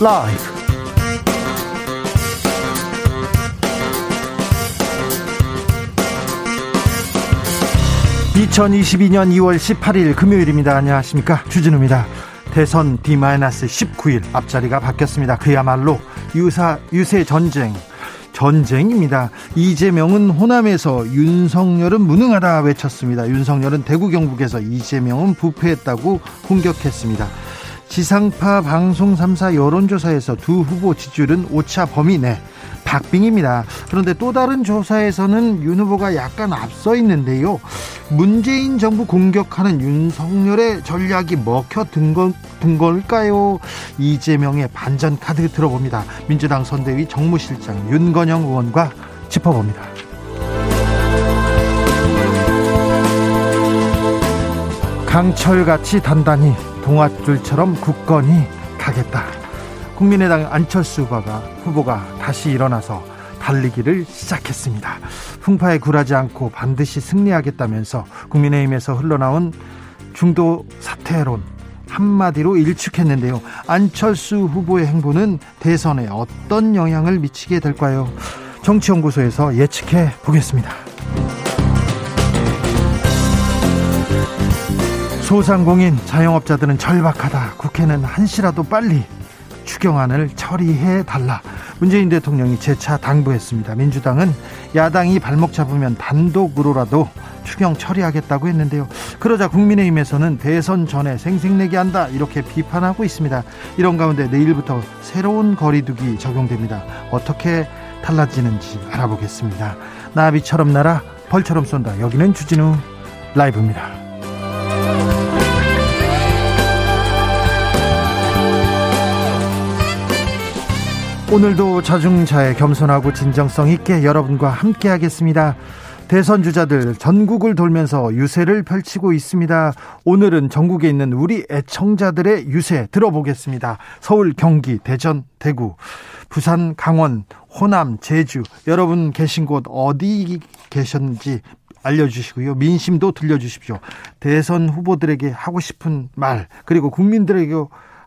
라이브. 2022년 2월 18일 금요일입니다. 안녕하십니까. 주진우입니다. 대선 D-19일 앞자리가 바뀌었습니다. 그야말로 유사, 유세 전쟁, 전쟁입니다. 이재명은 호남에서 윤석열은 무능하다 외쳤습니다. 윤석열은 대구 경북에서 이재명은 부패했다고 공격했습니다. 지상파 방송 3사 여론조사에서 두 후보 지지율은 오차 범위 내 박빙입니다. 그런데 또 다른 조사에서는 윤 후보가 약간 앞서 있는데요. 문재인 정부 공격하는 윤석열의 전략이 먹혀든 걸, 든 걸까요? 이재명의 반전 카드 들어봅니다. 민주당 선대위 정무실장 윤건영 의원과 짚어봅니다. 강철같이 단단히 동아줄처럼 굳건히 가겠다. 국민의당 안철수 후보가, 후보가 다시 일어나서 달리기를 시작했습니다. 풍파에 굴하지 않고 반드시 승리하겠다면서 국민의힘에서 흘러나온 중도 사퇴론 한마디로 일축했는데요. 안철수 후보의 행보는 대선에 어떤 영향을 미치게 될까요? 정치연구소에서 예측해 보겠습니다. 소상공인 자영업자들은 절박하다. 국회는 한시라도 빨리 추경안을 처리해 달라. 문재인 대통령이 재차 당부했습니다. 민주당은 야당이 발목 잡으면 단독으로라도 추경 처리하겠다고 했는데요. 그러자 국민의힘에서는 대선 전에 생색내기 한다 이렇게 비판하고 있습니다. 이런 가운데 내일부터 새로운 거리두기 적용됩니다. 어떻게 달라지는지 알아보겠습니다. 나비처럼 날아 벌처럼 쏜다. 여기는 주진우 라이브입니다. 오늘도 자중자애 겸손하고 진정성 있게 여러분과 함께 하겠습니다. 대선 주자들 전국을 돌면서 유세를 펼치고 있습니다. 오늘은 전국에 있는 우리 애청자들의 유세 들어보겠습니다. 서울, 경기, 대전, 대구, 부산, 강원, 호남, 제주 여러분 계신 곳 어디 계셨는지 알려주시고요. 민심도 들려주십시오. 대선 후보들에게 하고 싶은 말 그리고 국민들에게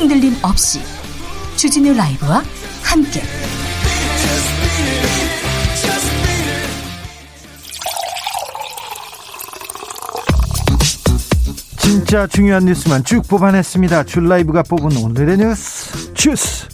흔들림 없이 주진우 라이브와 함께 진짜 중요한 뉴스만 쭉 뽑아냈습니다. 줄 라이브가 뽑은 오늘의 뉴스 주스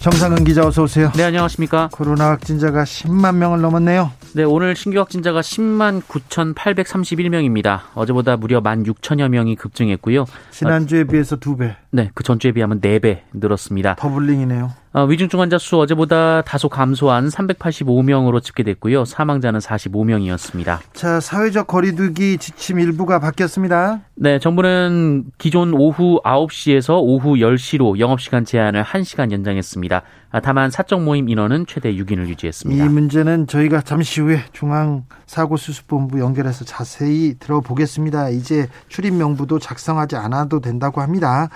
정상은 기자 어서 오세요. 네 안녕하십니까. 코로나 확진자가 10만 명을 넘었네요. 네, 오늘 신규 확진자가 10만 9,831명입니다. 어제보다 무려 1만 6천여 명이 급증했고요. 지난주에 비해서 두 배. 네, 그 전주에 비하면 4배 늘었습니다. 더블링이네요. 어, 위중증 환자 수 어제보다 다소 감소한 385명으로 집계됐고요. 사망자는 45명이었습니다. 자, 사회적 거리두기 지침 일부가 바뀌었습니다. 네, 정부는 기존 오후 9시에서 오후 10시로 영업시간 제한을 1시간 연장했습니다. 아, 다만 사적 모임 인원은 최대 6인을 유지했습니다. 이 문제는 저희가 잠시 후에 중앙사고수습본부 연결해서 자세히 들어보겠습니다. 이제 출입 명부도 작성하지 않아도 된다고 합니다.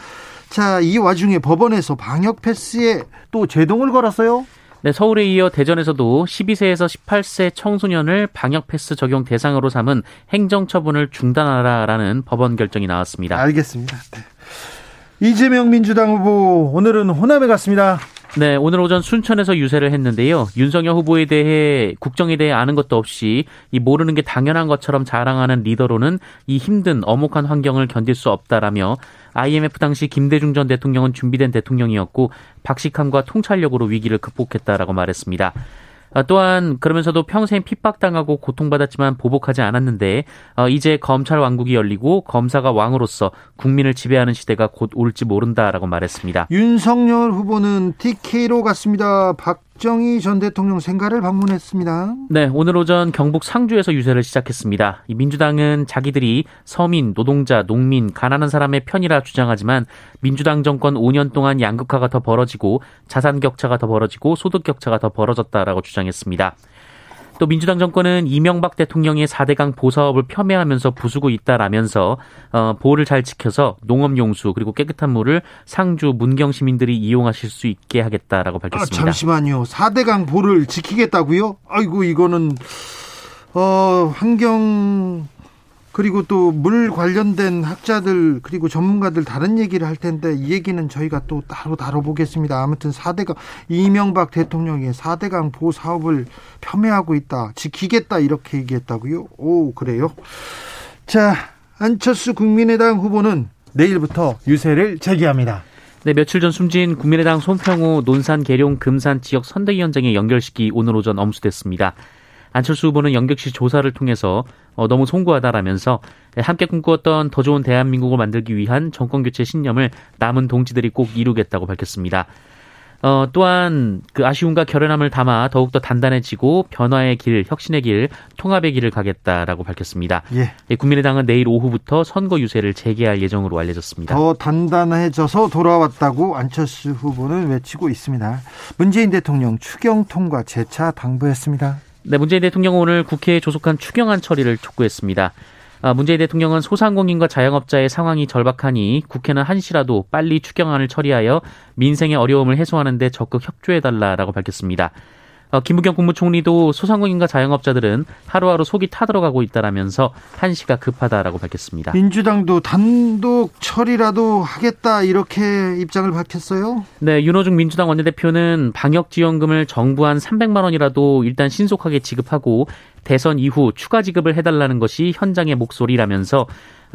자, 이 와중에 법원에서 방역 패스에 또 제동을 걸었어요. 네, 서울에 이어 대전에서도 12세에서 18세 청소년을 방역 패스 적용 대상으로 삼은 행정 처분을 중단하라라는 법원 결정이 나왔습니다. 알겠습니다. 네. 이재명 민주당 후보 오늘은 호남에 갔습니다. 네, 오늘 오전 순천에서 유세를 했는데요. 윤석열 후보에 대해 국정에 대해 아는 것도 없이 이 모르는 게 당연한 것처럼 자랑하는 리더로는 이 힘든 엄혹한 환경을 견딜 수 없다라며 IMF 당시 김대중 전 대통령은 준비된 대통령이었고 박식함과 통찰력으로 위기를 극복했다라고 말했습니다. 아, 또한 그러면서도 평생 핍박당하고 고통받았지만 보복하지 않았는데 어, 이제 검찰 왕국이 열리고 검사가 왕으로서 국민을 지배하는 시대가 곧 올지 모른다라고 말했습니다. 윤석열 후보는 TK로 갔습니다. 박 박정희 전 대통령 생가를 방문했습니다. 네, 오늘 오전 경북 상주에서 유세를 시작했습니다. 민주당은 자기들이 서민, 노동자, 농민, 가난한 사람의 편이라 주장하지만 민주당 정권 5년 동안 양극화가 더 벌어지고 자산 격차가 더 벌어지고 소득 격차가 더 벌어졌다라고 주장했습니다. 또 민주당 정권은 이명박 대통령의 4대강 보사업을 폄훼하면서 부수고 있다라면서 어, 보호를 잘 지켜서 농업 용수 그리고 깨끗한 물을 상주 문경 시민들이 이용하실 수 있게 하겠다라고 밝혔습니다. 아, 잠시만요. 4대강 보를 지키겠다고요? 아이고 이거는 어, 환경 그리고 또 물 관련된 학자들 그리고 전문가들 다른 얘기를 할 텐데 이 얘기는 저희가 또 따로 다뤄보겠습니다. 아무튼 4대강 이명박 대통령의 4대강 보호 사업을 폄훼하고 있다. 지키겠다 이렇게 얘기했다고요? 오 그래요? 자 안철수 국민의당 후보는 내일부터 유세를 재개합니다. 네, 며칠 전 숨진 국민의당 손평우 논산 계룡 금산 지역 선대위원장의 연결식이 오늘 오전 엄수됐습니다. 안철수 후보는 연격시 조사를 통해서 어, 너무 송구하다라면서 함께 꿈꾸었던 더 좋은 대한민국을 만들기 위한 정권 교체 신념을 남은 동지들이 꼭 이루겠다고 밝혔습니다. 어, 또한 그 아쉬움과 결연함을 담아 더욱더 단단해지고 변화의 길, 혁신의 길, 통합의 길을 가겠다라고 밝혔습니다. 예. 예 국민의당은 내일 오후부터 선거 유세를 재개할 예정으로 알려졌습니다. 더 단단해져서 돌아왔다고 안철수 후보는 외치고 있습니다. 문재인 대통령 추경 통과 재차 당부했습니다. 네, 문재인 대통령은 오늘 국회에 조속한 추경안 처리를 촉구했습니다. 아, 문재인 대통령은 소상공인과 자영업자의 상황이 절박하니 국회는 한시라도 빨리 추경안을 처리하여 민생의 어려움을 해소하는 데 적극 협조해달라라고 밝혔습니다. 어, 김부겸 국무총리도 소상공인과 자영업자들은 하루하루 속이 타들어가고 있다라면서 한시가 급하다라고 밝혔습니다. 민주당도 단독 처리라도 하겠다 이렇게 입장을 밝혔어요. 네, 윤호중 민주당 원내대표는 방역 지원금을 정부 한 300만 원이라도 일단 신속하게 지급하고 대선 이후 추가 지급을 해달라는 것이 현장의 목소리라면서 어,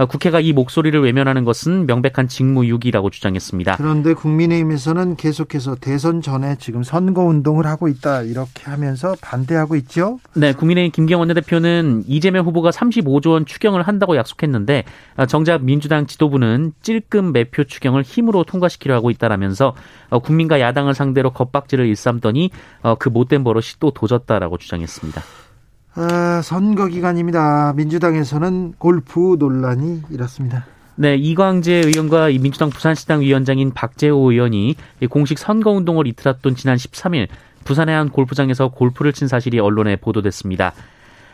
국회가 이 목소리를 외면하는 것은 명백한 직무유기라고 주장했습니다. 그런데 국민의힘에서는 계속해서 대선 전에 지금 선거 운동을 하고 있다 이렇게 하면서 반대하고 있죠. 네, 국민의힘 김경원 대표는 이재명 후보가 35조 원 추경을 한다고 약속했는데 어, 정작 민주당 지도부는 찔끔 매표 추경을 힘으로 통과시키려 하고 있다라면서 어, 국민과 야당을 상대로 겁박질을 일삼더니 그 못된 버릇이 또 도졌다라고 주장했습니다. 아, 선거 기간입니다. 민주당에서는 골프 논란이 일었습니다. 네, 이광재 의원과 민주당 부산시당 위원장인 박재호 의원이 공식 선거운동을 이틀 앞둔 지난 13일 부산의 한 골프장에서 골프를 친 사실이 언론에 보도됐습니다.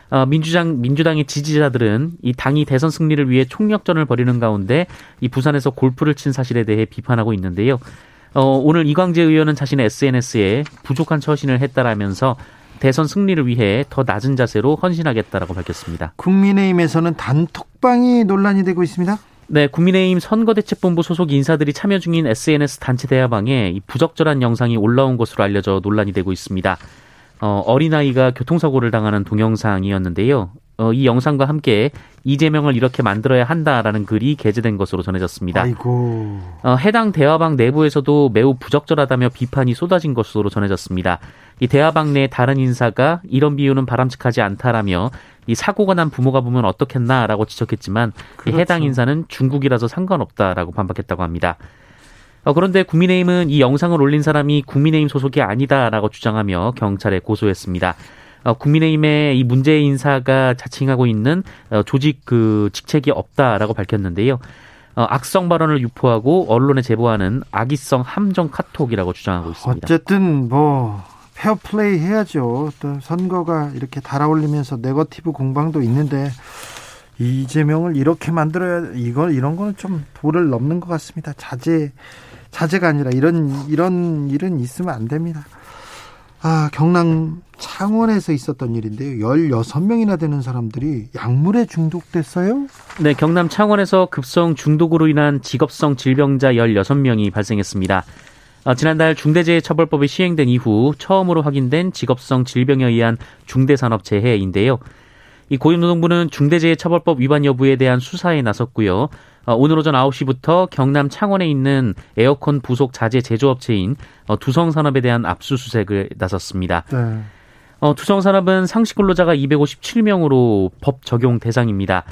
어, 민주당 민주당의 지지자들은 이 당이 대선 승리를 위해 총력전을 벌이는 가운데 이 부산에서 골프를 친 사실에 대해 비판하고 있는데요. 어, 오늘 이광재 의원은 자신의 SNS에 부족한 처신을 했다라면서 대선 승리를 위해 더 낮은 자세로 헌신하겠다라고 밝혔습니다. 국민의힘에서는 단톡방이 논란이 되고 있습니다. 네, 국민의힘 선거대책본부 소속 인사들이 참여 중인 SNS 단체 대화방에 부적절한 영상이 올라온 것으로 알려져 논란이 되고 있습니다. 어, 어린아이가 교통사고를 당하는 동영상이었는데요. 어, 이 영상과 함께 이재명을 이렇게 만들어야 한다라는 글이 게재된 것으로 전해졌습니다. 아이고. 어, 해당 대화방 내부에서도 매우 부적절하다며 비판이 쏟아진 것으로 전해졌습니다. 이 대화방 내 다른 인사가 이런 비유는 바람직하지 않다라며 이 사고가 난 부모가 보면 어떻겠나라고 지적했지만 그렇죠. 해당 인사는 중국이라서 상관없다라고 반박했다고 합니다. 어, 그런데 국민의힘은 이 영상을 올린 사람이 국민의힘 소속이 아니다라고 주장하며 경찰에 고소했습니다. 어, 국민의힘의 이 문재 인사가 자칭하고 있는 어, 조직 그 직책이 없다라고 밝혔는데요. 어, 악성 발언을 유포하고 언론에 제보하는 악의성 함정 카톡이라고 주장하고 있습니다. 어쨌든 뭐 페어플레이 해야죠. 또 선거가 이렇게 달아올리면서 네거티브 공방도 있는데 이재명을 이렇게 만들어야 이거 이런 거는 좀 도를 넘는 것 같습니다. 자제 자제가 아니라 이런 이런 일은 있으면 안 됩니다. 아, 경남 창원에서 있었던 일인데요. 16명이나 되는 사람들이 약물에 중독됐어요? 네, 경남 창원에서 급성 중독으로 인한 직업성 질병자 16명이 발생했습니다. 어, 지난달 중대재해처벌법이 시행된 이후 처음으로 확인된 직업성 질병에 의한 중대산업재해인데요. 이 고용노동부는 중대재해처벌법 위반 여부에 대한 수사에 나섰고요. 어, 오늘 오전 9시부터 경남 창원에 있는 에어컨 부속 자재 제조업체인 어, 두성산업에 대한 압수수색을 나섰습니다. 네. 어, 두성산업은 상시 근로자가 257명으로 법 적용 대상입니다.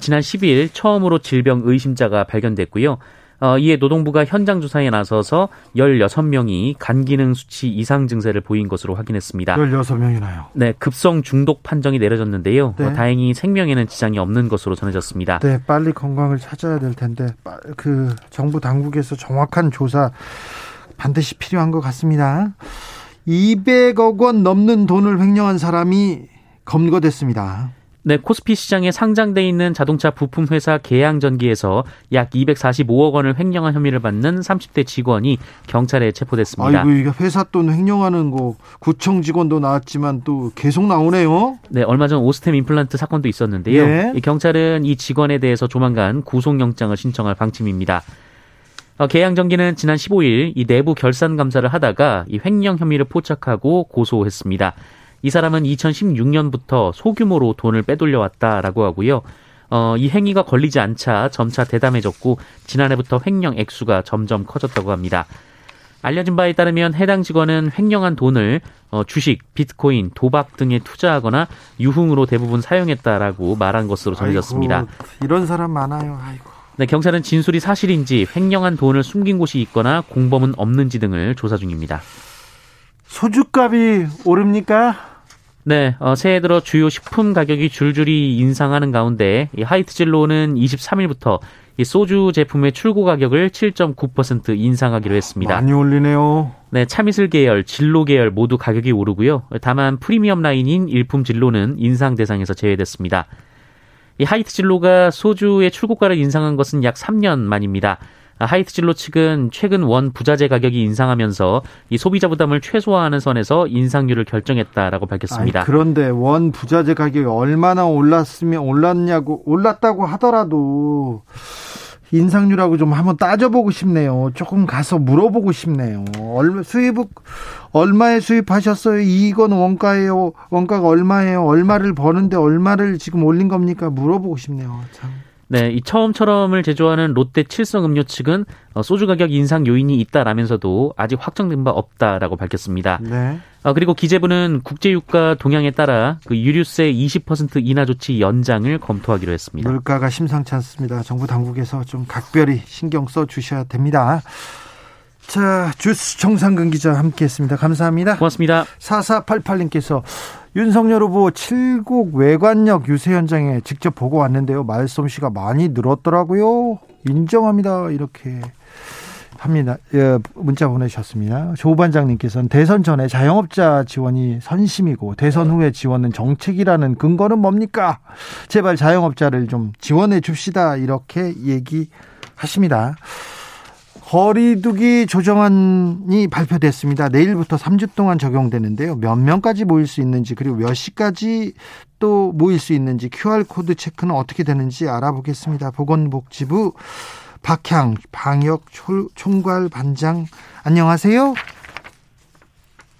지난 10일 처음으로 질병 의심자가 발견됐고요. 어, 이에 노동부가 현장 조사에 나서서 16명이 간 기능 수치 이상 증세를 보인 것으로 확인했습니다. 16명이나요. 네, 급성 중독 판정이 내려졌는데요. 네. 어, 다행히 생명에는 지장이 없는 것으로 전해졌습니다. 네, 빨리 건강을 찾아야 될 텐데 그 정부 당국에서 정확한 조사 반드시 필요한 것 같습니다. 200억 원 넘는 돈을 횡령한 사람이 검거됐습니다. 네, 코스피 시장에 상장돼 있는 자동차 부품 회사 계양전기에서 약 245억 원을 횡령한 혐의를 받는 30대 직원이 경찰에 체포됐습니다. 아이고, 이게 회사 돈 횡령하는 거 구청 직원도 나왔지만 또 계속 나오네요. 네, 얼마 전 오스템 임플란트 사건도 있었는데요. 네. 경찰은 이 직원에 대해서 조만간 구속영장을 신청할 방침입니다. 어, 계양전기는 지난 15일 이 내부 결산 감사를 하다가 이 횡령 혐의를 포착하고 고소했습니다. 이 사람은 2016년부터 소규모로 돈을 빼돌려 왔다라고 하고요. 어, 이 행위가 걸리지 않자 점차 대담해졌고 지난해부터 횡령 액수가 점점 커졌다고 합니다. 알려진 바에 따르면 해당 직원은 횡령한 돈을 어, 주식, 비트코인, 도박 등에 투자하거나 유흥으로 대부분 사용했다라고 말한 것으로 전해졌습니다. 이런 사람 많아요. 아이고. 네, 경찰은 진술이 사실인지 횡령한 돈을 숨긴 곳이 있거나 공범은 없는지 등을 조사 중입니다. 소주값이 오릅니까? 네, 어, 새해 들어 주요 식품 가격이 줄줄이 인상하는 가운데 이 하이트진로는 23일부터 이 소주 제품의 출고 가격을 7.9% 인상하기로 했습니다. 많이 올리네요. 네, 참이슬 계열, 진로 계열 모두 가격이 오르고요. 다만 프리미엄 라인인 일품 진로는 인상 대상에서 제외됐습니다. 이 하이트 진로가 소주의 출고가를 인상한 것은 약 3년 만입니다. 하이트 진로 측은 최근 원 부자재 가격이 인상하면서 이 소비자 부담을 최소화하는 선에서 인상률을 결정했다라고 밝혔습니다. 아니, 그런데 원 부자재 가격이 얼마나 올랐으면 올랐냐고 올랐다고 하더라도 인상률하고 좀 한번 따져보고 싶네요. 조금 가서 물어보고 싶네요. 얼마 수입 얼마에 수입하셨어요? 이건 원가예요. 원가가 얼마예요? 얼마를 버는데 얼마를 지금 올린 겁니까? 물어보고 싶네요. 참. 네, 이 처음처럼을 제조하는 롯데 칠성음료 측은 어, 소주 가격 인상 요인이 있다라면서도 아직 확정된 바 없다라고 밝혔습니다. 네. 어, 그리고 기재부는 국제유가 동향에 따라 그 유류세 20% 인하 조치 연장을 검토하기로 했습니다. 물가가 심상치 않습니다. 정부 당국에서 좀 각별히 신경 써 주셔야 됩니다. 자, 주스 정상근 기자 함께했습니다. 감사합니다. 고맙습니다. 4488님께서 윤석열 후보 칠곡 외관역 유세 현장에 직접 보고 왔는데요. 말솜씨가 많이 늘었더라고요. 인정합니다. 이렇게 합니다. 예, 문자 보내셨습니다. 조 반장님께서는 대선 전에 자영업자 지원이 선심이고 대선 후에 지원은 정책이라는 근거는 뭡니까? 제발 자영업자를 좀 지원해 줍시다. 이렇게 얘기하십니다. 거리두기 조정안이 발표됐습니다. 내일부터 3주 동안 적용되는데요. 몇 명까지 모일 수 있는지 그리고 몇 시까지 또 모일 수 있는지 QR코드 체크는 어떻게 되는지 알아보겠습니다. 보건복지부 박향 방역 총괄 반장 안녕하세요.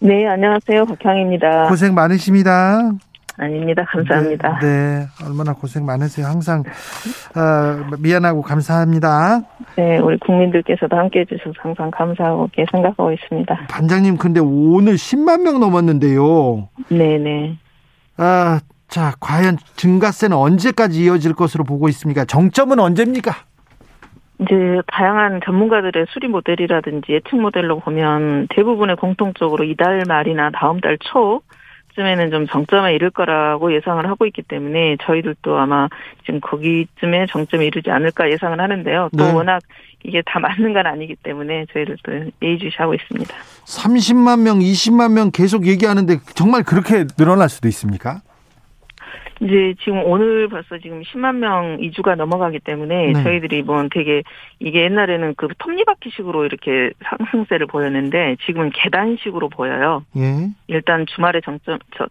네, 안녕하세요. 박향입니다. 고생 많으십니다. 아닙니다. 감사합니다. 네, 네, 얼마나 고생 많으세요. 항상 어, 미안하고 감사합니다. 네, 우리 국민들께서도 함께 해주셔서 항상 감사하고 생각하고 있습니다. 반장님, 근데 오늘 10만 명 넘었는데요. 네네. 네. 아, 자, 과연 증가세는 언제까지 이어질 것으로 보고 있습니까? 정점은 언제입니까? 이제 다양한 전문가들의 수리 모델이라든지 예측 모델로 보면 대부분의 공통적으로 이달 말이나 다음 달 초 쯤에는 좀 정점에 이를 거라고 예상을 하고 있기 때문에 저희들도 아마 지금 거기쯤에 정점에 이르지 않을까 예상을 하는데요. 또 네. 워낙 이게 다 맞는 건 아니기 때문에 저희들도 예의주시하고 있습니다. 30만 명, 20만 명 계속 얘기하는데 정말 그렇게 늘어날 수도 있습니까? 이제 지금 오늘 벌써 지금 10만 명 이주가 넘어가기 때문에 네. 저희들이 뭐 되게 이게 옛날에는 그 톱니바퀴식으로 이렇게 상승세를 보였는데 지금은 계단식으로 보여요. 예. 일단 주말에 정점 저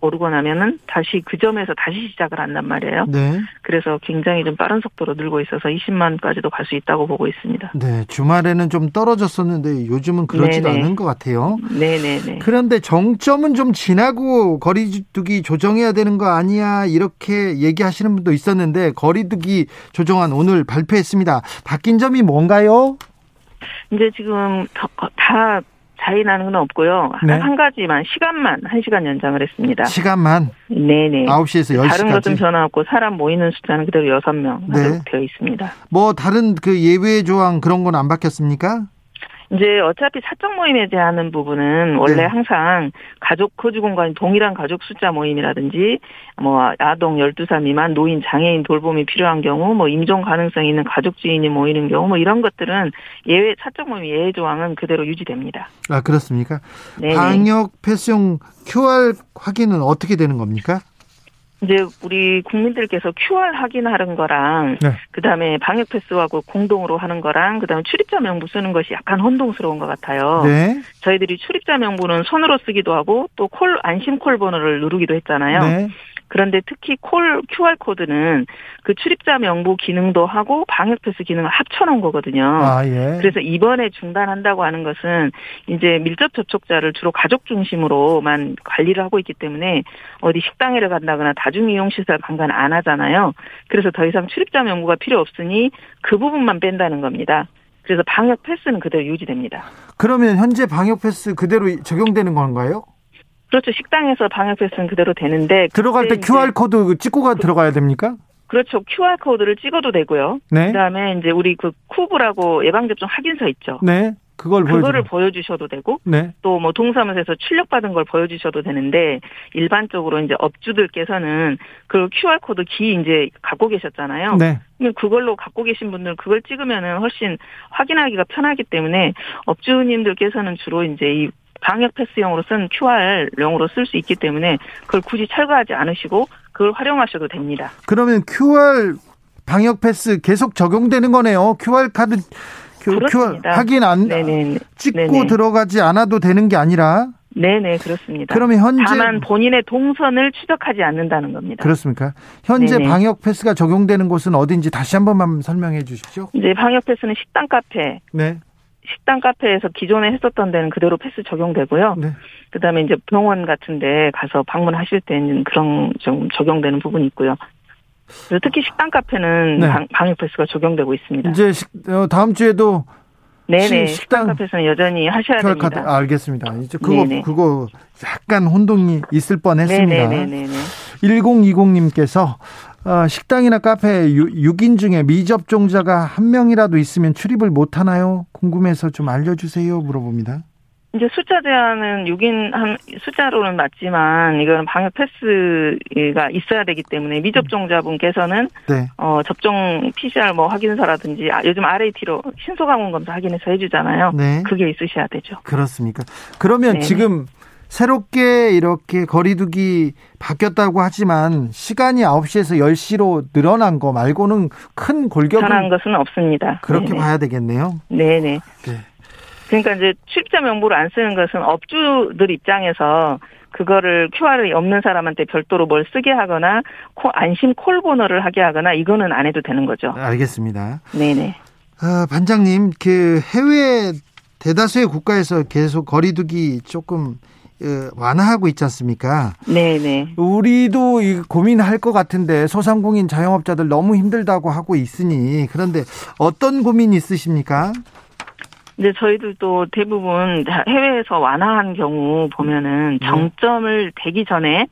오르고 나면은 다시 그 점에서 다시 시작을 한단 말이에요. 네. 그래서 굉장히 좀 빠른 속도로 늘고 있어서 20만까지도 갈 수 있다고 보고 있습니다. 네, 주말에는 좀 떨어졌었는데 요즘은 그렇지도 네네. 않은 것 같아요. 네, 네, 네. 그런데 정점은 좀 지나고 거리두기 조정해야 되는 거 아니야 이렇게 얘기하시는 분도 있었는데 거리두기 조정안 오늘 발표했습니다. 바뀐 점이 뭔가요? 이제 지금 다 차이 나는 건 없고요. 네. 한 가지만 시간만 1시간 연장을 했습니다. 시간만? 네네. 9시에서 10시까지. 다른 것은 변화 없고 사람 모이는 숫자는 그대로 6명 네. 되어 있습니다. 뭐 다른 그 예외 조항 그런 건 안 바뀌었습니까? 이제 어차피 사적 모임에 대한 부분은 원래 네. 항상 가족 거주 공간이 동일한 가족 숫자 모임이라든지 뭐 아동 12살 미만 노인 장애인 돌봄이 필요한 경우 뭐 임종 가능성이 있는 가족 지인이 모이는 경우 뭐 이런 것들은 예외 사적 모임 예외 조항은 그대로 유지됩니다. 아 그렇습니까? 네 방역 패스용 QR 확인은 어떻게 되는 겁니까? 이제 우리 국민들께서 QR 확인하는 거랑 네. 그다음에 방역 패스하고 공동으로 하는 거랑 그다음에 출입자 명부 쓰는 것이 약간 혼동스러운 것 같아요. 네. 저희들이 출입자 명부는 손으로 쓰기도 하고 또 콜 안심 콜 번호를 누르기도 했잖아요. 네. 그런데 특히 콜 QR 코드는 그 출입자 명부 기능도 하고 방역 패스 기능을 합쳐놓은 거거든요. 아, 예. 그래서 이번에 중단한다고 하는 것은 이제 밀접 접촉자를 주로 가족 중심으로만 관리를 하고 있기 때문에 어디 식당에를 간다거나 다중이용시설 방관 안 하잖아요. 그래서 더 이상 출입자 명부가 필요 없으니 그 부분만 뺀다는 겁니다. 그래서 방역 패스는 그대로 유지됩니다. 그러면 현재 방역 패스 그대로 적용되는 건가요? 그렇죠. 식당에서 방역 패스는 그대로 되는데 들어갈 때 QR 코드 찍고 가 들어가야 됩니까? 그렇죠. QR 코드를 찍어도 되고요. 네. 그다음에 이제 우리 그 COOV라고 예방 접종 확인서 있죠. 네. 그걸 그거를 보여주셔도 되고 네. 또뭐 동사무소에서 출력받은 걸 보여주셔도 되는데 일반적으로 이제 업주들께서는 그 QR 코드 기 이제 갖고 계셨잖아요. 네. 그걸로 갖고 계신 분들은 그걸 찍으면은 훨씬 확인하기가 편하기 때문에 업주님들께서는 주로 이제 이 방역 패스용으로 쓴 QR용으로 쓸 수 있기 때문에 그걸 굳이 철거하지 않으시고 그걸 활용하셔도 됩니다. 그러면 QR 방역 패스 계속 적용되는 거네요. QR 카드 그렇습니다. QR 확인 안 네네. 찍고 네네. 들어가지 않아도 되는 게 아니라 네네 그렇습니다. 그러면 현재 다만 본인의 동선을 추적하지 않는다는 겁니다. 그렇습니까? 현재 네네. 방역 패스가 적용되는 곳은 어딘지 다시 한 번만 설명해 주십시오. 이제 방역 패스는 식당, 카페, 네. 식당 카페에서 기존에 했었던 데는 그대로 패스 적용되고요. 네. 그다음에 이제 병원 같은데 가서 방문하실 때는 그런 좀 적용되는 부분이 있고요. 그래서 특히 식당 카페는 네. 방, 방역 패스가 적용되고 있습니다. 이제 식, 어, 다음 주에도 네네 시, 식당 카페에서는 여전히 하셔야 됩니다. 카드, 알겠습니다. 이제 그거 네네. 그거 약간 혼동이 있을 뻔했습니다. 네네네. 1020님께서 어, 식당이나 카페 6인 중에 미접종자가 한 명이라도 있으면 출입을 못 하나요? 궁금해서 좀 알려주세요. 물어봅니다. 이제 숫자 제한은 6인 한 숫자로는 맞지만 이거는 방역 패스가 있어야 되기 때문에 미접종자분께서는 네. 어 접종 PCR 뭐 확인서라든지 아, 요즘 RAT로 신속 항원 검사 확인해서 해주잖아요. 네. 그게 있으셔야 되죠. 그렇습니까? 그러면 네. 지금 새롭게 이렇게 거리두기 바뀌었다고 하지만 시간이 9시에서 10시로 늘어난 거 말고는 큰 골격은 변한 것은 없습니다. 그렇게 네네. 봐야 되겠네요. 네네. 네. 그러니까 이제 출입자 명부를 안 쓰는 것은 업주들 입장에서 그거를 QR이 없는 사람한테 별도로 뭘 쓰게 하거나 안심 콜 번호를 하게 하거나 이거는 안 해도 되는 거죠. 알겠습니다. 네네. 아, 반장님, 그 해외 대다수의 국가에서 계속 거리두기 조금 어, 완화하고 있지 않습니까? 네네. 우리도 고민할 것 같은데 소상공인 자영업자들 너무 힘들다고 하고 있으니 그런데 어떤 고민 있으십니까? 이제 저희들도 대부분 해외에서 완화한 경우 보면은 네. 정점을 되기 전에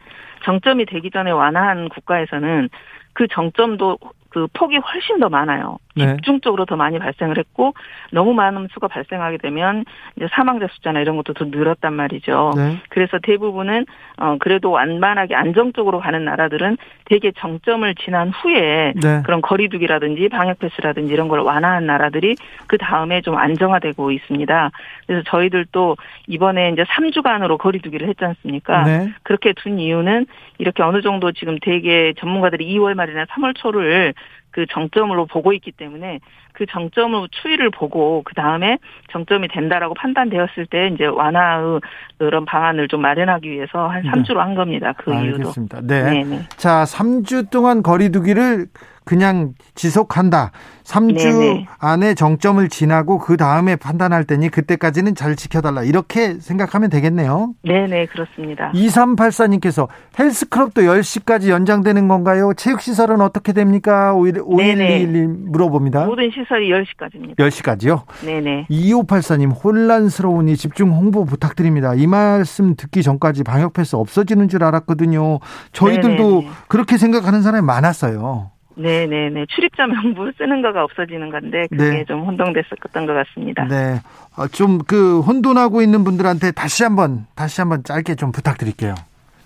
정점이 되기 전에 완화한 국가에서는 그 정점도 그 폭이 훨씬 더 많아요. 네. 집중적으로 더 많이 발생을 했고 너무 많은 수가 발생하게 되면 이제 사망자 숫자나 이런 것도 더 늘었단 말이죠. 네. 그래서 대부분은 어 그래도 완만하게 안정적으로 가는 나라들은 대개 정점을 지난 후에 네. 그런 거리두기라든지 방역 패스라든지 이런 걸 완화한 나라들이 그 다음에 좀 안정화되고 있습니다. 그래서 저희들도 이번에 이제 3주간으로 거리두기를 했지 않습니까? 네. 그렇게 둔 이유는 이렇게 어느 정도 지금 대개 전문가들이 2월 말이나 3월 초를 그 정점으로 보고 있기 때문에 그 정점을 추이를 보고 그 다음에 정점이 된다라고 판단되었을 때 이제 완화의 그런 방안을 좀 마련하기 위해서 한 3주로 한 겁니다. 그 알겠습니다. 이유도. 네. 네네. 자, 3주 동안 거리두기를 그냥 지속한다. 3주 네네. 안에 정점을 지나고 그 다음에 판단할 테니 그때까지는 잘 지켜달라. 이렇게 생각하면 되겠네요. 네네, 그렇습니다. 2384님께서 헬스클럽도 10시까지 연장되는 건가요? 체육시설은 어떻게 됩니까? 5121님 물어봅니다. 모든 시설이 10시까지입니다. 10시까지요? 네네. 2584님, 혼란스러우니 집중 홍보 부탁드립니다. 이 말씀 듣기 전까지 방역패스 없어지는 줄 알았거든요. 저희들도 네네네. 그렇게 생각하는 사람이 많았어요. 네네네. 출입자 명부 쓰는 거가 없어지는 건데 그게 네. 좀 혼동됐었던 것 같습니다. 네. 어, 좀그 혼돈하고 있는 분들한테 다시 한번 다시 한번 짧게 좀 부탁드릴게요.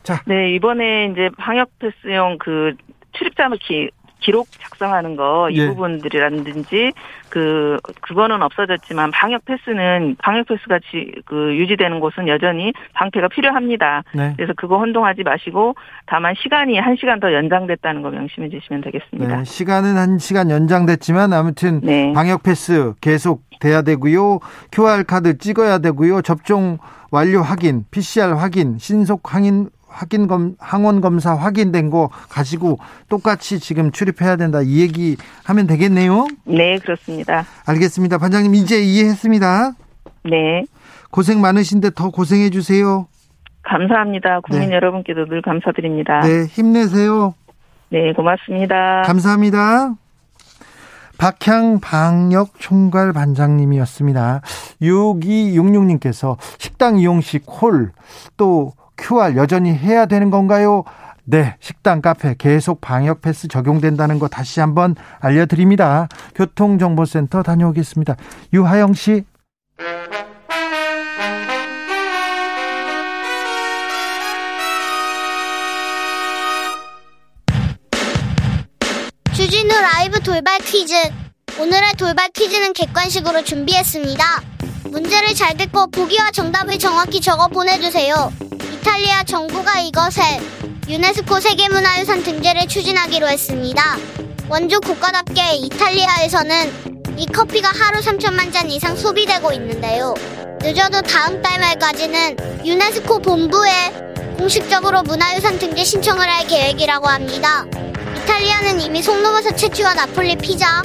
자. 네 이번에 이제 방역 패스용 그 출입자 키 기록 작성하는 거이 예. 부분들이라든지 그 그거는 없어졌지만 방역 패스는 방역 패스가 지, 그 유지되는 곳은 여전히 방패가 필요합니다. 네. 그래서 그거 혼동하지 마시고 다만 시간이 한 시간 더 연장됐다는 거 명심해 주시면 되겠습니다. 네, 시간은 한 시간 연장됐지만 아무튼 네. 방역 패스 계속 돼야 되고요. QR 카드 찍어야 되고요. 접종 완료 확인, PCR 확인, 신속 확인 확인 검 항원 검사 확인된 거 가지고 똑같이 지금 출입해야 된다 이 얘기 하면 되겠네요. 네, 그렇습니다. 알겠습니다. 반장님 이제 이해했습니다. 네. 고생 많으신데 더 고생해 주세요. 감사합니다. 국민 네. 여러분께도 늘 감사드립니다. 네, 힘내세요. 네, 고맙습니다. 감사합니다. 박향 방역 총괄 반장님이었습니다. 6266님께서 식당 이용 시 콜, 또 QR 여전히 해야 되는 건가요? 네, 식당, 카페 계속 방역 패스 적용된다는 거 다시 한번 알려드립니다. 교통정보센터 다녀오겠습니다. 유하영 씨. 주진우 라이브 돌발 퀴즈. 오늘의 돌발 퀴즈는 객관식으로 준비했습니다. 문제를 잘 듣고 보기와 정답을 정확히 적어 보내주세요. 이탈리아 정부가 이것을 유네스코 세계문화유산 등재를 추진하기로 했습니다. 원주 국가답게 이탈리아에서는 이 커피가 하루 3천만 잔 이상 소비되고 있는데요. 늦어도 다음 달 말까지는 유네스코 본부에 공식적으로 문화유산 등재 신청을 할 계획이라고 합니다. 이탈리아는 이미 송로버섯 채취와 나폴리 피자,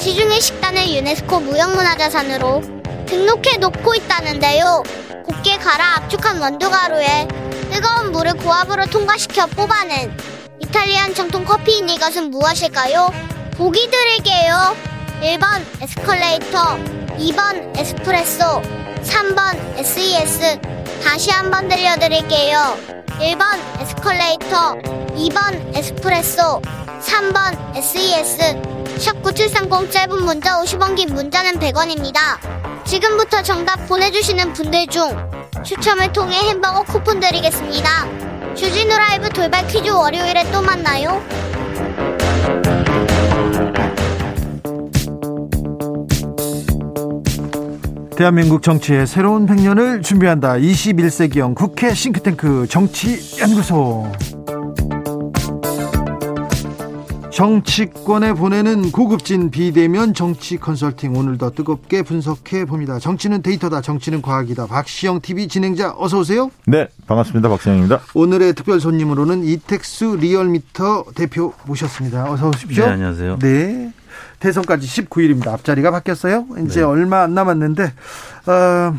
지중해 식단을 유네스코 무형문화자산으로 등록해 놓고 있다는데요. 곱게 갈아 압축한 원두가루에 뜨거운 물을 고압으로 통과시켜 뽑아낸 이탈리안 정통 커피인 이것은 무엇일까요? 보기 드릴게요. 1번 에스컬레이터, 2번 에스프레소, 3번 SES. 다시 한번 들려드릴게요. 1번 에스컬레이터, 2번 에스프레소, 3번 SES. 샵 9730 짧은 문자 50원 긴 문자는 100원입니다. 지금부터 정답 보내주시는 분들 중 추첨을 통해 햄버거 쿠폰 드리겠습니다. 주진우 라이브 돌발 퀴즈 월요일에 또 만나요. 대한민국 정치의 새로운 100년을 준비한다. 21세기형 국회 싱크탱크 정치연구소. 정치권에 보내는 고급진 비대면 정치 컨설팅 오늘도 뜨겁게 분석해 봅니다. 정치는 데이터다. 정치는 과학이다. 박시영 TV 진행자 어서 오세요. 네, 반갑습니다. 박시영입니다. 오늘의 특별 손님으로는 이택수 리얼미터 대표 모셨습니다. 어서 오십시오. 네, 안녕하세요. 네. 대선까지 19일입니다. 앞자리가 바뀌었어요. 이제 네. 얼마 안 남았는데 어,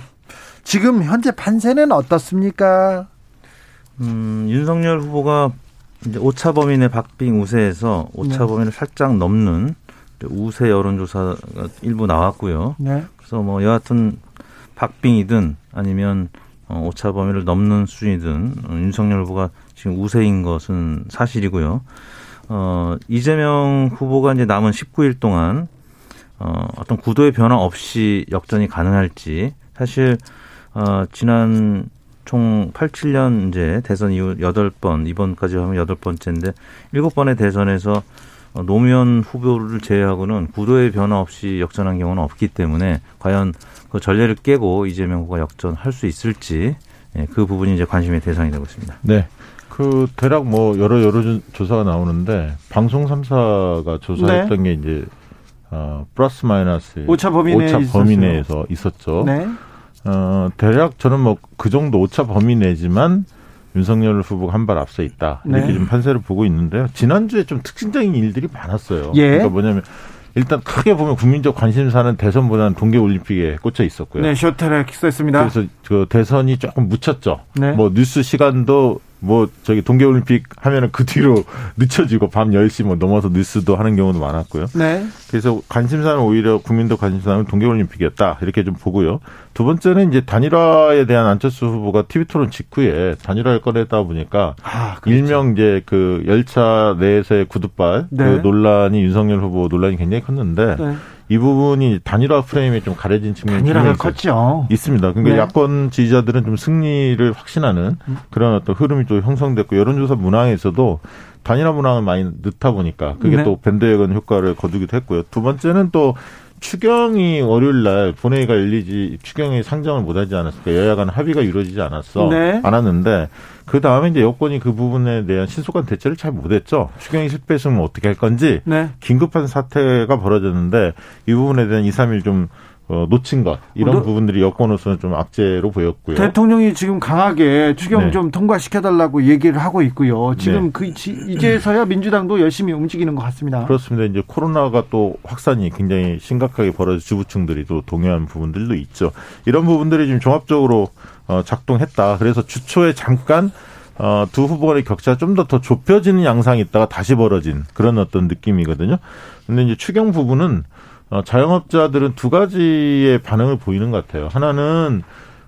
지금 현재 판세는 어떻습니까? 음, 윤석열 후보가 이제 오차 범인의 박빙 우세에서 오차 네. 범인을 살짝 넘는 우세 여론조사가 일부 나왔고요. 네. 그래서 뭐 여하튼 박빙이든 아니면 어, 오차 범위를 넘는 수준이든 어, 윤석열 후보가 지금 우세인 것은 사실이고요. 어, 이재명 후보가 이제 남은 19일 동안 어, 어떤 구도의 변화 없이 역전이 가능할지 사실 어, 지난 총 87년 이제 대선 이후 8번, 이번까지 하면 8번째인데 7번의 대선에서 노무현 후보를 제외하고는 구도의 변화 없이 역전한 경우는 없기 때문에 과연 그 전례를 깨고 이재명 후보가 역전할 수 있을지 예, 그 부분이 이제 관심의 대상이 되고 있습니다. 네. 그 대략 뭐 여러 여러 조사가 나오는데 방송 3사가 조사했던 네. 게 이제 어 플러스 마이너스 오차 범위 오차 범위 내에서 있었죠. 네. 어, 대략 저는 뭐 그 정도 오차 범위 내지만 윤석열 후보가 한 발 앞서 있다 이렇게 네. 좀 판세를 보고 있는데요. 지난주에 좀 특징적인 일들이 많았어요. 예. 그러니까 뭐냐면 일단 크게 보면 국민적 관심사는 대선보다는 동계올림픽에 꽂혀 있었고요. 네, 쇼트랙 했습니다. 그래서 그 대선이 조금 묻혔죠. 네. 뭐 뉴스 시간도 뭐 저기 동계올림픽 하면은 그 뒤로 늦춰지고 밤 10시 뭐 넘어서 뉴스도 하는 경우도 많았고요. 네. 그래서 관심사는 오히려 국민도 관심사는 동계올림픽이었다. 이렇게 좀 보고요. 두 번째는 이제 단일화에 대한 안철수 후보가 TV 토론 직후에 단일화를 꺼냈다 보니까 아, 그렇죠. 일명 이제 그 열차 내에서의 구두발 네. 그 논란이 윤석열 후보 논란이 굉장히 컸는데 네. 이 부분이 단일화 프레임에 좀 가려진 측면이 단일화가 컸죠. 있습니다. 그러니까 네. 야권 지지자들은 좀 승리를 확신하는 그런 어떤 흐름이 좀 형성됐고 여론조사 문항에서도 단일화 문항을 많이 넣다 보니까 그게 네. 또 밴드웨건 효과를 거두기도 했고요. 두 번째는 또 추경이 월요일 날 본회의가 열리지 추경이 상정을 못하지 않았을까 여야 간 합의가 이루어지지 않았어 네. 않았는데 그 다음에 이제 여권이 그 부분에 대한 신속한 대처를 잘 못했죠. 추경이 실패했으면 어떻게 할 건지 네. 긴급한 사태가 벌어졌는데 이 부분에 대한 2, 3일 좀 어, 놓친 것 이런 어, 부분들이 여권으로서는 좀 악재로 보였고요. 대통령이 지금 강하게 추경 네. 좀 통과시켜달라고 얘기를 하고 있고요. 지금 네. 그 이제서야 민주당도 열심히 움직이는 것 같습니다. 그렇습니다. 이제 코로나가 또 확산이 굉장히 심각하게 벌어져 주부층들이 또 동요한 부분들도 있죠. 이런 부분들이 지금 종합적으로 어, 작동했다. 그래서 주초에 잠깐 어, 두 후보 간의 격차가 좀 더 더 좁혀지는 양상이 있다가 다시 벌어진 그런 어떤 느낌이거든요. 근데 이제 추경 부분은 어, 자영업자들은 두 가지의 반응을 보이는 것 같아요. 하나는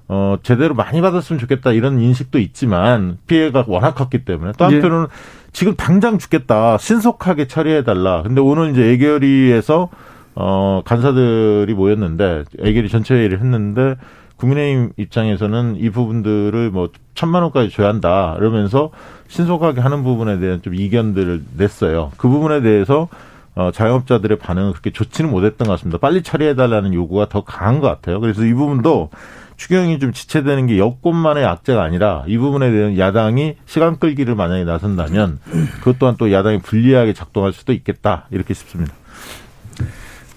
어, 제대로 많이 받았으면 좋겠다 이런 인식도 있지만 피해가 워낙 컸기 때문에 또 한편으로는 예. 지금 당장 죽겠다 신속하게 처리해달라. 근데 오늘 이제 애결위에서 어, 간사들이 모였는데 애결위 전체 회의를 했는데 국민의힘 입장에서는 이 부분들을 뭐 천만 원까지 줘야 한다. 이러면서 신속하게 하는 부분에 대한 좀 이견들을 냈어요. 그 부분에 대해서 어, 자영업자들의 반응은 그렇게 좋지는 못했던 것 같습니다. 빨리 처리해달라는 요구가 더 강한 것 같아요. 그래서 이 부분도 추경이 좀 지체되는 게 여권만의 악재가 아니라 이 부분에 대한 야당이 시간 끌기를 만약에 나선다면 그것 또한 또 야당이 불리하게 작동할 수도 있겠다 이렇게 싶습니다.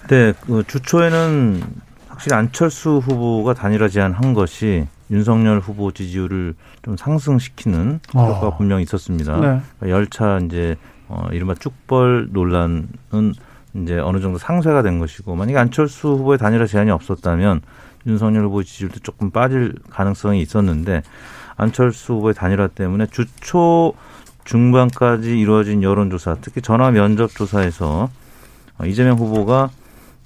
네, 그 주초에는 확실히 안철수 후보가 단일화 제안한 것이 윤석열 후보 지지율을 좀 상승시키는 효과가 어. 분명히 있었습니다. 네. 그러니까 열차 이제 어, 이른바 쭉벌 논란은 이제 어느 정도 상쇄가 된 것이고 만약에 안철수 후보의 단일화 제안이 없었다면 윤석열 후보 지지율도 조금 빠질 가능성이 있었는데 안철수 후보의 단일화 때문에 주초 중반까지 이루어진 여론조사, 특히 전화 면접 조사에서 어, 이재명 후보가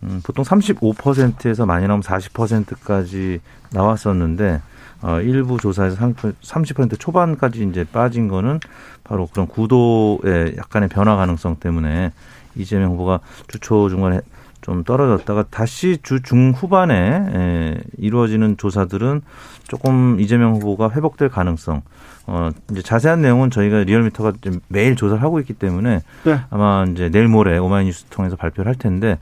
음, 보통 35%에서 많이 나오면 40%까지 나왔었는데 어, 일부 조사에서 30% 초반까지 이제 빠진 거는 바로 그런 구도의 약간의 변화 가능성 때문에 이재명 후보가 주초 중간에 좀 떨어졌다가 다시 주 중 후반에 에, 이루어지는 조사들은 조금 이재명 후보가 회복될 가능성. 어, 이제 자세한 내용은 저희가 리얼미터가 매일 조사를 하고 있기 때문에 네. 아마 이제 내일 모레 오마이뉴스 통해서 발표를 할 텐데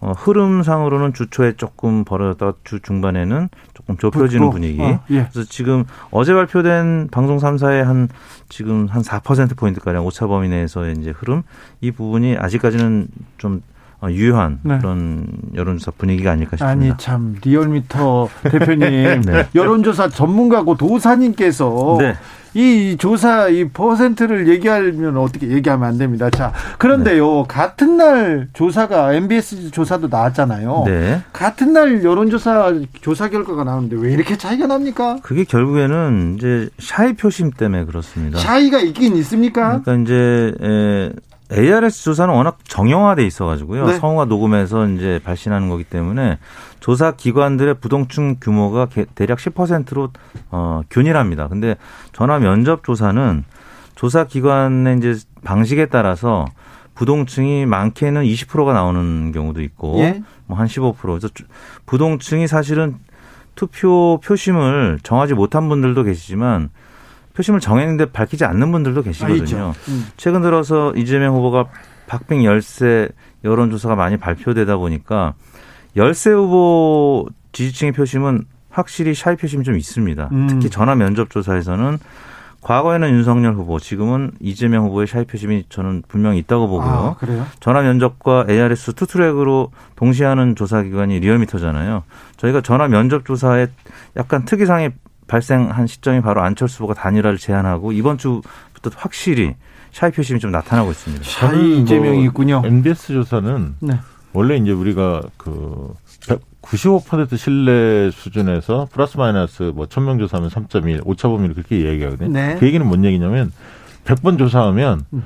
어, 흐름상으로는 주초에 조금 벌어졌다가 주 중반에는 조금 좁혀지는 그 분위기. 어, 예. 그래서 지금 어제 발표된 방송 3사의 한 지금 한 4% 포인트 가량 오차 범위 내에서의 이제 흐름 이 부분이 아직까지는 좀 어, 유효한 네. 그런 여론조사 분위기가 아닐까 싶습니다. 아니 참 리얼미터 대표님 네. 여론조사 전문가고 도사님께서 네. 이 조사 이 퍼센트를 얘기하면 어떻게 얘기하면 안 됩니다. 자 그런데요 네. 같은 날 조사가 MBS 조사도 나왔잖아요. 네. 같은 날 여론조사 조사 결과가 나오는데 왜 이렇게 차이가 납니까? 그게 결국에는 이제 샤이 표심 때문에 그렇습니다. 샤이가 있긴 있습니까? 그러니까 이제 에, ARS 조사는 워낙 정형화돼 있어가지고요. 네. 성우가 녹음해서 이제 발신하는 거기 때문에 조사 기관들의 부동층 규모가 대략 10%로 어, 균일합니다. 근데 전화 면접 조사는 조사 기관의 이제 방식에 따라서 부동층이 많게는 20%가 나오는 경우도 있고 예? 뭐한 15% 그래서 부동층이 사실은 투표 표심을 정하지 못한 분들도 계시지만 표심을 정했는데 밝히지 않는 분들도 계시거든요. 아, 음. 최근 들어서 이재명 후보가 박빙 열세 여론조사가 많이 발표되다 보니까 열세 후보 지지층의 표심은 확실히 샤이 표심이 좀 있습니다. 음. 특히 전화 면접 조사에서는 과거에는 윤석열 후보, 지금은 이재명 후보의 샤이 표심이 저는 분명히 있다고 보고요. 아, 전화 면접과 ARS two-track으로 동시에 하는 조사 기관이 리얼미터잖아요. 저희가 전화 면접 조사에 약간 특이사항이 발생한 시점이 바로 안철수 후보가 단일화를 제안하고 이번 주부터 확실히 샤이 표심이 좀 나타나고 있습니다. 샤이 이재명이 뭐 있군요. MBS 조사는 네. 원래 이제 우리가 그 95% 신뢰 수준에서 플러스 마이너스 뭐 1000명 조사하면 3.1, 오차범위를 그렇게 얘기하거든요. 네. 그 얘기는 뭔 얘기냐면 100번 조사하면 음.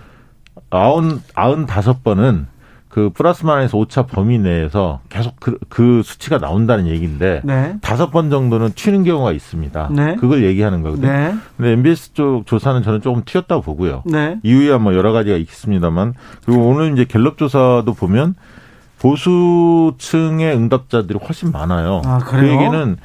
90, 95번은 그 플러스 마이너스 오차 범위 내에서 계속 그, 그 수치가 나온다는 얘기인데 네. 다섯 번 정도는 튀는 경우가 있습니다. 네. 그걸 얘기하는 거거든요. 네. 근데 MBS 쪽 조사는 저는 조금 튀었다고 보고요. 네. 이유야 뭐 여러 가지가 있습니다만 그리고 오늘 이제 갤럽 조사도 보면 보수층의 응답자들이 훨씬 많아요. 아, 그 얘기는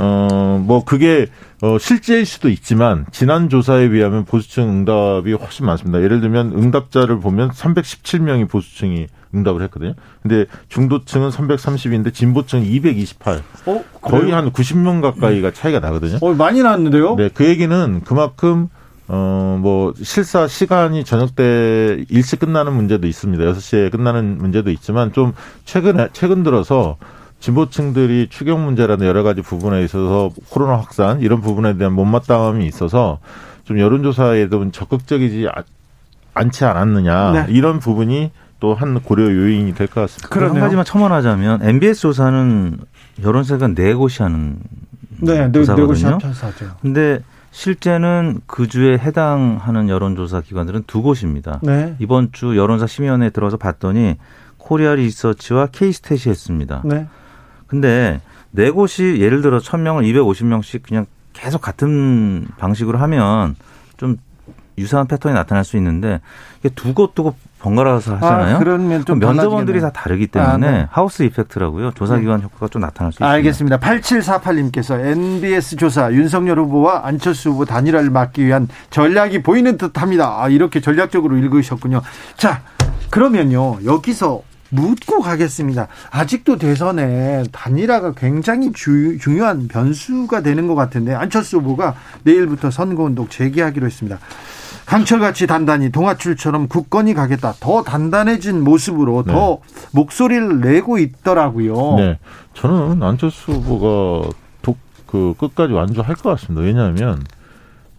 어, 뭐, 그게, 어, 실제일 수도 있지만, 지난 조사에 비하면 보수층 응답이 훨씬 많습니다. 예를 들면, 응답자를 보면 317명이 보수층이 응답을 했거든요. 근데 중도층은 330인데 진보층은 228. 어, 거의 한 90명 가까이가 차이가 나거든요. 어, 많이 나왔는데요? 네, 그 얘기는 그만큼 어, 뭐, 실사 시간이 저녁 때 일찍 끝나는 문제도 있습니다. 6시에 끝나는 문제도 있지만 좀 최근에, 최근 들어서 진보층들이 추경 문제라는 여러 가지 부분에 있어서 코로나 확산 이런 부분에 대한 못마땅함이 있어서 좀 여론조사에도 적극적이지 않지 않았느냐 네. 이런 부분이 또한 고려 요인이 될 것 같습니다. 그럼 한 가지만 첨언하자면 MBS 조사는 여론조사가 네 곳이 하는 네, 네, 네 조사거든요. 네 근데 실제는 그 주에 해당하는 여론조사 기관들은 두 곳입니다. 네. 이번 주 여론조사 심의원에 들어서 봤더니 코리아 리서치와 케이스탯이 했습니다. 네. 근데 네 곳이 예를 들어 1000명을 250명씩 그냥 계속 같은 방식으로 하면 좀 유사한 패턴이 나타날 수 있는데 이게 두 곳 두곳 번갈아서 하잖아요. 아, 그러면 좀 면접원들이 다 다르기 때문에 아, 네. 하우스 이펙트라고요. 조사기관 네. 효과가 좀 나타날 수 있습니다. 알겠습니다. 8748님께서 NBS 조사 윤석열 후보와 안철수 후보 단일화를 막기 위한 전략이 보이는 듯합니다. 아, 이렇게 전략적으로 읽으셨군요. 자, 그러면요. 여기서 묻고 가겠습니다. 아직도 대선에 단일화가 굉장히 주, 중요한 변수가 되는 것 같은데 안철수 후보가 내일부터 선거운동 재개하기로 했습니다. 강철같이 단단히 동아줄처럼 굳건히 가겠다. 더 단단해진 모습으로 네. 더 목소리를 내고 있더라고요. 네. 저는 안철수 후보가 독, 그 끝까지 완주할 것 같습니다. 왜냐하면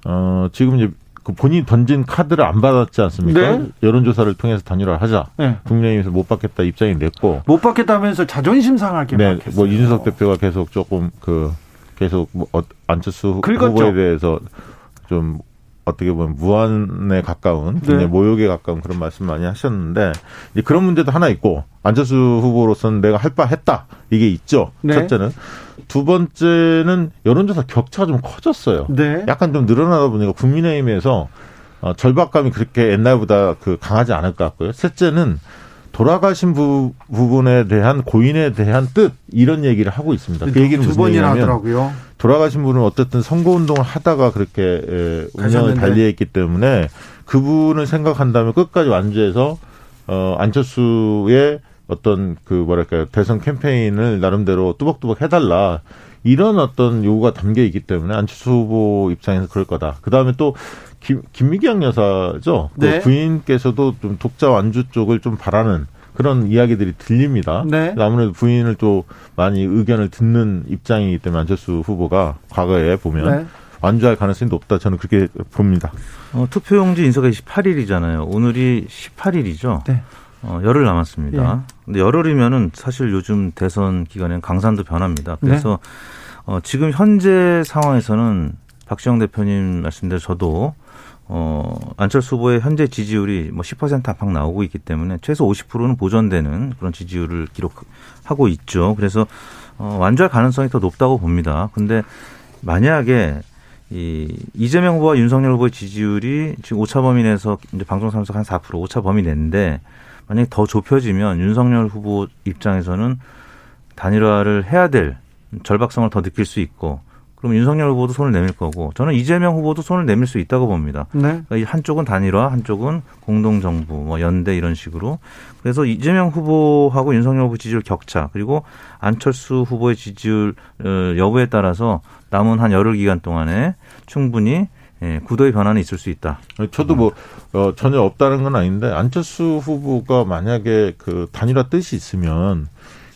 어, 지금 이제 그 본인이 던진 카드를 안 받았지 않습니까? 네? 여론조사를 통해서 단일화를 하자. 네. 국민의힘에서 못 받겠다 입장이 냈고. 못 받겠다면서 자존심 상하게 네, 막했어요. 뭐 이준석 대표가 계속 조금 그 계속 뭐 어, 안철수 긁었죠. 후보에 대해서 좀 어떻게 보면 무한에 가까운 네. 모욕에 가까운 그런 말씀 많이 하셨는데 이제 그런 문제도 하나 있고 안철수 후보로서는 내가 할 바 했다 이게 있죠. 네. 첫째는 두 번째는 여론조사 격차가 좀 커졌어요. 네. 약간 좀 늘어나다 보니까 국민의힘에서 어, 절박감이 그렇게 옛날보다 그 강하지 않을 것 같고요. 셋째는 돌아가신 부, 부분에 대한 고인에 대한 뜻 이런 얘기를 하고 있습니다. 그 얘기는 무슨 얘기냐면 하더라고요. 돌아가신 분은 어쨌든 선거 운동을 하다가 그렇게 에, 운명을 달리했기 때문에 그분을 생각한다면 끝까지 완주해서 어 안철수의 어떤 그 뭐랄까요 대선 캠페인을 나름대로 뚜벅뚜벅 해달라 이런 어떤 요구가 담겨 있기 때문에 안철수 후보 입장에서 그럴 거다. 그 다음에 또 김, 김미경 여사죠. 그 네. 그 부인께서도 좀 독자 완주 쪽을 좀 바라는 그런 이야기들이 들립니다. 네. 아무래도 부인을 또 많이 의견을 듣는 입장이기 때문에 안철수 후보가 과거에 보면 네. 완주할 가능성이 높다. 저는 그렇게 봅니다. 어, 투표용지 인쇄가 18일이잖아요. 오늘이 18일이죠. 네. 어, 열흘 남았습니다. 예. 근데 열흘이면은 사실 요즘 대선 기간에는 강산도 변합니다. 그래서 네. 어, 지금 현재 상황에서는 박지영 대표님 말씀대로 저도 어, 안철수 후보의 현재 지지율이 뭐 10% 안팎 나오고 있기 때문에 최소 50%는 보존되는 그런 지지율을 기록하고 있죠. 그래서 어, 완주할 가능성이 더 높다고 봅니다. 근데 만약에 이 이재명 후보와 윤석열 후보의 지지율이 지금 오차 범위 내에서 이제 방송 참석 한 4% 오차 범위 내인데 만약에 더 좁혀지면 윤석열 후보 입장에서는 단일화를 해야 될 절박성을 더 느낄 수 있고 그럼 윤석열 후보도 손을 내밀 거고 저는 이재명 후보도 손을 내밀 수 있다고 봅니다. 네. 그러니까 한쪽은 단일화, 한쪽은 공동정부, 뭐 연대 이런 식으로. 그래서 이재명 후보하고 윤석열 후보 지지율 격차 그리고 안철수 후보의 지지율 어, 여부에 따라서 남은 한 열흘 기간 동안에 충분히 예, 구도의 변화는 있을 수 있다. 저도 뭐 어, 전혀 없다는 건 아닌데 안철수 후보가 만약에 그 단일화 뜻이 있으면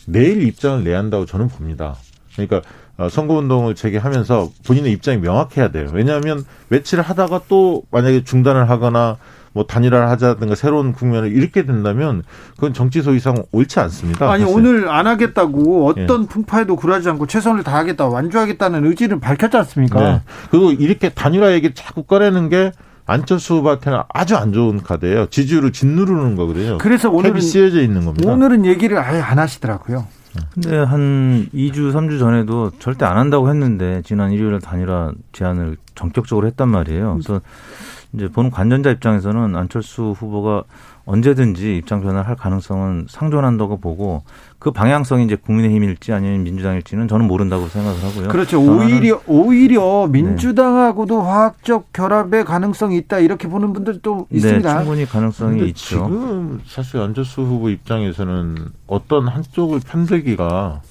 내일 입장을 내야 한다고 저는 봅니다. 그러니까 어, 선거운동을 재개하면서 본인의 입장이 명확해야 돼요. 왜냐하면 며칠을 하다가 또 만약에 중단을 하거나 뭐 단일화를 하자든가 새로운 국면을 잃게 된다면 그건 정치 소위상 옳지 않습니다. 아니 사실. 오늘 안 하겠다고 어떤 예. 풍파에도 굴하지 않고 최선을 다하겠다 완주하겠다는 의지를 밝혔지 않습니까? 네. 그리고 이렇게 단일화 얘기를 자꾸 꺼내는 게 안철수 후보한테는 아주 안 좋은 카드예요. 지지율을 짓누르는 거거든요. 그래서 오늘은 씌어져 있는 겁니다. 오늘은 얘기를 아예 안 하시더라고요. 근데 한 2주, 3주 전에도 절대 안 한다고 했는데 지난 일요일에 단일화 제안을 전격적으로 했단 말이에요. 그래서 이제 보는 관전자 입장에서는 안철수 후보가 언제든지 입장 변화를 할 가능성은 상존한다고 보고 그 방향성이 이제 국민의힘일지 아니면 민주당일지는 저는 모른다고 생각을 하고요. 그렇죠. 오히려 오히려 네. 민주당하고도 네. 화학적 결합의 가능성이 있다 이렇게 보는 분들도 네, 있습니다. 충분히 가능성이 있죠. 지금 사실 안철수 후보 입장에서는 어떤 한쪽을 편들기가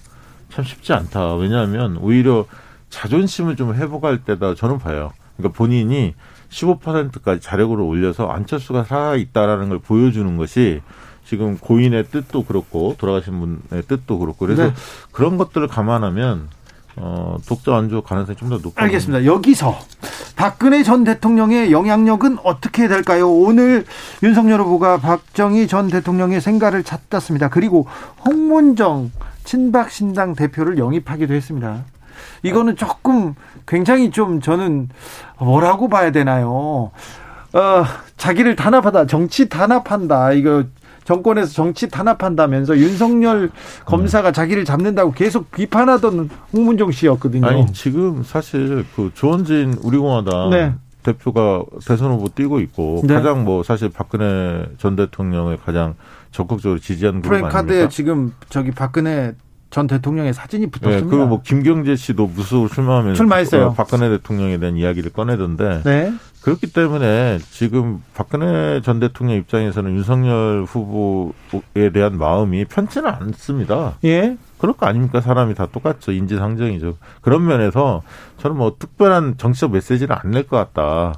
참 쉽지 않다. 왜냐하면 오히려 자존심을 좀 회복할 때다 저는 봐요. 그러니까 본인이 15%까지 자력으로 올려서 안철수가 살아 있다라는 걸 보여주는 것이 지금 고인의 뜻도 그렇고 돌아가신 분의 뜻도 그렇고 그래서 네. 그런 것들을 감안하면 어, 독자 완주 가능성이 좀 더 높아. 알겠습니다. 여기서 박근혜 전 대통령의 영향력은 어떻게 될까요? 오늘 윤석열 후보가 박정희 전 대통령의 생가를 찾았습니다. 그리고 홍문정 친박신당 대표를 영입하기도 했습니다. 이거는 조금 굉장히 좀 저는 뭐라고 봐야 되나요? 어, 자기를 단합하다, 정치 단합한다. 이거 정권에서 정치 탄압한다면서 윤석열 검사가 음. 자기를 잡는다고 계속 비판하던 홍문종 씨였거든요. 아니 지금 사실 그 조원진 우리공화당 네. 대표가 대선 후보 뛰고 있고 네. 가장 뭐 사실 박근혜 전 대통령을 가장 적극적으로 지지하는 그룹 아닙니까? 지금 저기 박근혜 전 대통령의 사진이 붙었습니다. 네, 그리고 뭐 김경재 씨도 무수로 출마하면서 출마했어요. 어, 박근혜 대통령에 대한 이야기를 꺼내던데 네. 그렇기 때문에 지금 박근혜 전 대통령 입장에서는 윤석열 후보에 대한 마음이 편치는 않습니다. 예. 그럴 거 아닙니까? 사람이 다 똑같죠. 인지상정이죠. 그런 면에서 저는 뭐 특별한 정치적 메시지를 안 낼 것 같다.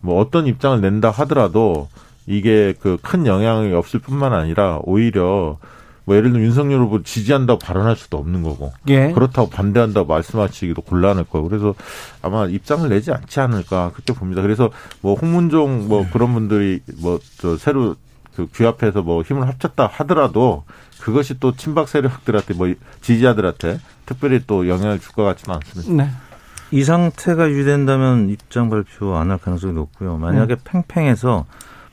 뭐 어떤 입장을 낸다 하더라도 이게 그 큰 영향이 없을 뿐만 아니라 오히려 뭐 예를 들면 윤석열 후보 지지한다고 발언할 수도 없는 거고 예. 그렇다고 반대한다고 말씀하시기도 곤란할 거고 그래서 아마 입장을 내지 않지 않을까 그렇게 봅니다. 그래서 뭐 홍문종 뭐 네. 그런 분들이 뭐 저 새로 그 귀합해서 뭐 힘을 합쳤다 하더라도 그것이 또 친박 세력들한테 뭐 지지자들한테 특별히 또 영향을 줄 것 같지는 않습니다. 네. 이 상태가 유지된다면 입장 발표 안 할 가능성이 높고요. 만약에 음. 팽팽해서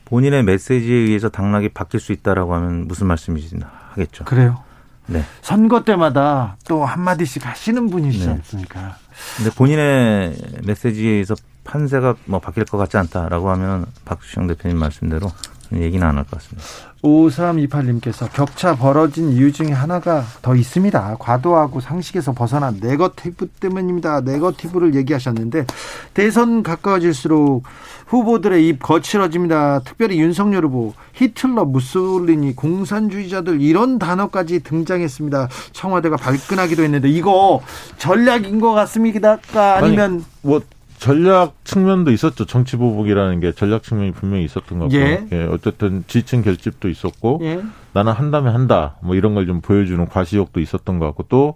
본인의 메시지에 의해서 당락이 바뀔 수 있다라고 하면 무슨 말씀이시나 하겠죠. 그래요. 네. 선거 때마다 또 한마디씩 하시는 분이시지 네. 않습니까? 근데 본인의 메시지에서 판세가 뭐 바뀔 것 같지 않다라고 하면 박수영 대표님 말씀대로 얘기는 안 할 것 같습니다. 5328님께서 격차 벌어진 이유 중에 하나가 더 있습니다. 과도하고 상식에서 벗어난 네거티브 때문입니다. 네거티브를 얘기하셨는데 대선 가까워질수록 후보들의 입 거칠어집니다. 특별히 윤석열 후보, 히틀러, 무솔리니, 공산주의자들 이런 단어까지 등장했습니다. 청와대가 발끈하기도 했는데 이거 전략인 것 같습니까? 아니면 아니, 뭐 전략 측면도 있었죠. 정치 보복이라는 게 전략 측면이 분명히 있었던 것 같고요. 예. 예. 어쨌든 지층 결집도 있었고 예. 나는 한다면 한다. 뭐 이런 걸 좀 보여주는 과시욕도 있었던 것 같고 또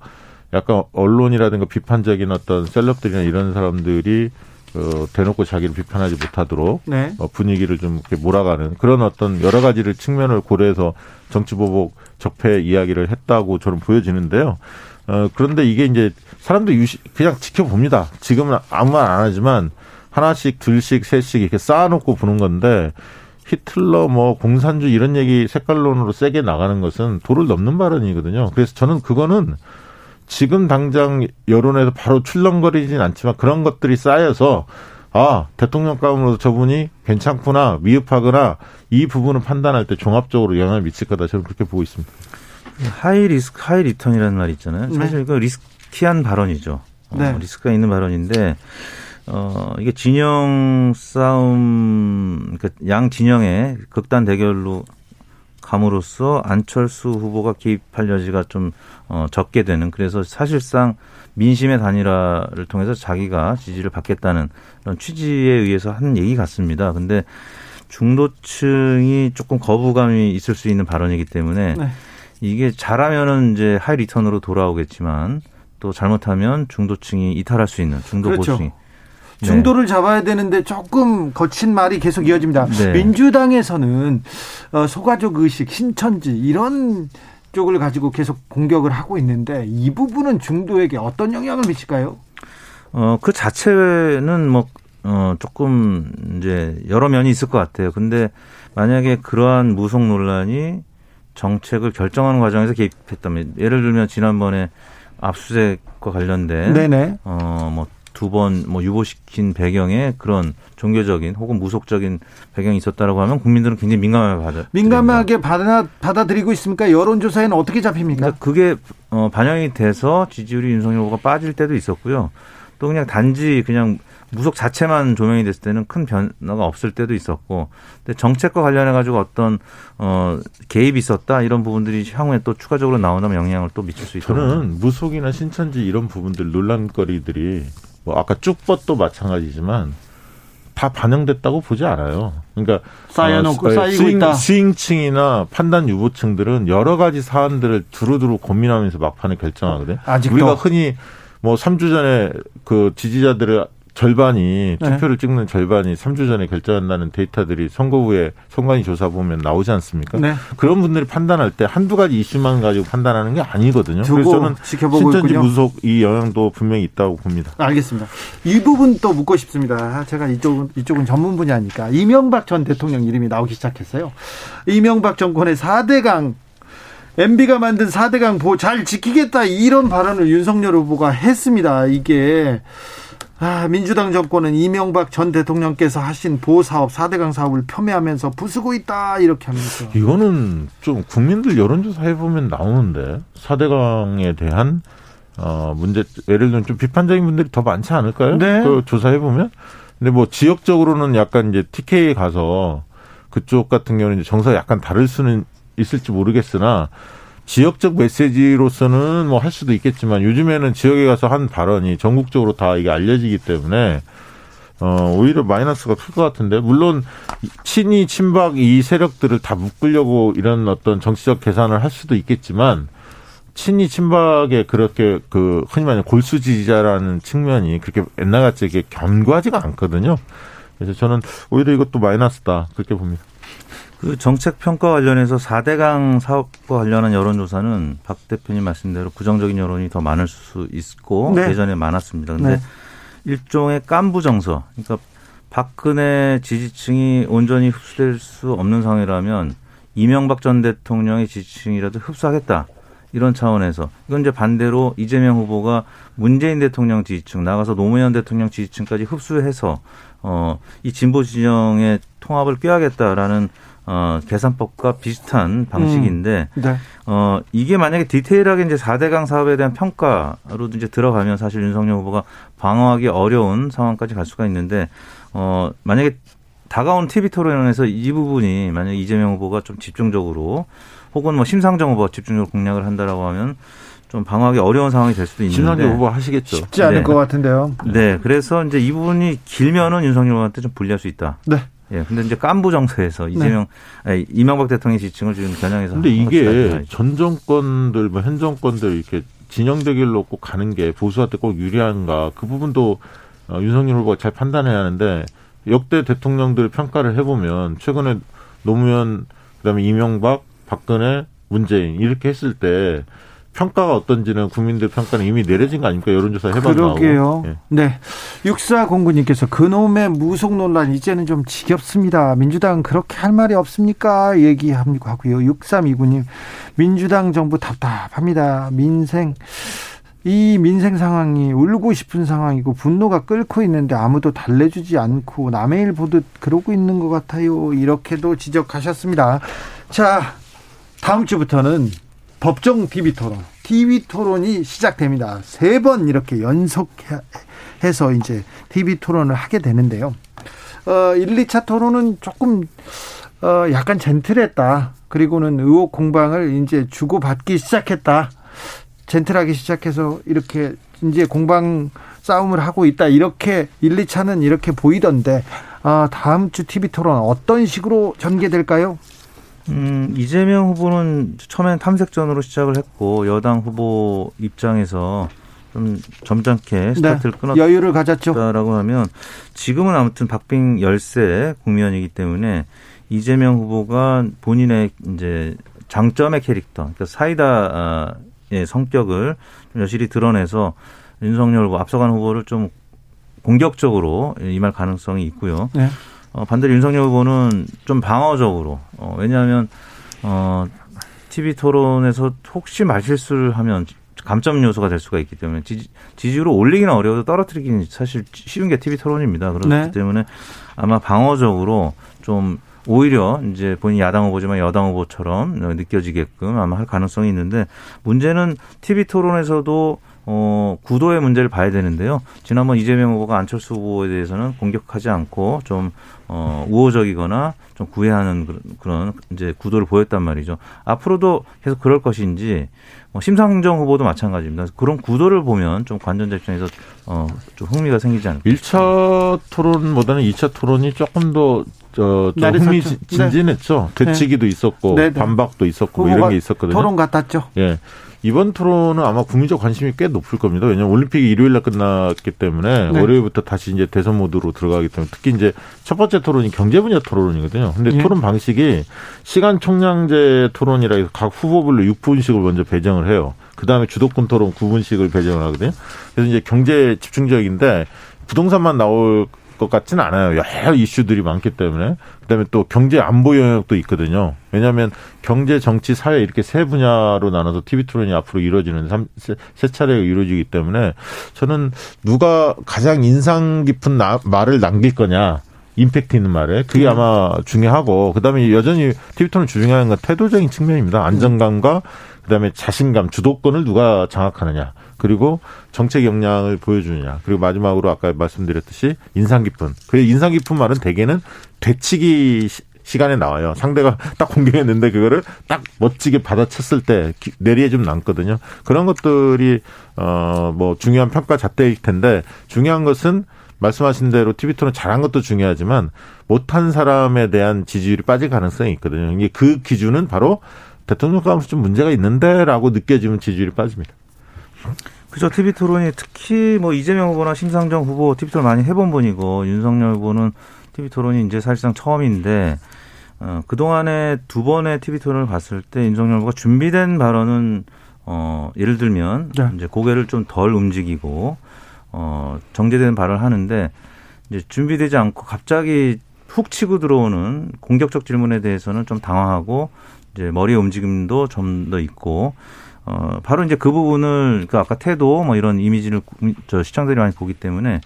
약간 언론이라든가 비판적인 어떤 셀럽들이나 이런 사람들이 어, 대놓고 자기를 비판하지 못하도록 네. 어, 분위기를 좀 이렇게 몰아가는 그런 어떤 여러 가지를 측면을 고려해서 정치 보복 적폐 이야기를 했다고 저는 보여지는데요. 어, 그런데 이게 이제 사람들 유시, 그냥 지켜봅니다. 지금은 아무 말 안 하지만 하나씩, 둘씩, 셋씩 이렇게 쌓아놓고 보는 건데 히틀러 뭐 공산주 이런 얘기 색깔론으로 세게 나가는 것은 도를 넘는 발언이거든요. 그래서 저는 그거는 지금 당장 여론에서 바로 출렁거리진 않지만 그런 것들이 쌓여서 아 대통령 감으로 저분이 괜찮구나 미흡하거나 이 부분을 판단할 때 종합적으로 영향을 미칠 거다 저는 그렇게 보고 있습니다. high risk high return이라는 말이 있잖아요. 네. 사실 네. 그 risky한 발언이죠. 어, 네. 리스크가 있는 발언인데 어 이게 진영 싸움 그러니까 양 진영의 극단 대결로 감으로써 안철수 후보가 개입할 여지가 좀 어, 적게 되는 그래서 사실상 민심의 단일화를 통해서 자기가 지지를 받겠다는 그런 취지에 의해서 한 얘기 같습니다. 근데 중도층이 조금 거부감이 있을 수 있는 발언이기 때문에 네. 이게 잘하면은 이제 high return으로 돌아오겠지만 또 잘못하면 중도층이 이탈할 수 있는 중도 그렇죠. 보수층이 네. 중도를 잡아야 되는데 조금 거친 말이 계속 이어집니다. 네. 민주당에서는 어, 소가족 의식, 신천지 이런 쪽을 가지고 계속 공격을 하고 있는데 이 부분은 중도에게 어떤 영향을 미칠까요? 어, 그 자체는 뭐, 어, 조금 이제 여러 면이 있을 것 같아요. 근데 만약에 그러한 무속 논란이 정책을 결정하는 과정에서 개입했다면 예를 들면 지난번에 압수수색과 관련된 네네. 어 뭐 두 번 뭐 유보시킨 배경에 그런 종교적인 혹은 무속적인 배경이 있었다라고 하면 국민들은 굉장히 민감하게 받아 민감하게 받아 받아들이고 있습니까? 여론조사에는 어떻게 잡힙니까? 그러니까 그게 어 반영이 돼서 지지율이 윤석열 후보가 빠질 때도 있었고요. 또 그냥 단지 그냥 무속 자체만 조명이 됐을 때는 큰 변화가 없을 때도 있었고, 근데 정책과 관련해 가지고 어떤 어 개입이 있었다 이런 부분들이 향후에 또 추가적으로 나온다면 영향을 또 미칠 수 있다. 저는 무속이나 신천지 이런 부분들 논란거리들이 뭐 아까 쭉뻗도 마찬가지지만 다 반영됐다고 보지 않아요. 그러니까 쌓여놓고 어, 쌓이고 스윙, 있다. 스윙층이나 판단 유보층들은 여러 가지 사안들을 두루두루 고민하면서 막판에 결정하거든. 아직도 우리가 흔히 뭐 3주 전에 그 지지자들을 절반이 네. 투표를 네. 찍는 절반이 3주 전에 결정한다는 데이터들이 선거 후에 선관위 조사 보면 나오지 않습니까? 네. 그런 분들이 판단할 때 한두 가지 이슈만 가지고 판단하는 게 아니거든요. 그래서 저는 지켜보고 신천지. 무속 이 영향도 분명히 있다고 봅니다. 알겠습니다. 이 부분 또 묻고 싶습니다. 제가 이쪽은 이쪽은 전문 분야니까 이명박 전 대통령 이름이 나오기 시작했어요. 이명박 정권의 4대강 MB가 만든 4대강 보호 잘 지키겠다 이런 발언을 윤석열 후보가 했습니다. 이게 아, 민주당 정권은 이명박 전 대통령께서 하신 보호 사업 4대강 사업을 폄훼하면서 부수고 있다 이렇게 하면서 이거는 좀 국민들 여론조사 해보면 나오는데 4대강에 대한 어 문제 예를 들면 좀 비판적인 분들이 더 많지 않을까요? 네. 그 조사해 보면 근데 뭐 지역적으로는 약간 이제 TK에 가서 그쪽 같은 경우는 이제 정서가 약간 다를 수는 있을지 모르겠으나 지역적 메시지로서는 뭐 할 수도 있겠지만 요즘에는 지역에 가서 한 발언이 전국적으로 다 이게 알려지기 때문에 어 오히려 마이너스가 클 것 같은데 물론 친이 친박 이 세력들을 다 묶으려고 이런 어떤 정치적 계산을 할 수도 있겠지만 친이 친박에 그렇게 그 흔히 말하는 골수 지지자라는 측면이 그렇게 옛날 같이 이렇게 견고하지가 않거든요. 그래서 저는 오히려 이것도 마이너스다 그렇게 봅니다. 그 정책 평가 관련해서 4대강 사업과 관련한 여론조사는 박 대표님 말씀대로 부정적인 여론이 더 많을 수 있고 네. 예전에 많았습니다. 근데 네. 일종의 깐부 정서, 그러니까 박근혜 지지층이 온전히 흡수될 수 없는 상황이라면 이명박 전 대통령의 지지층이라도 흡수하겠다. 이런 차원에서 이건 이제 반대로 이재명 후보가 문재인 대통령 지지층 나가서 노무현 대통령 지지층까지 흡수해서 어 이 진보 진영의 통합을 꾀하겠다라는 어, 계산법과 비슷한 방식인데, 음, 네. 어, 이게 만약에 디테일하게 이제 4대강 사업에 대한 평가로 이제 들어가면 사실 윤석열 후보가 방어하기 어려운 상황까지 갈 수가 있는데, 어, 만약에 다가온 TV 토론에서 이 부분이 만약에 이재명 후보가 좀 집중적으로 혹은 뭐 심상정 후보가 집중적으로 공략을 한다라고 하면 좀 방어하기 어려운 상황이 될 수도 있는데. 심상정 후보 하시겠죠. 쉽지 않을 네. 것 같은데요. 네. 그래서 이제 이 부분이 길면은 윤석열 후보한테 좀 불리할 수 있다. 네. 예, 근데 이제 깐부 정서에서 네. 이재명, 네. 아니, 이명박 대통령의 지층을 지금 겨냥해서. 근데 이게 전 정권들, 뭐 현 정권들 이렇게 진영대 길로 꼭 가는 게 보수한테 꼭 유리한가 그 부분도 어, 윤석열 후보가 잘 판단해야 하는데 역대 대통령들 평가를 해보면 최근에 노무현 그다음에 이명박, 박근혜, 문재인 이렇게 했을 때 평가가 어떤지는 국민들 평가는 이미 내려진 거 아닙니까? 여론조사 해봐도 그러게요. 예. 네. 육사공구님께서 그놈의 무속 논란 이제는 좀 지겹습니다. 민주당은 그렇게 할 말이 없습니까? 얘기하고요. 6329님 민주당 정부 답답합니다. 민생 이 민생 상황이 울고 싶은 상황이고 분노가 끓고 있는데 아무도 달래주지 않고 남의 일 보듯 그러고 있는 것 같아요. 이렇게도 지적하셨습니다. 자, 다음 주부터는 법정 TV 토론, TV 토론이 시작됩니다. 세 번 이렇게 연속해서 이제 TV 토론을 하게 되는데요. 어, 1, 2차 토론은 조금 어, 약간 젠틀했다. 그리고는 의혹 공방을 이제 주고받기 시작했다. 젠틀하게 시작해서 이렇게 이제 공방 싸움을 하고 있다. 이렇게 1, 2차는 이렇게 보이던데 아, 다음 주 TV 토론 어떤 식으로 전개될까요? 음, 이재명 후보는 처음엔 탐색전으로 시작을 했고 여당 후보 입장에서 좀 점잖게 스타트를 네. 끊었다. 여유를 가졌죠.라고 하면 지금은 아무튼 박빙 열세 국면이기 때문에 이재명 후보가 본인의 이제 장점의 캐릭터, 그러니까 사이다의 성격을 좀 여실히 드러내서 윤석열 후보 앞서간 후보를 좀 공격적으로 임할 가능성이 있고요. 네. 어, 반대로 윤석열 후보는 좀 방어적으로 어, 왜냐하면 어, TV 토론에서 혹시 말실수를 하면 감점 요소가 될 수가 있기 때문에 지지, 지지율을 올리기는 어려워도 떨어뜨리기는 사실 쉬운 게 TV 토론입니다. 그렇기 네. 때문에 아마 방어적으로 좀 오히려 이제 본인 야당 후보지만 여당 후보처럼 느껴지게끔 아마 할 가능성이 있는데 문제는 TV 토론에서도 어, 구도의 문제를 봐야 되는데요. 지난번 이재명 후보가 안철수 후보에 대해서는 공격하지 않고 좀, 어, 우호적이거나 좀 구애하는 그런 이제 구도를 보였단 말이죠. 앞으로도 계속 그럴 것인지, 뭐 심상정 후보도 마찬가지입니다. 그런 구도를 보면 좀 관전자 입장에서 어, 좀 흥미가 생기지 않을까. 1차 토론보다는 2차 토론이 조금 더 저, 좀 흥미진진했죠. 네. 되치기도 있었고, 네, 네. 반박도 있었고, 뭐 이런 게 있었거든요. 토론 같았죠. 예. 이번 토론은 아마 국민적 관심이 꽤 높을 겁니다. 왜냐하면 올림픽이 일요일 날 끝났기 때문에 네. 월요일부터 다시 이제 대선 모드로 들어가기 때문에 특히 이제 첫 번째 토론이 경제 분야 토론이거든요. 근데 예. 토론 방식이 시간 총량제 토론이라 해서 각 후보별로 6분씩을 먼저 배정을 해요. 그 다음에 주도권 토론 9분씩을 배정을 하거든요. 그래서 이제 경제 집중적인데 부동산만 나올 것 같지는 않아요. 여러 이슈들이 많기 때문에. 그다음에 또 경제 안보 영역도 있거든요. 왜냐하면 경제, 정치, 사회 이렇게 세 분야로 나눠서 TV 토론이 앞으로 이루어지는 세, 세 차례가 이루어지기 때문에 저는 누가 가장 인상 깊은 나, 말을 남길 거냐. 임팩트 있는 말에 그게 네. 아마 중요하고 그다음에 여전히 토론 중요한 건 태도적인 측면입니다. 안정감과 그다음에 자신감, 주도권을 누가 장악하느냐. 그리고 정책 역량을 보여주느냐. 그리고 마지막으로 아까 말씀드렸듯이 인상 깊은. 그 인상 깊은 말은 대개는 되치기 시간에 나와요. 상대가 딱 공격했는데 그거를 딱 멋지게 받아쳤을 때 내리에 좀 남거든요. 그런 것들이 어뭐 중요한 평가 잣대일 텐데 중요한 것은 말씀하신 대로 TV 토론 잘한 것도 중요하지만 못한 사람에 대한 지지율이 빠질 가능성이 있거든요. 이게 그 기준은 바로 대통령 가면서 좀 문제가 있는데라고 느껴지면 지지율이 빠집니다. 그죠. TV 토론이 특히 뭐 이재명 후보나 심상정 후보 TV 토론 많이 해본 분이고 윤석열 후보는 TV 토론이 이제 사실상 처음인데 어, 그동안에 두 번의 TV 토론을 봤을 때 윤석열 후보가 준비된 발언은 어, 예를 들면 네. 이제 고개를 좀 덜 움직이고 어, 정제된 발언을 하는데 이제 준비되지 않고 갑자기 훅 치고 들어오는 공격적 질문에 대해서는 좀 당황하고 이제 머리의 움직임도 좀 더 있고 어, 바로 이제 그 부분을, 그 아까 태도 뭐 이런 이미지를 저 시청자들이 많이 보기 때문에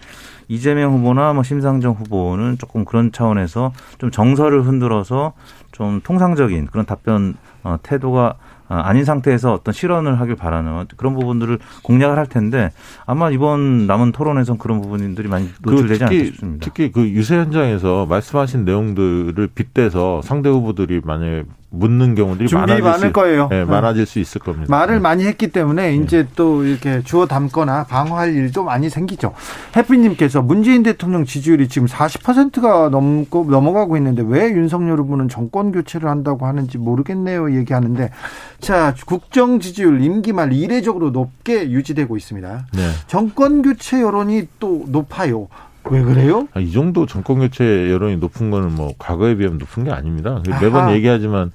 이재명 후보나 뭐 심상정 후보는 조금 그런 차원에서 좀 정서를 흔들어서 좀 통상적인 그런 답변 어, 태도가 어, 아닌 상태에서 어떤 실언을 하길 바라는 그런 부분들을 공략을 할 텐데 아마 이번 남은 토론에선 그런 부분들이 많이 노출되지 않을까 싶습니다. 특히 그 유세 현장에서 말씀하신 내용들을 빗대서 상대 후보들이 만약에 묻는 경우들이 많아질 많을 수, 거예요. 네, 많아질 수 있을 겁니다. 말을 네. 많이 했기 때문에 네. 이제 또 이렇게 주워 담거나 방어할 일도 많이 생기죠. 해피님께서 문재인 대통령 지지율이 지금 40%가 넘고 넘어가고 있는데 왜 윤석열 후보는 정권 교체를 한다고 하는지 모르겠네요. 얘기하는데 자 국정 지지율 임기 말 이례적으로 높게 유지되고 있습니다. 네. 정권 교체 여론이 또 높아요. 왜 그래요? 아, 이 정도 정권 교체 여론이 높은 거는 뭐 과거에 비하면 높은 게 아닙니다. 매번 아하. 얘기하지만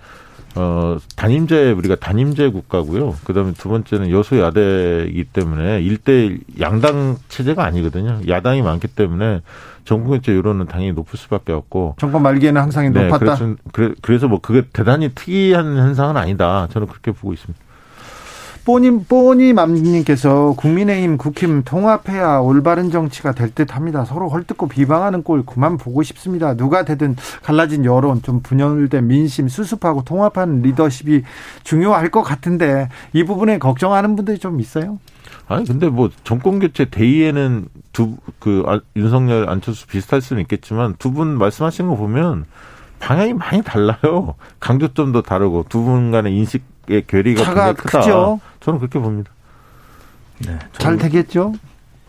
어 단임제 우리가 단임제 국가고요. 그다음에 두 번째는 여소 야대이기 때문에 일대 양당 체제가 아니거든요. 야당이 많기 때문에 정권 교체 여론은 당연히 높을 수밖에 없고 정권 말기에는 항상 네, 높았다. 그래서, 그래 서 뭐 그게 대단히 특이한 현상은 아니다. 저는 그렇게 보고 있습니다. 뽀님 뽀니맘님께서 국민의힘 국힘 통합해야 올바른 정치가 될 듯합니다. 서로 헐뜯고 비방하는 꼴 그만 보고 싶습니다. 누가 되든 갈라진 여론 좀 분열된 민심 수습하고 통합하는 리더십이 중요할 것 같은데 이 부분에 걱정하는 분들이 좀 있어요. 아니 근데 뭐 정권 교체 대의에는 두그 아, 윤석열 안철수 비슷할 수는 있겠지만 두 분 말씀하신 거 보면 방향이 많이 달라요. 강조점도 다르고 두 분 간의 인식 의 괴리가 차가 크다. 크죠. 저는 그렇게 봅니다. 네, 잘 되겠죠?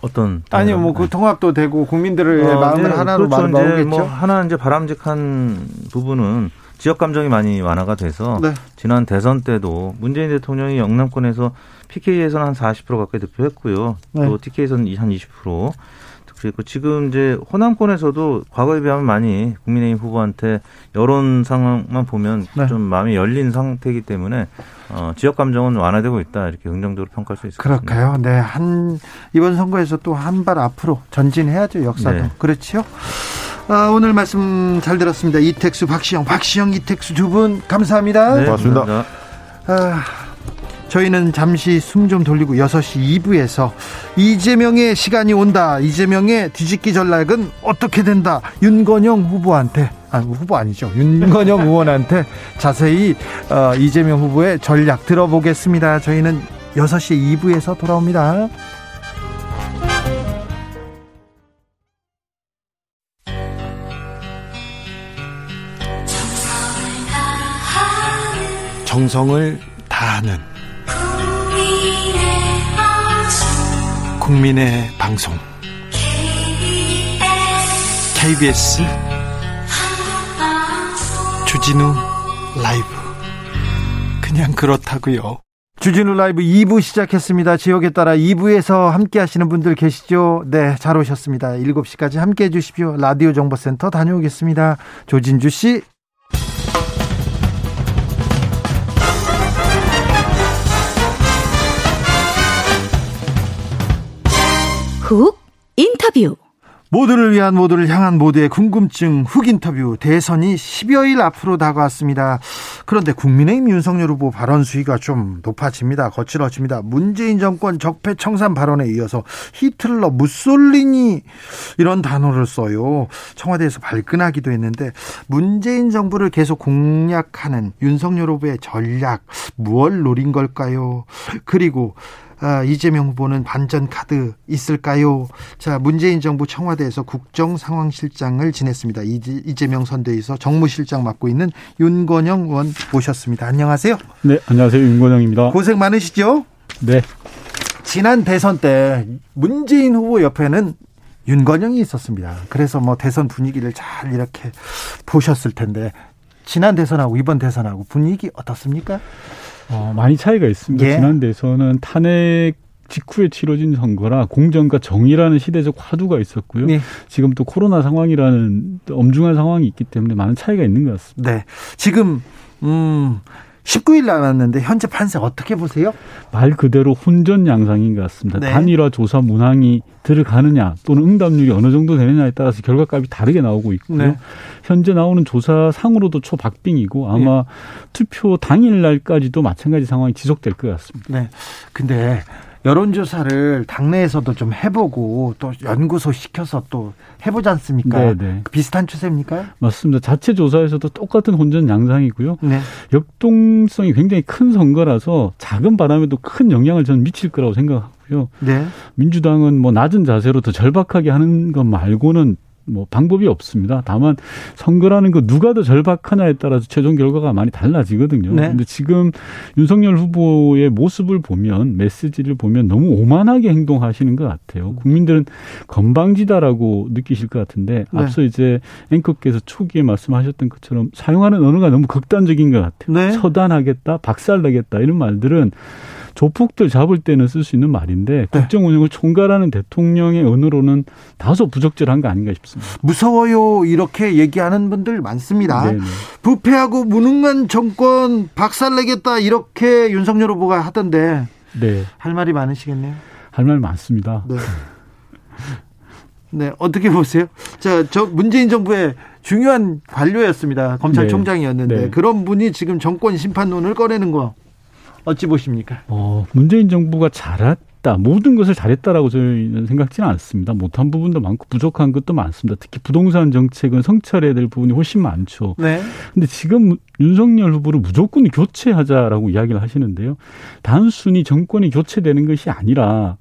어떤 아니요 뭐 그 통합도 되고 국민들의 어, 마음을 네, 하나로 그렇죠. 마음겠죠. 뭐 하나 이제 바람직한 부분은 지역 감정이 많이 완화가 돼서 네. 지난 대선 때도 문재인 대통령이 영남권에서 PK에서는 한 40% 가까이 득표했고요. 네. 또 TK에서는 한 20%. 그리고 지금 이제 호남권에서도 과거에 비하면 많이 국민의힘 후보한테 여론 상황만 보면 네. 좀 마음이 열린 상태이기 때문에 어, 지역 감정은 완화되고 있다 이렇게 긍정적으로 평가할 수 있을 그럴까요? 것 같습니다. 네, 한 이번 선거에서 또 한 발 앞으로 전진해야죠 역사도 네. 그렇지요. 아, 오늘 말씀 잘 들었습니다. 이택수, 박시영, 박시영, 이택수 두 분 감사합니다. 네, 고맙습니다. 아, 저희는 잠시 숨 좀 돌리고 6시 2부에서 이재명의 시간이 온다. 이재명의 뒤집기 전략은 어떻게 된다. 윤건영 후보한테 아, 후보 아니죠. 윤건영 의원한테 자세히 어, 이재명 후보의 전략 들어보겠습니다. 저희는 6시 2부에서 돌아옵니다. 정성을 다하는 국민의 방송 KBS 주진우 라이브 그냥 그렇다고요. 주진우 라이브 2부 시작했습니다. 지역에 따라 2부에서 함께 하시는 분들 계시죠? 네, 잘 오셨습니다. 7시까지 함께 해 주십시오. 라디오 정보센터 다녀오겠습니다. 조진주 씨. 훅 인터뷰 모두를 위한 모두를 향한 모두의 궁금증 훅 인터뷰 대선이 10여일 앞으로 다가왔습니다. 그런데 국민의힘 윤석열 후보 발언 수위가 좀 높아집니다. 거칠어집니다. 문재인 정권 적폐 청산 발언에 이어서 히틀러, 무솔리니 이런 단어를 써요. 청와대에서 발끈하기도 했는데 문재인 정부를 계속 공략하는 윤석열 후보의 전략 무얼 노린 걸까요? 그리고 아, 이재명 후보는 반전 카드 있을까요? 자, 문재인 정부 청와대에서 국정 상황실장을 지냈습니다. 이재명 선대위에서 정무실장 맡고 있는 윤건영 의원 모셨습니다. 안녕하세요. 네, 안녕하세요. 윤건영입니다. 고생 많으시죠? 네. 지난 대선 때 문재인 후보 옆에는 윤건영이 있었습니다. 그래서 뭐 대선 분위기를 잘 이렇게 보셨을 텐데 지난 대선하고 이번 대선하고 분위기 어떻습니까? 어, 많이 차이가 있습니다. 예. 지난 대선은 탄핵 직후에 치러진 선거라 공정과 정의라는 시대적 화두가 있었고요. 네. 지금 또 코로나 상황이라는 엄중한 상황이 있기 때문에 많은 차이가 있는 것 같습니다. 네. 지금 음 19일 남았는데 현재 판세 어떻게 보세요? 말 그대로 혼전 양상인 것 같습니다. 네. 단일화 조사 문항이 들어가느냐 또는 응답률이 어느 정도 되느냐에 따라서 결과값이 다르게 나오고 있고요. 네. 현재 나오는 조사 상으로도 초박빙이고 아마 네. 투표 당일 날까지도 마찬가지 상황이 지속될 것 같습니다. 네. 근데 여론조사를 당내에서도 좀 해보고 또 연구소 시켜서 또 해보지 않습니까? 네네. 네. 비슷한 추세입니까? 맞습니다. 자체 조사에서도 똑같은 혼전 양상이고요. 네. 역동성이 굉장히 큰 선거라서 작은 바람에도 큰 영향을 저는 미칠 거라고 생각하고요. 네. 민주당은 뭐 낮은 자세로 더 절박하게 하는 것 말고는 뭐 방법이 없습니다. 다만 선거라는 거 누가 더 절박하냐에 따라서 최종 결과가 많이 달라지거든요. 네. 근데 지금 윤석열 후보의 모습을 보면 메시지를 보면 너무 오만하게 행동하시는 것 같아요. 국민들은 건방지다라고 느끼실 것 같은데 네. 앞서 이제 앵커께서 초기에 말씀하셨던 것처럼 사용하는 언어가 너무 극단적인 것 같아요. 네. 처단하겠다, 박살내겠다 이런 말들은 조폭들 잡을 때는 쓸 수 있는 말인데 네. 국정 운영을 총괄하는 대통령의 언어로는 다소 부적절한 거 아닌가 싶습니다. 무서워요 이렇게 얘기하는 분들 많습니다. 네네. 부패하고 무능한 정권 박살내겠다 이렇게 윤석열 후보가 하던데 네. 할 말이 많으시겠네요. 할 말 많습니다. 네. 네, 어떻게 보세요? 자, 저 문재인 정부의 중요한 관료였습니다. 검찰총장이었는데 네. 네. 그런 분이 지금 정권 심판론을 꺼내는 거 어찌 보십니까? 어, 문재인 정부가 잘했다. 모든 것을 잘했다라고 저희는 생각지는 않습니다. 못한 부분도 많고 부족한 것도 많습니다. 특히 부동산 정책은 성찰해야 될 부분이 훨씬 많죠. 네. 근데 지금 윤석열 후보를 무조건 교체하자라고 이야기를 하시는데요. 단순히 정권이 교체되는 것이 아니라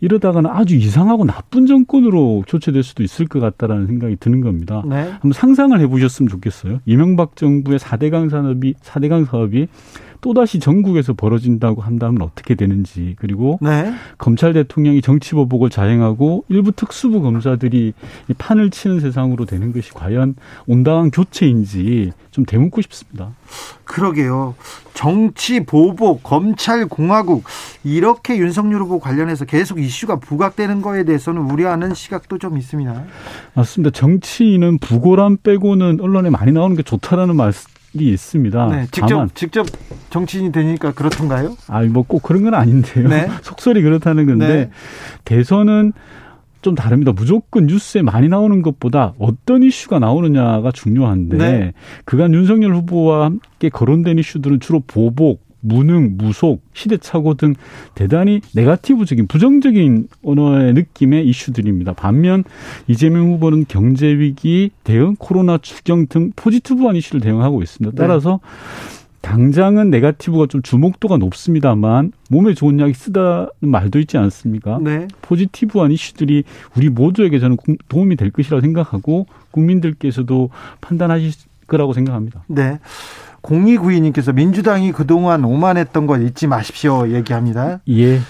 이러다가는 아주 이상하고 나쁜 정권으로 교체될 수도 있을 것 같다라는 생각이 드는 겁니다. 네. 한번 상상을 해보셨으면 좋겠어요. 이명박 정부의 4대강 산업이 4대강 사업이 또다시 전국에서 벌어진다고 한다면 어떻게 되는지 그리고 네. 검찰 대통령이 정치 보복을 자행하고 일부 특수부 검사들이 이 판을 치는 세상으로 되는 것이 과연 온당한 교체인지 좀 되묻고 싶습니다. 그러게요. 정치 보복, 검찰 공화국 이렇게 윤석열 후보 관련해서 계속 이슈가 부각되는 거에 대해서는 우려하는 시각도 좀 있습니다. 맞습니다. 정치인은 부고람 빼고는 언론에 많이 나오는 게 좋다라는 말씀 있습니다. 네, 직접 다만, 직접 정치인이 되니까 그렇던가요? 아, 뭐꼭 그런 건 아닌데요. 네. 속설이 그렇다는 건데 네. 대선은 좀 다릅니다. 무조건 뉴스에 많이 나오는 것보다 어떤 이슈가 나오느냐가 중요한데 네. 그간 윤석열 후보와 함께 거론된 이슈들은 주로 보복, 무능, 무속, 시대착오 등 대단히 네가티브적인 부정적인 언어의 느낌의 이슈들입니다. 반면 이재명 후보는 경제 위기 대응, 코로나 추경 등 포지티브한 이슈를 대응하고 있습니다. 네. 따라서 당장은 네가티브가 좀 주목도가 높습니다만 몸에 좋은 약이 쓰다는 말도 있지 않습니까? 네. 포지티브한 이슈들이 우리 모두에게 저는 도움이 될 것이라고 생각하고 국민들께서도 판단하실 거라고 생각합니다. 네. 0292님께서 민주당이 그동안 오만했던 것 잊지 마십시오 얘기합니다. 예.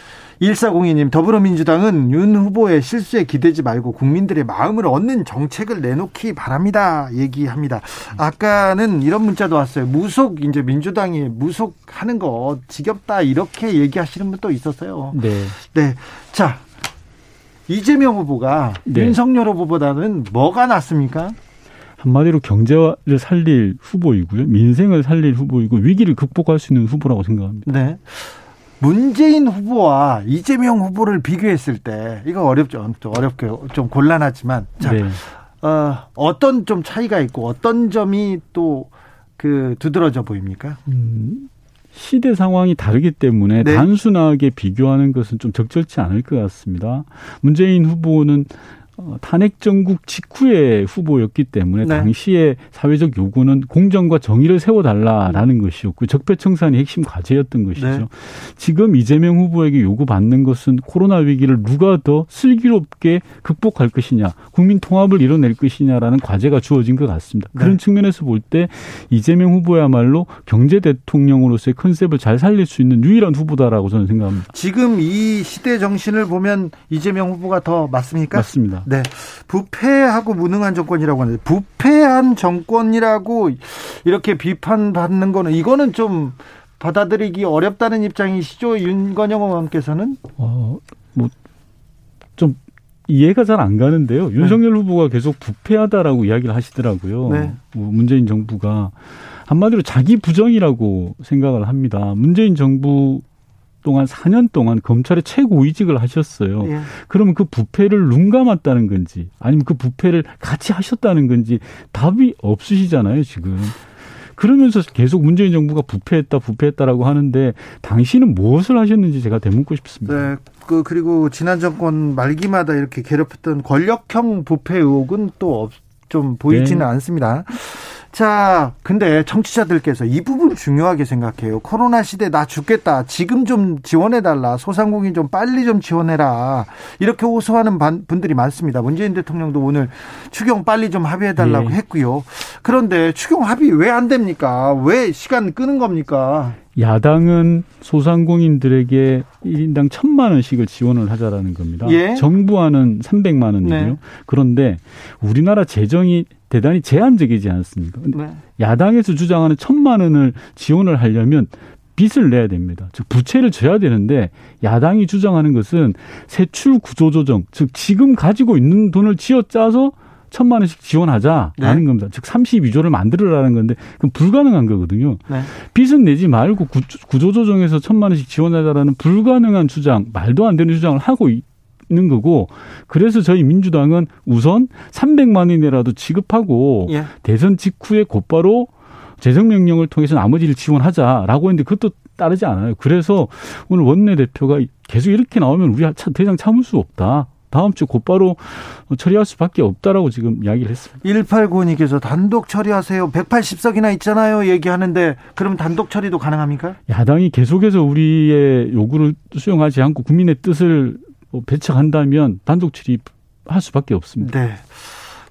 1402님 더불어민주당은 윤 후보의 실수에 기대지 말고 국민들의 마음을 얻는 정책을 내놓기 바랍니다. 얘기합니다. 아까는 이런 문자도 왔어요. 무속 이제 민주당이 무속하는 거 지겹다 이렇게 얘기하시는 분도 있었어요. 네. 네. 자 이재명 후보가 네. 윤석열 후보보다는 뭐가 낫습니까? 한마디로 경제를 살릴 후보이고요. 민생을 살릴 후보이고 위기를 극복할 수 있는 후보라고 생각합니다. 네. 문재인 후보와 이재명 후보를 비교했을 때 이거 어렵죠. 좀 어렵게 좀 곤란하지만 자, 네. 어, 어떤 좀 차이가 있고 어떤 점이 또 그 두드러져 보입니까? 음, 시대 상황이 다르기 때문에 네. 단순하게 비교하는 것은 좀 적절치 않을 것 같습니다. 문재인 후보는 어, 탄핵 정국 직후의 후보였기 때문에 네. 당시에 사회적 요구는 공정과 정의를 세워달라라는 것이었고 적폐청산이 핵심 과제였던 것이죠. 네. 지금 이재명 후보에게 요구받는 것은 코로나 위기를 누가 더 슬기롭게 극복할 것이냐, 국민 통합을 이뤄낼 것이냐라는 과제가 주어진 것 같습니다. 네. 그런 측면에서 볼 때 이재명 후보야말로 경제 대통령으로서의 컨셉을 잘 살릴 수 있는 유일한 후보다라고 저는 생각합니다. 지금 이 시대 정신을 보면 이재명 후보가 더 맞습니까? 맞습니다. 네. 부패하고 무능한 정권이라고 하는데 부패한 정권이라고 이렇게 비판받는 거는 이거는 좀 받아들이기 어렵다는 입장이시죠? 윤건영 의원께서는? 어, 뭐, 좀 이해가 잘 안 가는데요. 윤석열 네. 후보가 계속 부패하다라고 이야기를 하시더라고요. 네. 뭐 문재인 정부가 한마디로 자기 부정이라고 생각을 합니다. 문재인 정부 동안 4년 동안 검찰의 최고위직을 하셨어요. 예. 그러면 그 부패를 눈 감았다는 건지 아니면 그 부패를 같이 하셨다는 건지 답이 없으시잖아요, 지금. 그러면서 계속 문재인 정부가 부패했다, 부패했다라고 하는데 당신은 무엇을 하셨는지 제가 되묻고 싶습니다. 네. 그 그리고 지난 정권 말기마다 이렇게 괴롭혔던 권력형 부패 의혹은 또 좀 보이지는 네. 않습니다. 자, 근데 청취자들께서 이 부분 중요하게 생각해요. 코로나 시대 나 죽겠다. 지금 좀 지원해달라. 소상공인 좀 빨리 좀 지원해라. 이렇게 호소하는 분들이 많습니다. 문재인 대통령도 오늘 추경 빨리 좀 합의해달라고 네. 했고요. 그런데 추경 합의 왜 안 됩니까? 왜 시간 끄는 겁니까? 야당은 소상공인들에게 1인당 1천만 원씩을 지원을 하자라는 겁니다. 예? 정부와는 300만 원이고요. 네. 그런데 우리나라 재정이 대단히 제한적이지 않습니까? 네. 야당에서 주장하는 천만 원을 지원을 하려면 빚을 내야 됩니다. 즉 부채를 져야 되는데 야당이 주장하는 것은 세출 구조 조정, 즉 지금 가지고 있는 돈을 쥐어 짜서 천만 원씩 지원하자라는 네. 겁니다. 즉 32조를 만들어라는 건데 그럼 불가능한 거거든요. 네. 빚은 내지 말고 구조 조정에서 천만 원씩 지원하자라는 불가능한 주장, 말도 안 되는 주장을 하고 있는 거고 그래서 저희 민주당은 우선 300만 원이라도 지급하고 예. 대선 직후에 곧바로 재정 명령을 통해서 나머지를 지원하자라고 했는데 그것도 따르지 않아요. 그래서 오늘 원내 대표가 계속 이렇게 나오면 우리 더 이상 참을 수 없다. 다음 주 곧바로 처리할 수밖에 없다라고 지금 이야기를 했습니다. 1895님께서 단독 처리하세요. 180석이나 있잖아요. 얘기하는데 그럼 단독 처리도 가능합니까? 야당이 계속해서 우리의 요구를 수용하지 않고 국민의 뜻을 뭐 배척한다면 단독 출입할 수밖에 없습니다. 네.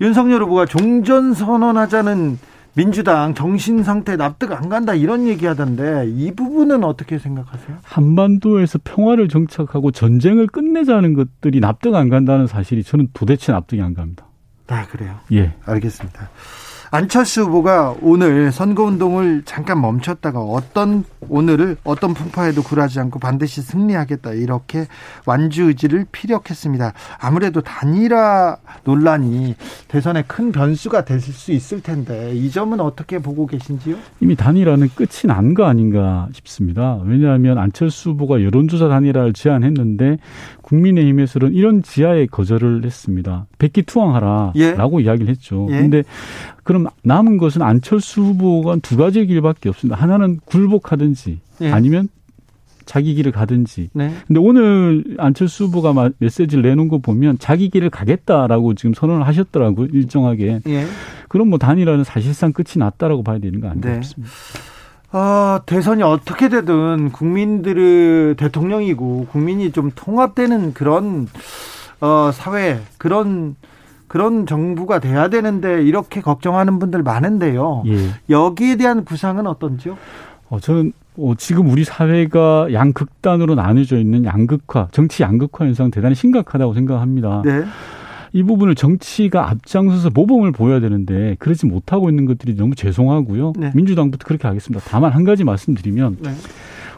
윤석열 후보가 종전 선언하자는 민주당 정신 상태 납득 안 간다 이런 얘기하던데 이 부분은 어떻게 생각하세요? 한반도에서 평화를 정착하고 전쟁을 끝내자는 것들이 납득 안 간다는 사실이 저는 도대체 납득이 안 갑니다. 아 그래요? 예, 알겠습니다. 안철수 후보가 오늘 선거운동을 잠깐 멈췄다가 어떤 오늘을 어떤 풍파에도 굴하지 않고 반드시 승리하겠다 이렇게 완주 의지를 피력했습니다. 아무래도 단일화 논란이 대선에 큰 변수가 될 수 있을 텐데 이 점은 어떻게 보고 계신지요? 이미 단일화는 끝이 난 거 아닌가 싶습니다. 왜냐하면 안철수 후보가 여론조사 단일화를 제안했는데 국민의힘에서는 이런 지하에 거절을 했습니다. 백기 투항하라라고 예. 이야기를 했죠. 그런데 예. 그럼 남은 것은 안철수 후보가 두 가지 길밖에 없습니다. 하나는 굴복하든지 예. 아니면 자기 길을 가든지. 네. 근데 오늘 안철수 후보가 메시지를 내놓은 거 보면 자기 길을 가겠다라고 지금 선언을 하셨더라고요. 일정하게. 예. 그럼 뭐 단일화는 사실상 끝이 났다라고 봐야 되는 거 아닌가 네. 싶습니다. 어, 대선이 어떻게 되든 국민들의 대통령이고 국민이 좀 통합되는 그런 어, 사회 그런 그런 정부가 돼야 되는데 이렇게 걱정하는 분들 많은데요. 예. 여기에 대한 구상은 어떤지요? 어, 저는 어, 지금 우리 사회가 양극단으로 나뉘어져 있는 양극화, 정치 양극화 현상 대단히 심각하다고 생각합니다. 네. 이 부분을 정치가 앞장서서 모범을 보여야 되는데 그러지 못하고 있는 것들이 너무 죄송하고요. 네. 민주당부터 그렇게 하겠습니다. 다만 한 가지 말씀드리면 네.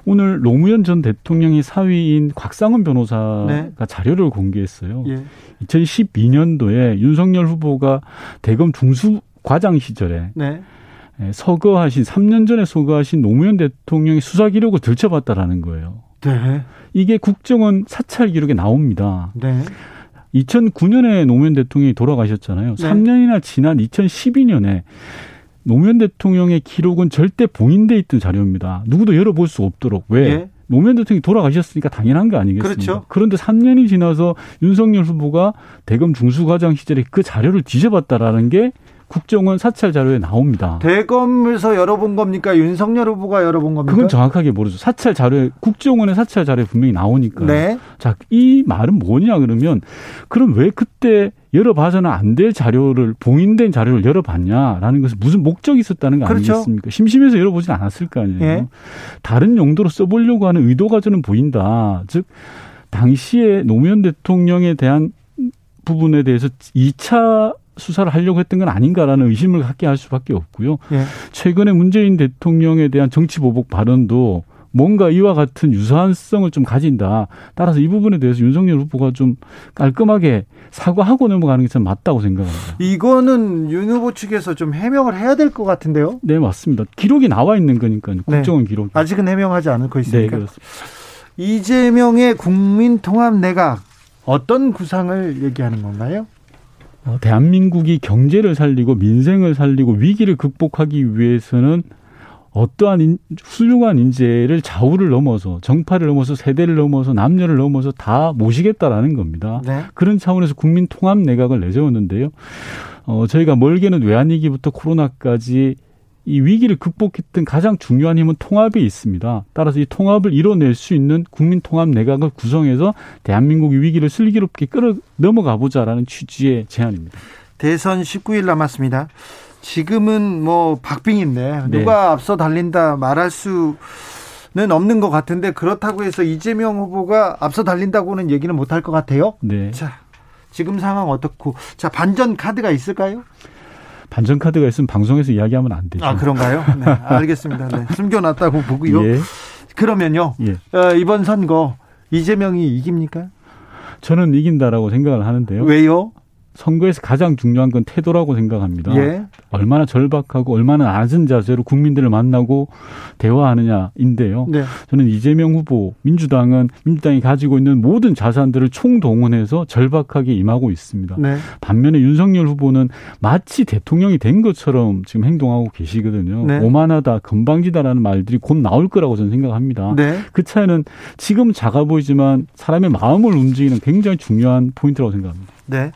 오늘 노무현 전 대통령이 사위인 곽상은 변호사가 네. 자료를 공개했어요. 예. 2012년도에 윤석열 후보가 대검 중수 과장 시절에 네. 예, 서거하신 3년 전에 서거하신 노무현 대통령의 수사 기록을 들춰봤다라는 거예요. 네. 이게 국정원 사찰 기록에 나옵니다. 네. 2009년에 노무현 대통령이 돌아가셨잖아요. 네. 3년이나 지난 2012년에 노무현 대통령의 기록은 절대 봉인돼 있던 자료입니다. 누구도 열어볼 수 없도록 왜? 네. 노무현 대통령이 돌아가셨으니까 당연한 거 아니겠습니까? 그렇죠. 그런데 3년이 지나서 윤석열 후보가 대검 중수과장 시절에 그 자료를 뒤져봤다라는 게 국정원 사찰 자료에 나옵니다. 대검에서 열어본 겁니까? 윤석열 후보가 열어본 겁니까? 그건 정확하게 모르죠. 사찰 자료에 국정원의 사찰 자료에 분명히 나오니까. 네. 자, 이 말은 뭐냐 그러면 그럼 왜 그때 열어봐서는 안 될 자료를 봉인된 자료를 열어봤냐라는 것은 무슨 목적이 있었다는 거 그렇죠. 아니겠습니까? 심심해서 열어보진 않았을 거 아니에요. 예. 다른 용도로 써보려고 하는 의도가 저는 보인다. 즉 당시에 노무현 대통령에 대한 부분에 대해서 2차 수사를 하려고 했던 건 아닌가라는 의심을 갖게 할 수밖에 없고요. 예. 최근에 문재인 대통령에 대한 정치 보복 발언도 뭔가 이와 같은 유사한성을 좀 가진다. 따라서 이 부분에 대해서 윤석열 후보가 좀 깔끔하게 사과하고 넘어가는 게좀 맞다고 생각합니다. 이거는 윤 후보 측에서 좀 해명을 해야 될 것 같은데요? 네, 맞습니다. 기록이 나와 있는 거니까요. 네. 국정원 네. 기록. 아직은 해명하지 않을 거 있으니까. 네, 그렇습니다. 이재명의 국민통합 내각 어떤 구상을 얘기하는 건가요? 어, 대한민국이 경제를 살리고 민생을 살리고 위기를 극복하기 위해서는 어떠한 인, 훌륭한 인재를 좌우를 넘어서 정파를 넘어서 세대를 넘어서 남녀를 넘어서 다 모시겠다라는 겁니다. 네. 그런 차원에서 국민 통합 내각을 내세웠는데요. 어, 저희가 멀게는 외환위기부터 코로나까지 이 위기를 극복했던 가장 중요한 힘은 통합에 있습니다. 따라서 이 통합을 이뤄낼 수 있는 국민 통합 내각을 구성해서 대한민국의 위기를 슬기롭게 끌어 넘어가 보자라는 취지의 제안입니다. 대선 19일 남았습니다. 지금은 뭐 박빙인데 네. 누가 앞서 달린다 말할 수는 없는 것 같은데 그렇다고 해서 이재명 후보가 앞서 달린다고는 얘기는 못할 것 같아요. 네. 자, 지금 상황 어떻고 자 반전 카드가 있을까요? 반전 카드가 있으면 방송에서 이야기하면 안 되죠. 아 그런가요? 네, 알겠습니다. 네, 숨겨놨다고 보고요. 예. 그러면요 예. 어, 이번 선거 이재명이 이깁니까? 저는 이긴다라고 생각을 하는데요. 왜요? 선거에서 가장 중요한 건 태도라고 생각합니다. 예. 얼마나 절박하고 얼마나 낮은 자세로 국민들을 만나고 대화하느냐인데요. 네. 저는 이재명 후보, 민주당은 민주당이 가지고 있는 모든 자산들을 총동원해서 절박하게 임하고 있습니다. 네. 반면에 윤석열 후보는 마치 대통령이 된 것처럼 지금 행동하고 계시거든요. 네. 오만하다, 건방지다라는 말들이 곧 나올 거라고 저는 생각합니다. 네. 그 차이는 지금 작아 보이지만 사람의 마음을 움직이는 굉장히 중요한 포인트라고 생각합니다. 네.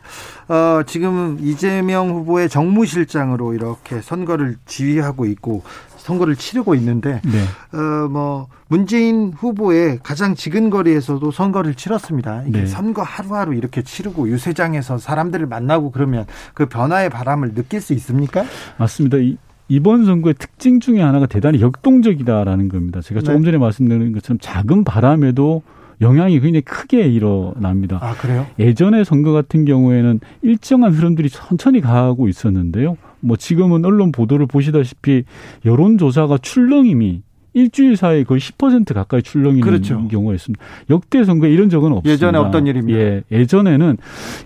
어, 지금 이재명 후보의 정무실장으로 이렇게 선거를 지휘하고 있고 선거를 치르고 있는데 네. 어, 뭐 문재인 후보의 가장 지근거리에서도 선거를 치렀습니다. 이게 네. 선거 하루하루 이렇게 치르고 유세장에서 사람들을 만나고 그러면 그 변화의 바람을 느낄 수 있습니까? 맞습니다. 이, 이번 선거의 특징 중에 하나가 대단히 역동적이다라는 겁니다. 제가 조금 네. 전에 말씀드린 것처럼 작은 바람에도 영향이 굉장히 크게 일어납니다. 아, 그래요? 예전의 선거 같은 경우에는 일정한 흐름들이 천천히 가고 있었는데요. 뭐 지금은 언론 보도를 보시다시피 여론조사가 출렁임이 일주일 사이에 거의 10% 가까이 출렁이는 그렇죠. 경우가 있습니다. 역대 선거에 이런 적은 없습니다. 예전에 없던 일입니다. 예, 예전에는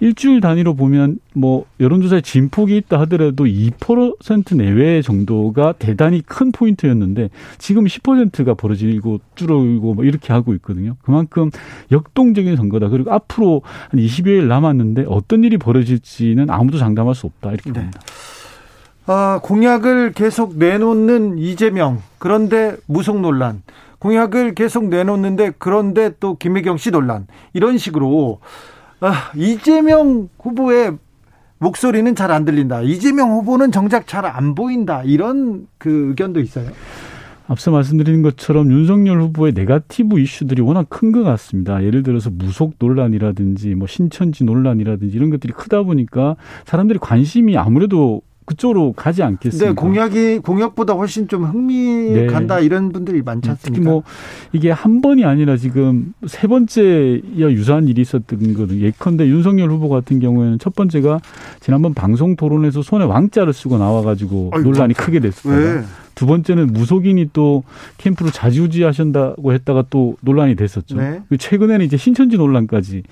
일주일 단위로 보면 뭐 여론조사에 진폭이 있다 하더라도 2% 내외 정도가 대단히 큰 포인트였는데 지금 10%가 벌어지고 줄어들고 뭐 이렇게 하고 있거든요. 그만큼 역동적인 선거다. 그리고 앞으로 한 20여일 남았는데 어떤 일이 벌어질지는 아무도 장담할 수 없다. 이렇게 네. 봅니다. 아, 공약을 계속 내놓는 이재명. 그런데 무속 논란. 공약을 계속 내놓는데 그런데 또 김혜경 씨 논란. 이런 식으로 아, 이재명 후보의 목소리는 잘 안 들린다. 이재명 후보는 정작 잘 안 보인다. 이런 그 의견도 있어요. 앞서 말씀드린 것처럼 윤석열 후보의 네가티브 이슈들이 워낙 큰 것 같습니다. 예를 들어서 무속 논란이라든지 뭐 신천지 논란이라든지 이런 것들이 크다 보니까 사람들이 관심이 아무래도 그쪽으로 가지 않겠습니까? 네, 공약이 공약보다 훨씬 좀 흥미 네. 간다 이런 분들이 많지 않습니까? 특히 뭐 이게 한 번이 아니라 지금 세 번째야 유사한 일이 있었던 거든. 예컨대 윤석열 후보 같은 경우에는 첫 번째가 지난번 방송 토론에서 손에 왕자를 쓰고 나와가지고 논란이 크게 됐습니다. 두 번째는 무속인이 또 캠프로 자지우지 하신다고 했다가 또 논란이 됐었죠. 네. 최근에는 이제 신천지 논란까지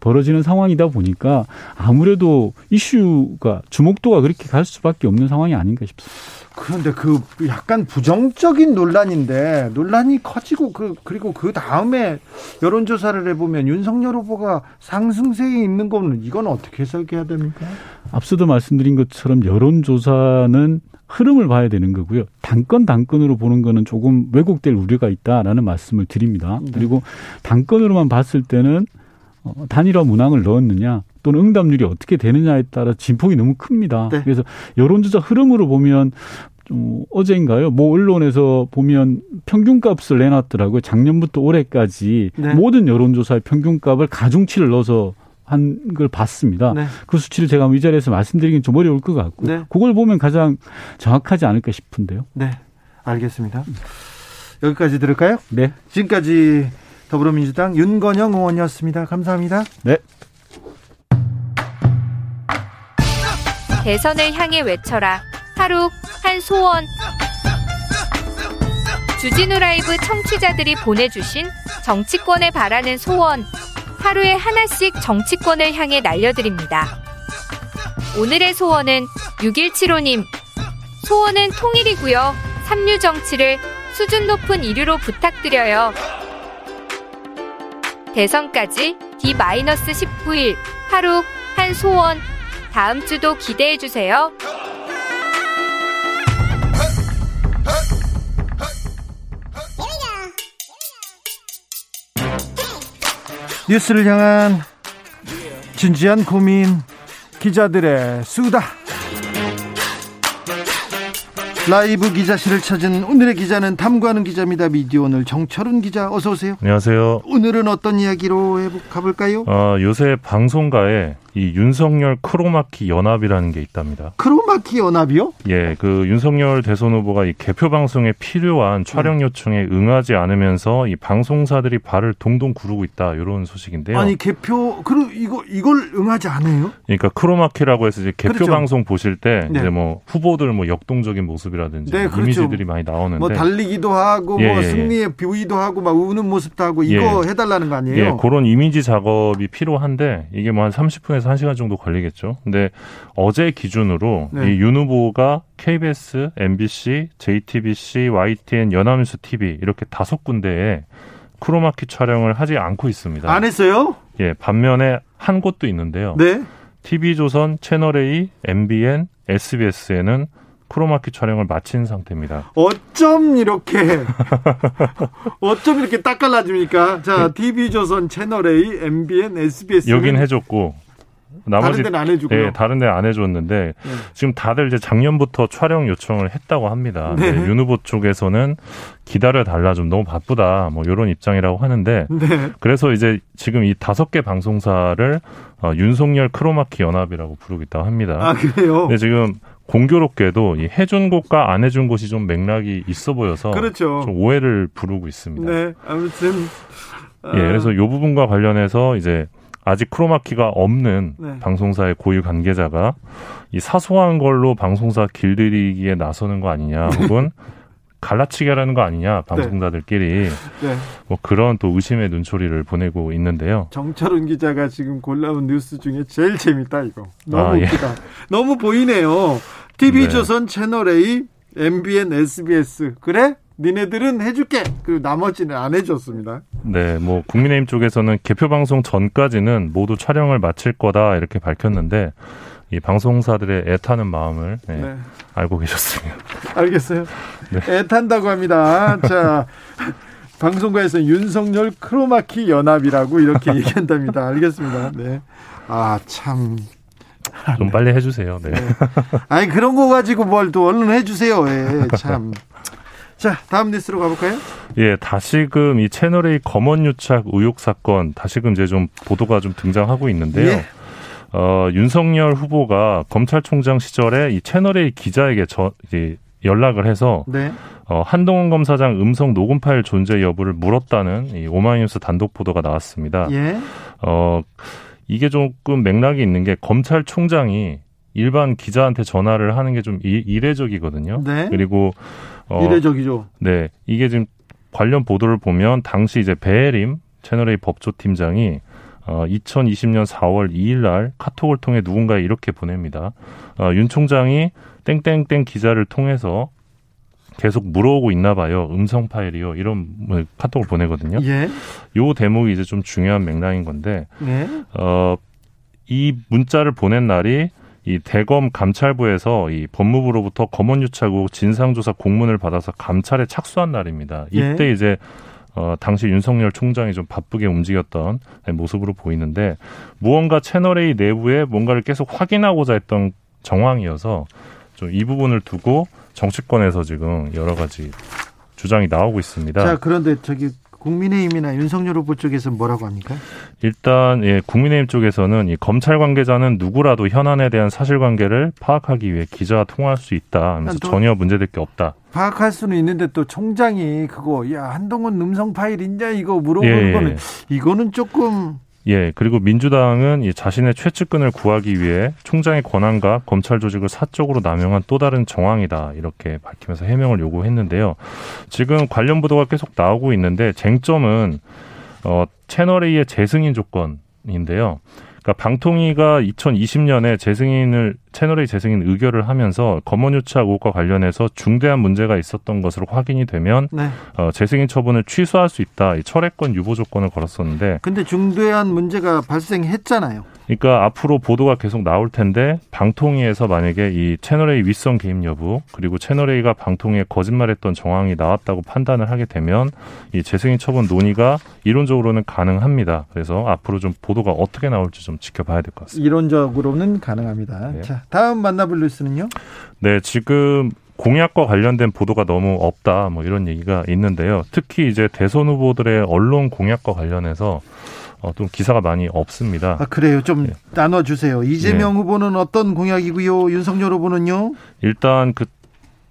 벌어지는 상황이다 보니까 아무래도 이슈가 주목도가 그렇게 갈 수밖에 없는 상황이 아닌가 싶습니다. 그런데 그 약간 부정적인 논란인데 논란이 커지고 그 그리고 그 다음에 여론 조사를 해보면 윤석열 후보가 상승세에 있는 거는 이건 어떻게 해석해야 됩니까? 앞서도 말씀드린 것처럼 여론 조사는 흐름을 봐야 되는 거고요. 단건 단건으로 보는 거는 조금 왜곡될 우려가 있다라는 말씀을 드립니다. 네. 그리고 단건으로만 봤을 때는 어, 단일화 문항을 넣었느냐 또는 응답률이 어떻게 되느냐에 따라 진폭이 너무 큽니다. 네. 그래서 여론조사 흐름으로 보면 좀 어제인가요? 뭐 언론에서 보면 평균값을 내놨더라고요. 작년부터 올해까지 네. 모든 여론조사의 평균값을 가중치를 넣어서 한 걸 봤습니다. 네. 그 수치를 제가 이 자리에서 말씀드리긴 좀 어려울 것 같고 네. 그걸 보면 가장 정확하지 않을까 싶은데요. 네, 알겠습니다. 여기까지 들을까요? 네. 지금까지 더불어민주당 윤건영 의원이었습니다. 감사합니다. 네. 대선을 향해 외쳐라. 하루 한 소원. 주진우 라이브 청취자들이 보내주신 정치권에 바라는 소원. 하루에 하나씩 정치권을 향해 날려드립니다. 오늘의 소원은 6175님. 소원은 통일이고요. 삼류 정치를 수준 높은 이류로 부탁드려요. 대선까지 D-19일 하루 한 소원. 다음 주도 기대해 주세요. 뉴스를 향한 진지한 고민 기자들의 수다 라이브 기자실을 찾은 오늘의 기자는 탐구하는 기자입니다. 미디어 오늘 정철운 기자 어서 오세요. 안녕하세요. 오늘은 어떤 이야기로 가볼까요? 어, 요새 방송가에 이 윤석열 크로마키 연합이라는 게 있답니다. 크로마키 연합이요? 예, 그 윤석열 대선 후보가 이 개표 방송에 필요한 촬영 네. 요청에 응하지 않으면서 이 방송사들이 발을 동동 구르고 있다 이런 소식인데요. 아니 개표 그 이거 이걸 응하지 않아요? 그러니까 크로마키라고 해서 이제 개표 그렇죠. 방송 보실 때 네. 이제 뭐 후보들 뭐 역동적인 모습이라든지 네, 그렇죠. 이미지들이 많이 나오는데 뭐 달리기도 하고 예, 뭐 예, 예. 승리에 비우기도 하고 막 우는 모습도 하고 이거 예. 해달라는 거 아니에요? 예, 그런 이미지 작업이 필요한데 이게 뭐 한 30분에 서 1시간 정도 걸리겠죠. 근데 어제 기준으로 네. 이윤 후보가 KBS, MBC, JTBC, YTN, 연합뉴스 TV 이렇게 다섯 군데에 크로마키 촬영을 하지 않고 있습니다. 안 했어요? 예, 반면에 한 곳도 있는데요. 네. TV조선, 채널A, MBN, SBS에는 크로마키 촬영을 마친 상태입니다. 어쩜 이렇게 어쩜 이렇게 딱 갈라집니까? 자, TV조선, 채널A, MBN, SBS 여긴 해줬고 나머지 다른 데는 안 해주고요. 네, 다른 데는 안 해줬는데 네. 지금 다들 이제 작년부터 촬영 요청을 했다고 합니다. 네. 네, 윤 후보 쪽에서는 기다려 달라 좀 너무 바쁘다 뭐 이런 입장이라고 하는데 네. 그래서 이제 지금 이 다섯 개 방송사를 어, 윤석열 크로마키 연합이라고 부르고 있다고 합니다. 아 그래요? 네, 지금 공교롭게도 이 해준 곳과 안 해준 곳이 좀 맥락이 있어 보여서 그렇죠. 좀 오해를 부르고 있습니다. 네, 아무튼 예, 그래서 이 부분과 관련해서 이제 아직 크로마키가 없는 네. 방송사의 고유 관계자가 이 사소한 걸로 방송사 길들이기에 나서는 거 아니냐 혹은 갈라치기 하라는 거 아니냐 방송사들끼리 네. 네. 뭐 그런 또 의심의 눈초리를 보내고 있는데요. 정철훈 기자가 지금 골라온 뉴스 중에 제일 재밌다 이거. 너무 아, 예. 웃기다. 예. 너무 보이네요. TV조선 채널 A, MBN, SBS 그래? 니네들은 해줄게. 그리고 나머지는 안 해줬습니다. 네, 뭐 국민의힘 쪽에서는 개표 방송 전까지는 모두 촬영을 마칠 거다 이렇게 밝혔는데 이 방송사들의 애타는 마음을 네, 네. 알고 계셨습니다. 알겠어요. 네. 애탄다고 합니다. 자. 방송가에서 윤석열 크로마키 연합이라고 이렇게 얘기한답니다. 알겠습니다. 네. 아, 참. 좀 빨리 해주세요. 네. 네. 아니, 그런 거 가지고 뭘 또 얼른 해주세요. 예, 참. 자, 다음 뉴스로 가볼까요? 예, 다시금 이 채널A 검언 유착 의혹 사건 다시금 이제 좀 보도가 좀 등장하고 있는데요. 예. 어, 윤석열 후보가 검찰총장 시절에 이 채널A 기자에게 저, 이제 연락을 해서 네. 어, 한동훈 검사장 음성 녹음 파일 존재 여부를 물었다는 이 오마이뉴스 단독 보도가 나왔습니다. 예. 어, 이게 조금 맥락이 있는 게 검찰총장이 일반 기자한테 전화를 하는 게 좀 이례적이거든요. 네. 그리고 어, 이례적이죠. 네, 이게 지금 관련 보도를 보면 당시 이제 배혜림 채널A 법조팀장이 어, 2020년 4월 2일 날 카톡을 통해 누군가에 이렇게 보냅니다. 어, 윤 총장이 땡땡땡 기자를 통해서 계속 물어오고 있나 봐요. 음성 파일이요. 이런 뭐 카톡을 보내거든요. 예. 요 대목이 이제 좀 중요한 맥락인 건데, 예. 어, 이 문자를 보낸 날이 이 대검 감찰부에서 이 법무부로부터 검언유착 진상조사 공문을 받아서 감찰에 착수한 날입니다. 예. 이때 예. 이제 어, 당시 윤석열 총장이 좀 바쁘게 움직였던 모습으로 보이는데 무언가 채널A 내부에 뭔가를 계속 확인하고자 했던 정황이어서 좀 이 부분을 두고 정치권에서 지금 여러 가지 주장이 나오고 있습니다. 자, 그런데 저기 국민의힘이나 윤석열 후보 쪽에서 뭐라고 합니까? 일단 예, 국민의힘 쪽에서는 이 검찰 관계자는 누구라도 현안에 대한 사실관계를 파악하기 위해 기자와 통화할 수 있다. 하면서 전혀 문제될 게 없다. 파악할 수는 있는데 또 총장이 그거 야 한동훈 음성 파일 있냐 이거 물어보는 예, 거는 이거는 조금 예, 그리고 민주당은 이 자신의 최측근을 구하기 위해 총장의 권한과 검찰 조직을 사적으로 남용한 또 다른 정황이다. 이렇게 밝히면서 해명을 요구했는데요. 지금 관련 보도가 계속 나오고 있는데 쟁점은 어 채널 A의 재승인 조건인데요. 그러니까 방통위가 2020년에 재승인을 채널의 재승인 의결을 하면서 검언유착 의혹과 관련해서 중대한 문제가 있었던 것으로 확인이 되면 네. 어, 재승인 처분을 취소할 수 있다. 이 철회권 유보 조건을 걸었었는데. 근데 중대한 문제가 발생했잖아요. 그러니까 앞으로 보도가 계속 나올 텐데 방통위에서 만약에 이 채널A 윗선 개입 여부 그리고 채널A가 방통위에 거짓말했던 정황이 나왔다고 판단을 하게 되면 이 재승인 처분 논의가 이론적으로는 가능합니다. 그래서 앞으로 좀 보도가 어떻게 나올지 좀 지켜봐야 될 것 같습니다. 이론적으로는 가능합니다. 네. 자, 다음 만나볼 뉴스는요? 네, 지금 공약과 관련된 보도가 너무 없다 뭐 이런 얘기가 있는데요. 특히 이제 대선 후보들의 언론 공약과 관련해서 어, 좀 기사가 많이 없습니다. 아, 그래요. 좀 네. 나눠주세요. 이재명 네. 후보는 어떤 공약이고요. 윤석열 후보는요? 일단 그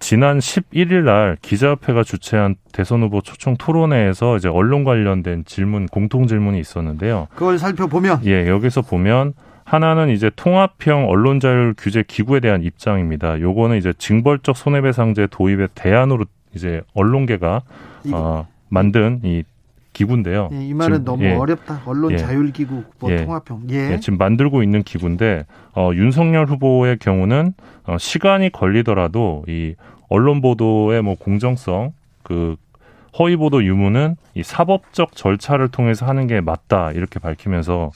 지난 11일 날 기자협회가 주최한 대선 후보 초청 토론회에서 이제 언론 관련된 질문 공통 질문이 있었는데요. 그걸 살펴보면 예, 여기서 보면 하나는 이제 통합형 언론 자율 규제 기구에 대한 입장입니다. 요거는 이제 징벌적 손해배상제 도입의 대안으로 이제 언론계가 어, 만든 이 기구인데요. 예, 이 말은 지금, 너무 예, 어렵다. 언론 예, 자율 기구 뭐 예, 통합형. 예. 예. 지금 만들고 있는 기구인데 어, 윤석열 후보의 경우는 어, 시간이 걸리더라도 이 언론 보도의 뭐 공정성 그 허위 보도 유무는 이 사법적 절차를 통해서 하는 게 맞다 이렇게 밝히면서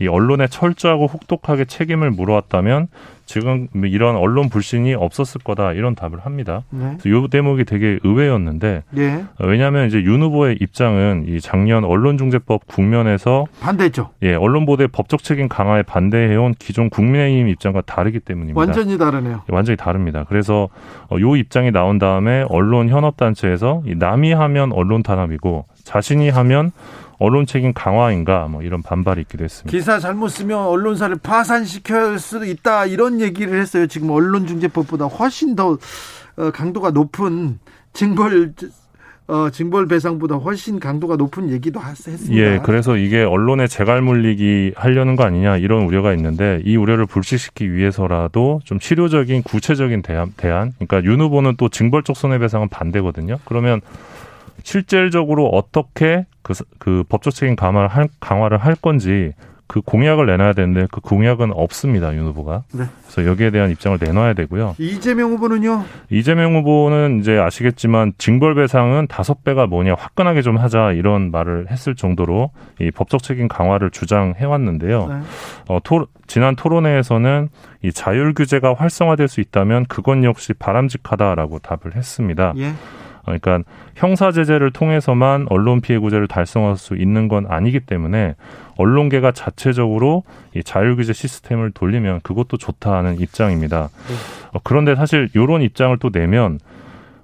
이 언론에 철저하고 혹독하게 책임을 물어왔다면 지금 이런 언론 불신이 없었을 거다 이런 답을 합니다. 네. 이 대목이 되게 의외였는데 네. 왜냐하면 이제 윤 후보의 입장은 이 작년 언론중재법 국면에서 반대했죠. 예, 언론 보도의 법적 책임 강화에 반대해온 기존 국민의힘 입장과 다르기 때문입니다. 완전히 다르네요. 예, 완전히 다릅니다. 그래서 이 어, 입장이 나온 다음에 언론 현업 단체에서 남이 하면 언론 탄압이고 자신이 하면 언론 책임 강화인가 뭐 이런 반발이 있기도 했습니다. 기사 잘못 쓰면 언론사를 파산시킬 수도 있다 이런 얘기를 했어요. 지금 언론중재법보다 훨씬 더 어, 강도가 높은 징벌 어, 징벌 배상보다 훨씬 강도가 높은 얘기도 했습니다. 예, 그래서 이게 언론에 재갈 물리기 하려는 거 아니냐 이런 우려가 있는데 이 우려를 불식시키기 위해서라도 좀 치료적인 구체적인 대안, 대안 그러니까 윤 후보는 또 징벌적 손해배상은 반대거든요. 그러면 실질적으로 어떻게 그, 그 법적 책임 강화를 할, 강화를 할 건지 그 공약을 내놔야 되는데 그 공약은 없습니다 윤 후보가. 네. 그래서 여기에 대한 입장을 내놔야 되고요. 이재명 후보는요? 이재명 후보는 이제 아시겠지만 징벌배상은 다섯 배가 뭐냐 화끈하게 좀 하자 이런 말을 했을 정도로 이 법적 책임 강화를 주장해 왔는데요. 네. 어, 토, 지난 토론회에서는 이 자율 규제가 활성화될 수 있다면 그건 역시 바람직하다라고 답을 했습니다. 예. 그러니까 형사 제재를 통해서만 언론 피해 구제를 달성할 수 있는 건 아니기 때문에 언론계가 자체적으로 이 자율 규제 시스템을 돌리면 그것도 좋다는 입장입니다. 네. 어, 그런데 사실 이런 입장을 또 내면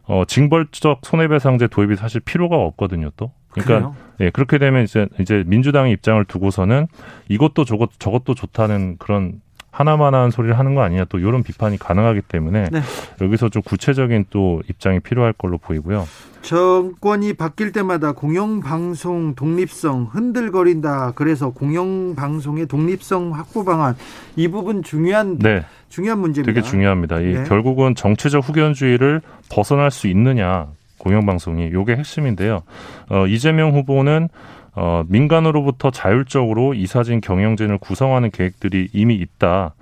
어, 징벌적 손해배상제 도입이 사실 필요가 없거든요, 또. 그러니까 예, 그렇게 되면 이제 이제 민주당의 입장을 두고서는 이것도 저것 저것도 좋다는 그런 하나만한 소리를 하는 거 아니냐 또 이런 비판이 가능하기 때문에 네. 여기서 좀 구체적인 또 입장이 필요할 걸로 보이고요. 정권이 바뀔 때마다 공영방송 독립성 흔들거린다. 그래서 공영방송의 독립성 확보 방안 이 부분 중요한 네. 중요한 문제입니다. 되게 중요합니다. 이 네. 결국은 정치적 후견주의를 벗어날 수 있느냐 공영방송이 요게 핵심인데요. 어, 이재명 후보는 어, 민간으로부터 자율적으로 이사진 경영진을 구성하는 계획들이 이미 있다.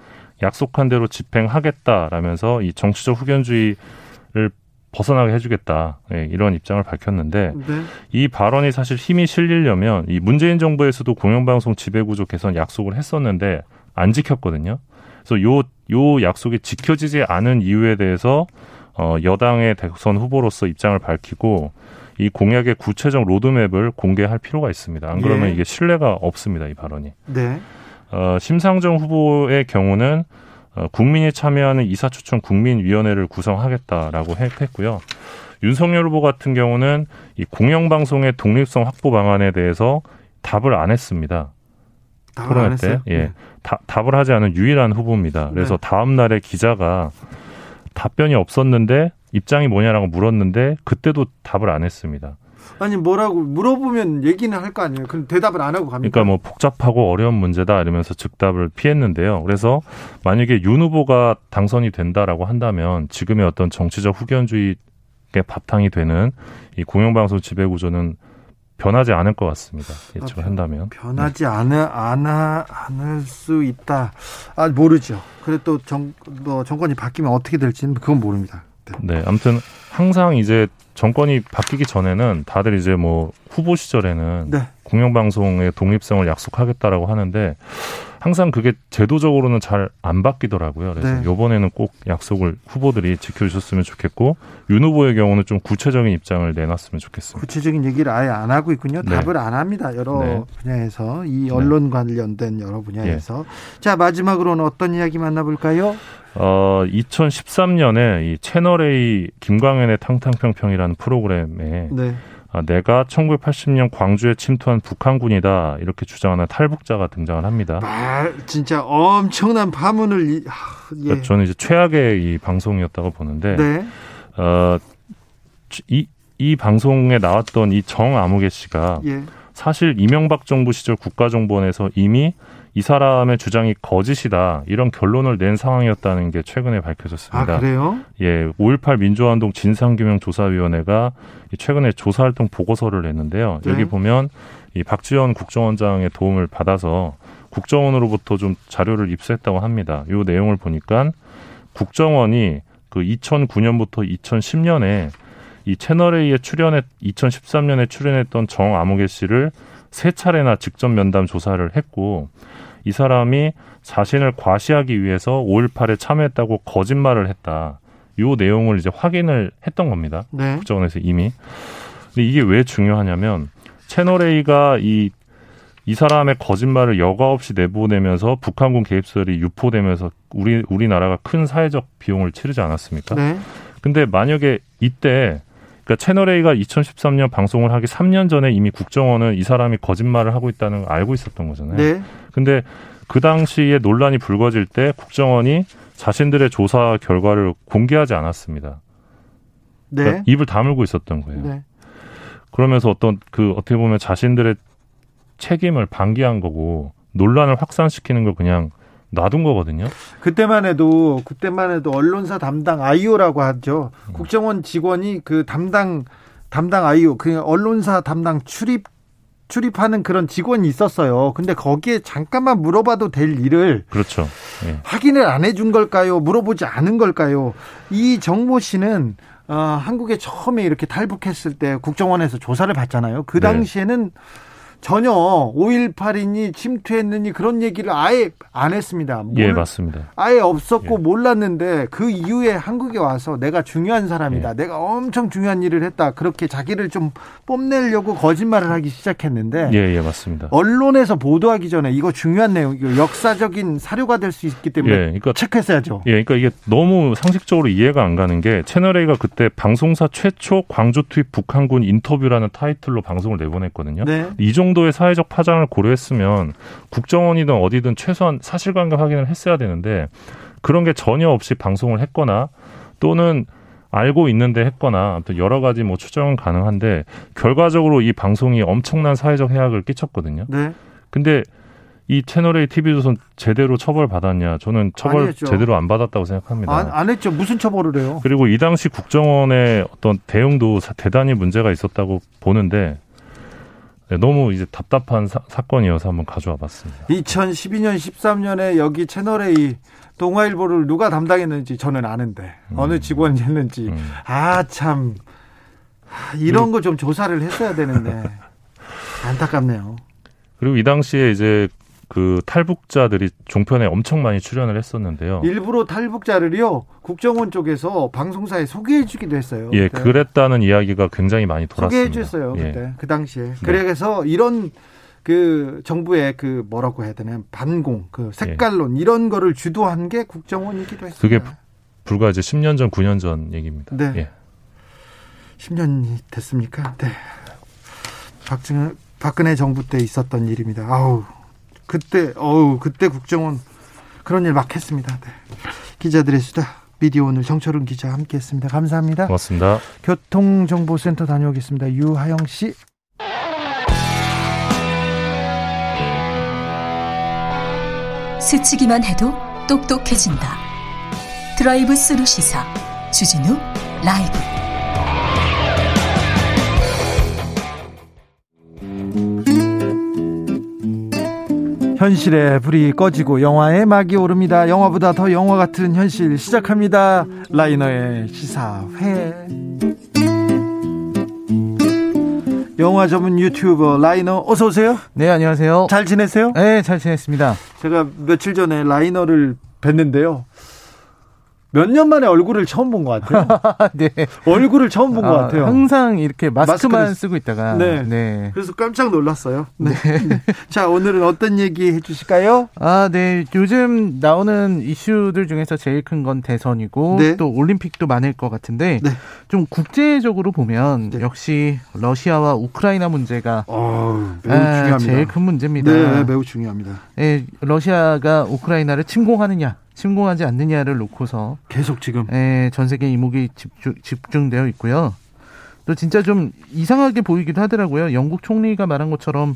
약속한 대로 집행하겠다라면서 이 정치적 후견주의를 벗어나게 해주겠다 네, 이런 입장을 밝혔는데 네. 이 발언이 사실 힘이 실리려면 이 문재인 정부에서도 공영방송 지배구조 개선 약속을 했었는데 안 지켰거든요. 그래서 요 요 약속이 지켜지지 않은 이유에 대해서 어, 여당의 대선 후보로서 입장을 밝히고 이 공약의 구체적 로드맵을 공개할 필요가 있습니다. 안 그러면 예. 이게 신뢰가 없습니다. 이 발언이. 네. 어, 심상정 후보의 경우는 어, 국민이 참여하는 이사추천 국민위원회를 구성하겠다라고 했고요. 윤석열 후보 같은 경우는 이 공영방송의 독립성 확보 방안에 대해서 답을 안 했습니다. 답을 안 했어요? 예. 네. 다, 답을 하지 않은 유일한 후보입니다. 그래서 네. 다음 날에 기자가 답변이 없었는데 입장이 뭐냐라고 물었는데 그때도 답을 안 했습니다. 아니 뭐라고 물어보면 얘기는 할 거 아니에요. 그럼 대답을 안 하고 갑니까? 그러니까 뭐 복잡하고 어려운 문제다 이러면서 즉답을 피했는데요. 그래서 만약에 윤 후보가 당선이 된다라고 한다면 지금의 어떤 정치적 후견주의의 바탕이 되는 이 공영방송 지배 구조는 변하지 않을 것 같습니다. 예측을 아, 한다면 변하지 네. 않을 않아 않을 수 있다. 아 모르죠. 그래 또 정 뭐 정권이 바뀌면 어떻게 될지는 그건 모릅니다. 네, 아무튼 항상 이제 정권이 바뀌기 전에는 다들 이제 뭐 후보 시절에는 네. 공영방송의 독립성을 약속하겠다라고 하는데 항상 그게 제도적으로는 잘 안 바뀌더라고요. 그래서 네. 이번에는 꼭 약속을 후보들이 지켜주셨으면 좋겠고 윤 후보의 경우는 좀 구체적인 입장을 내놨으면 좋겠습니다. 구체적인 얘기를 아예 안 하고 있군요. 네. 답을 안 합니다. 여러 네. 분야에서 이 네. 언론 관련된 여러 분야에서 예. 자 마지막으로는 어떤 이야기 만나볼까요? 어, 2013년에 이 채널A 김광현의 탕탕평평이라는 프로그램에 네. 아, 내가 1980년 광주에 침투한 북한군이다 이렇게 주장하는 탈북자가 등장을 합니다. 말 진짜 엄청난 파문을 예. 그러니까 저는 이제 최악의 이 방송이었다고 보는데 네. 어, 이, 이 방송에 나왔던 이 정아무개 씨가 예. 사실 이명박 정부 시절 국가정보원에서 이미 이 사람의 주장이 거짓이다 이런 결론을 낸 상황이었다는 게 최근에 밝혀졌습니다. 아, 그래요? 예, 5.18 민주화운동 진상규명 조사위원회가 최근에 조사활동 보고서를 냈는데요. 네. 여기 보면 이 박지원 국정원장의 도움을 받아서 국정원으로부터 좀 자료를 입수했다고 합니다. 이 내용을 보니까 국정원이 그 2009년부터 2010년에 이 채널A에 출연했 2013년에 출연했던 정아무개 씨를 세 차례나 직접 면담 조사를 했고 이 사람이 자신을 과시하기 위해서 5.18에 참여했다고 거짓말을 했다. 요 내용을 이제 확인을 했던 겁니다. 네. 국정원에서 이미. 근데 이게 왜 중요하냐면 채널 A가 이, 이 사람의 거짓말을 여과 없이 내보내면서 북한군 개입설이 유포되면서 우리, 우리나라가 큰 사회적 비용을 치르지 않았습니까? 네. 근데 만약에 이때 그러니까 채널 A가 2013년 방송을 하기 3년 전에 이미 국정원은 이 사람이 거짓말을 하고 있다는 걸 알고 있었던 거잖아요. 네. 근데 그 당시에 논란이 불거질 때 국정원이 자신들의 조사 결과를 공개하지 않았습니다. 네. 그러니까 입을 다물고 있었던 거예요. 네. 그러면서 어떤 그 어떻게 보면 자신들의 책임을 방기한 거고 논란을 확산시키는 걸 그냥 놔둔 거거든요. 그때만 해도 그때만 해도 언론사 담당 아이오라고 하죠. 음. 국정원 직원이 그 담당 담당 아이오 그 언론사 담당 출입 출입하는 그런 직원이 있었어요. 근데 거기에 잠깐만 물어봐도 될 일을 그렇죠. 예. 확인을 안 해준 걸까요? 물어보지 않은 걸까요? 이 정모 씨는 어, 한국에 처음에 이렇게 탈북했을 때 국정원에서 조사를 받잖아요. 그 네. 당시에는 네. 전혀 5.18이니 침투했느니 그런 얘기를 아예 안 했습니다. 예, 맞습니다. 아예 없었고 예. 몰랐는데 그 이후에 한국에 와서 내가 중요한 사람이다. 예. 내가 엄청 중요한 일을 했다. 그렇게 자기를 좀 뽐내려고 거짓말을 하기 시작했는데 예, 예, 맞습니다. 언론에서 보도하기 전에 이거 중요한 내용, 이거 역사적인 사료가 될 수 있기 때문에 예, 그러니까, 체크했어야죠. 예, 그러니까 이게 너무 상식적으로 이해가 안 가는 게 채널 A가 그때 방송사 최초 광주 투입 북한군 인터뷰라는 타이틀로 방송을 내보냈거든요. 네. 이 정도 정도의 사회적 파장을 고려했으면 국정원이든 어디든 최소한 사실관계 확인을 했어야 되는데 그런 게 전혀 없이 방송을 했거나 또는 알고 있는데 했거나 또 여러 가지 뭐 추정은 가능한데 결과적으로 이 방송이 엄청난 사회적 해악을 끼쳤거든요. 네. 근데 이 채널A TV조선 제대로 처벌 받았냐? 저는 처벌 제대로 안 받았다고 생각합니다. 안, 안, 했죠. 무슨 처벌을 해요? 그리고 이 당시 국정원의 어떤 대응도 대단히 문제가 있었다고 보는데 네, 너무 이제 답답한 사, 건이어서 한번 가져와 봤습니다. 2012년, 13년에 여기 채널A 동아일보를 누가 담당했는지 저는 아는데 음. 어느 직원이 했는지 음. 아참 이런 거 좀 조사를 했어야 되는데 안타깝네요. 그리고 이 당시에 이제 그 탈북자들이 종편에 엄청 많이 출연을 했었는데요. 일부러 탈북자를요 국정원 쪽에서 방송사에 소개해주기도 했어요. 예, 그때. 그랬다는 이야기가 굉장히 많이 돌았습니다. 소개해줬어요 예. 그때 그 당시에. 네. 그래서 이런 그 정부의 그 뭐라고 해야 되나 반공, 그 색깔론 예. 이런 거를 주도한 게 국정원이기도 했습니다. 그게 불과 이제 10년 전, 9년 전 얘기입니다. 네. 예. 10년이 됐습니까? 네. 박정 박근혜 정부 때 있었던 일입니다. 아우 그때 어우 그때 국정원 그런 일 막 했습니다. 네. 기자들의 수다 미디어 오늘 정철은 기자 함께했습니다. 감사합니다. 고맙습니다. 교통정보센터 다녀오겠습니다. 유하영 씨. 스치기만 해도 똑똑해진다. 드라이브 스루 시사 주진우 라이브. 현실의 불이 꺼지고 영화의 막이 오릅니다. 영화보다 더 영화 같은 현실 시작합니다. 라이너의 시사회. 영화 전문 유튜버 라이너 어서 오세요. 네, 안녕하세요. 잘 지내세요? 네, 잘 지냈습니다. 제가 며칠 전에 라이너를 뵀는데요. 몇 년 만에 얼굴을 처음 본 것 같아요. 네. 얼굴을 처음 본것 아, 같아요. 항상 이렇게 마스크만 마스크를... 쓰고 있다가. 네. 네. 그래서 깜짝 놀랐어요. 네. 네. 자, 오늘은 어떤 얘기 해주실까요? 아, 네. 요즘 나오는 이슈들 중에서 제일 큰 건 대선이고 네. 또 올림픽도 많을 것 같은데 네. 좀 국제적으로 보면 네. 역시 러시아와 우크라이나 문제가 어, 매우 아, 중요합니다. 제일 큰 문제입니다. 네, 매우 중요합니다. 네, 러시아가 우크라이나를 침공하느냐 침공하지 않느냐를 놓고서 계속 지금 예, 전 세계 이목이 집중, 집중되어 있고요. 또 진짜 좀 이상하게 보이기도 하더라고요. 영국 총리가 말한 것처럼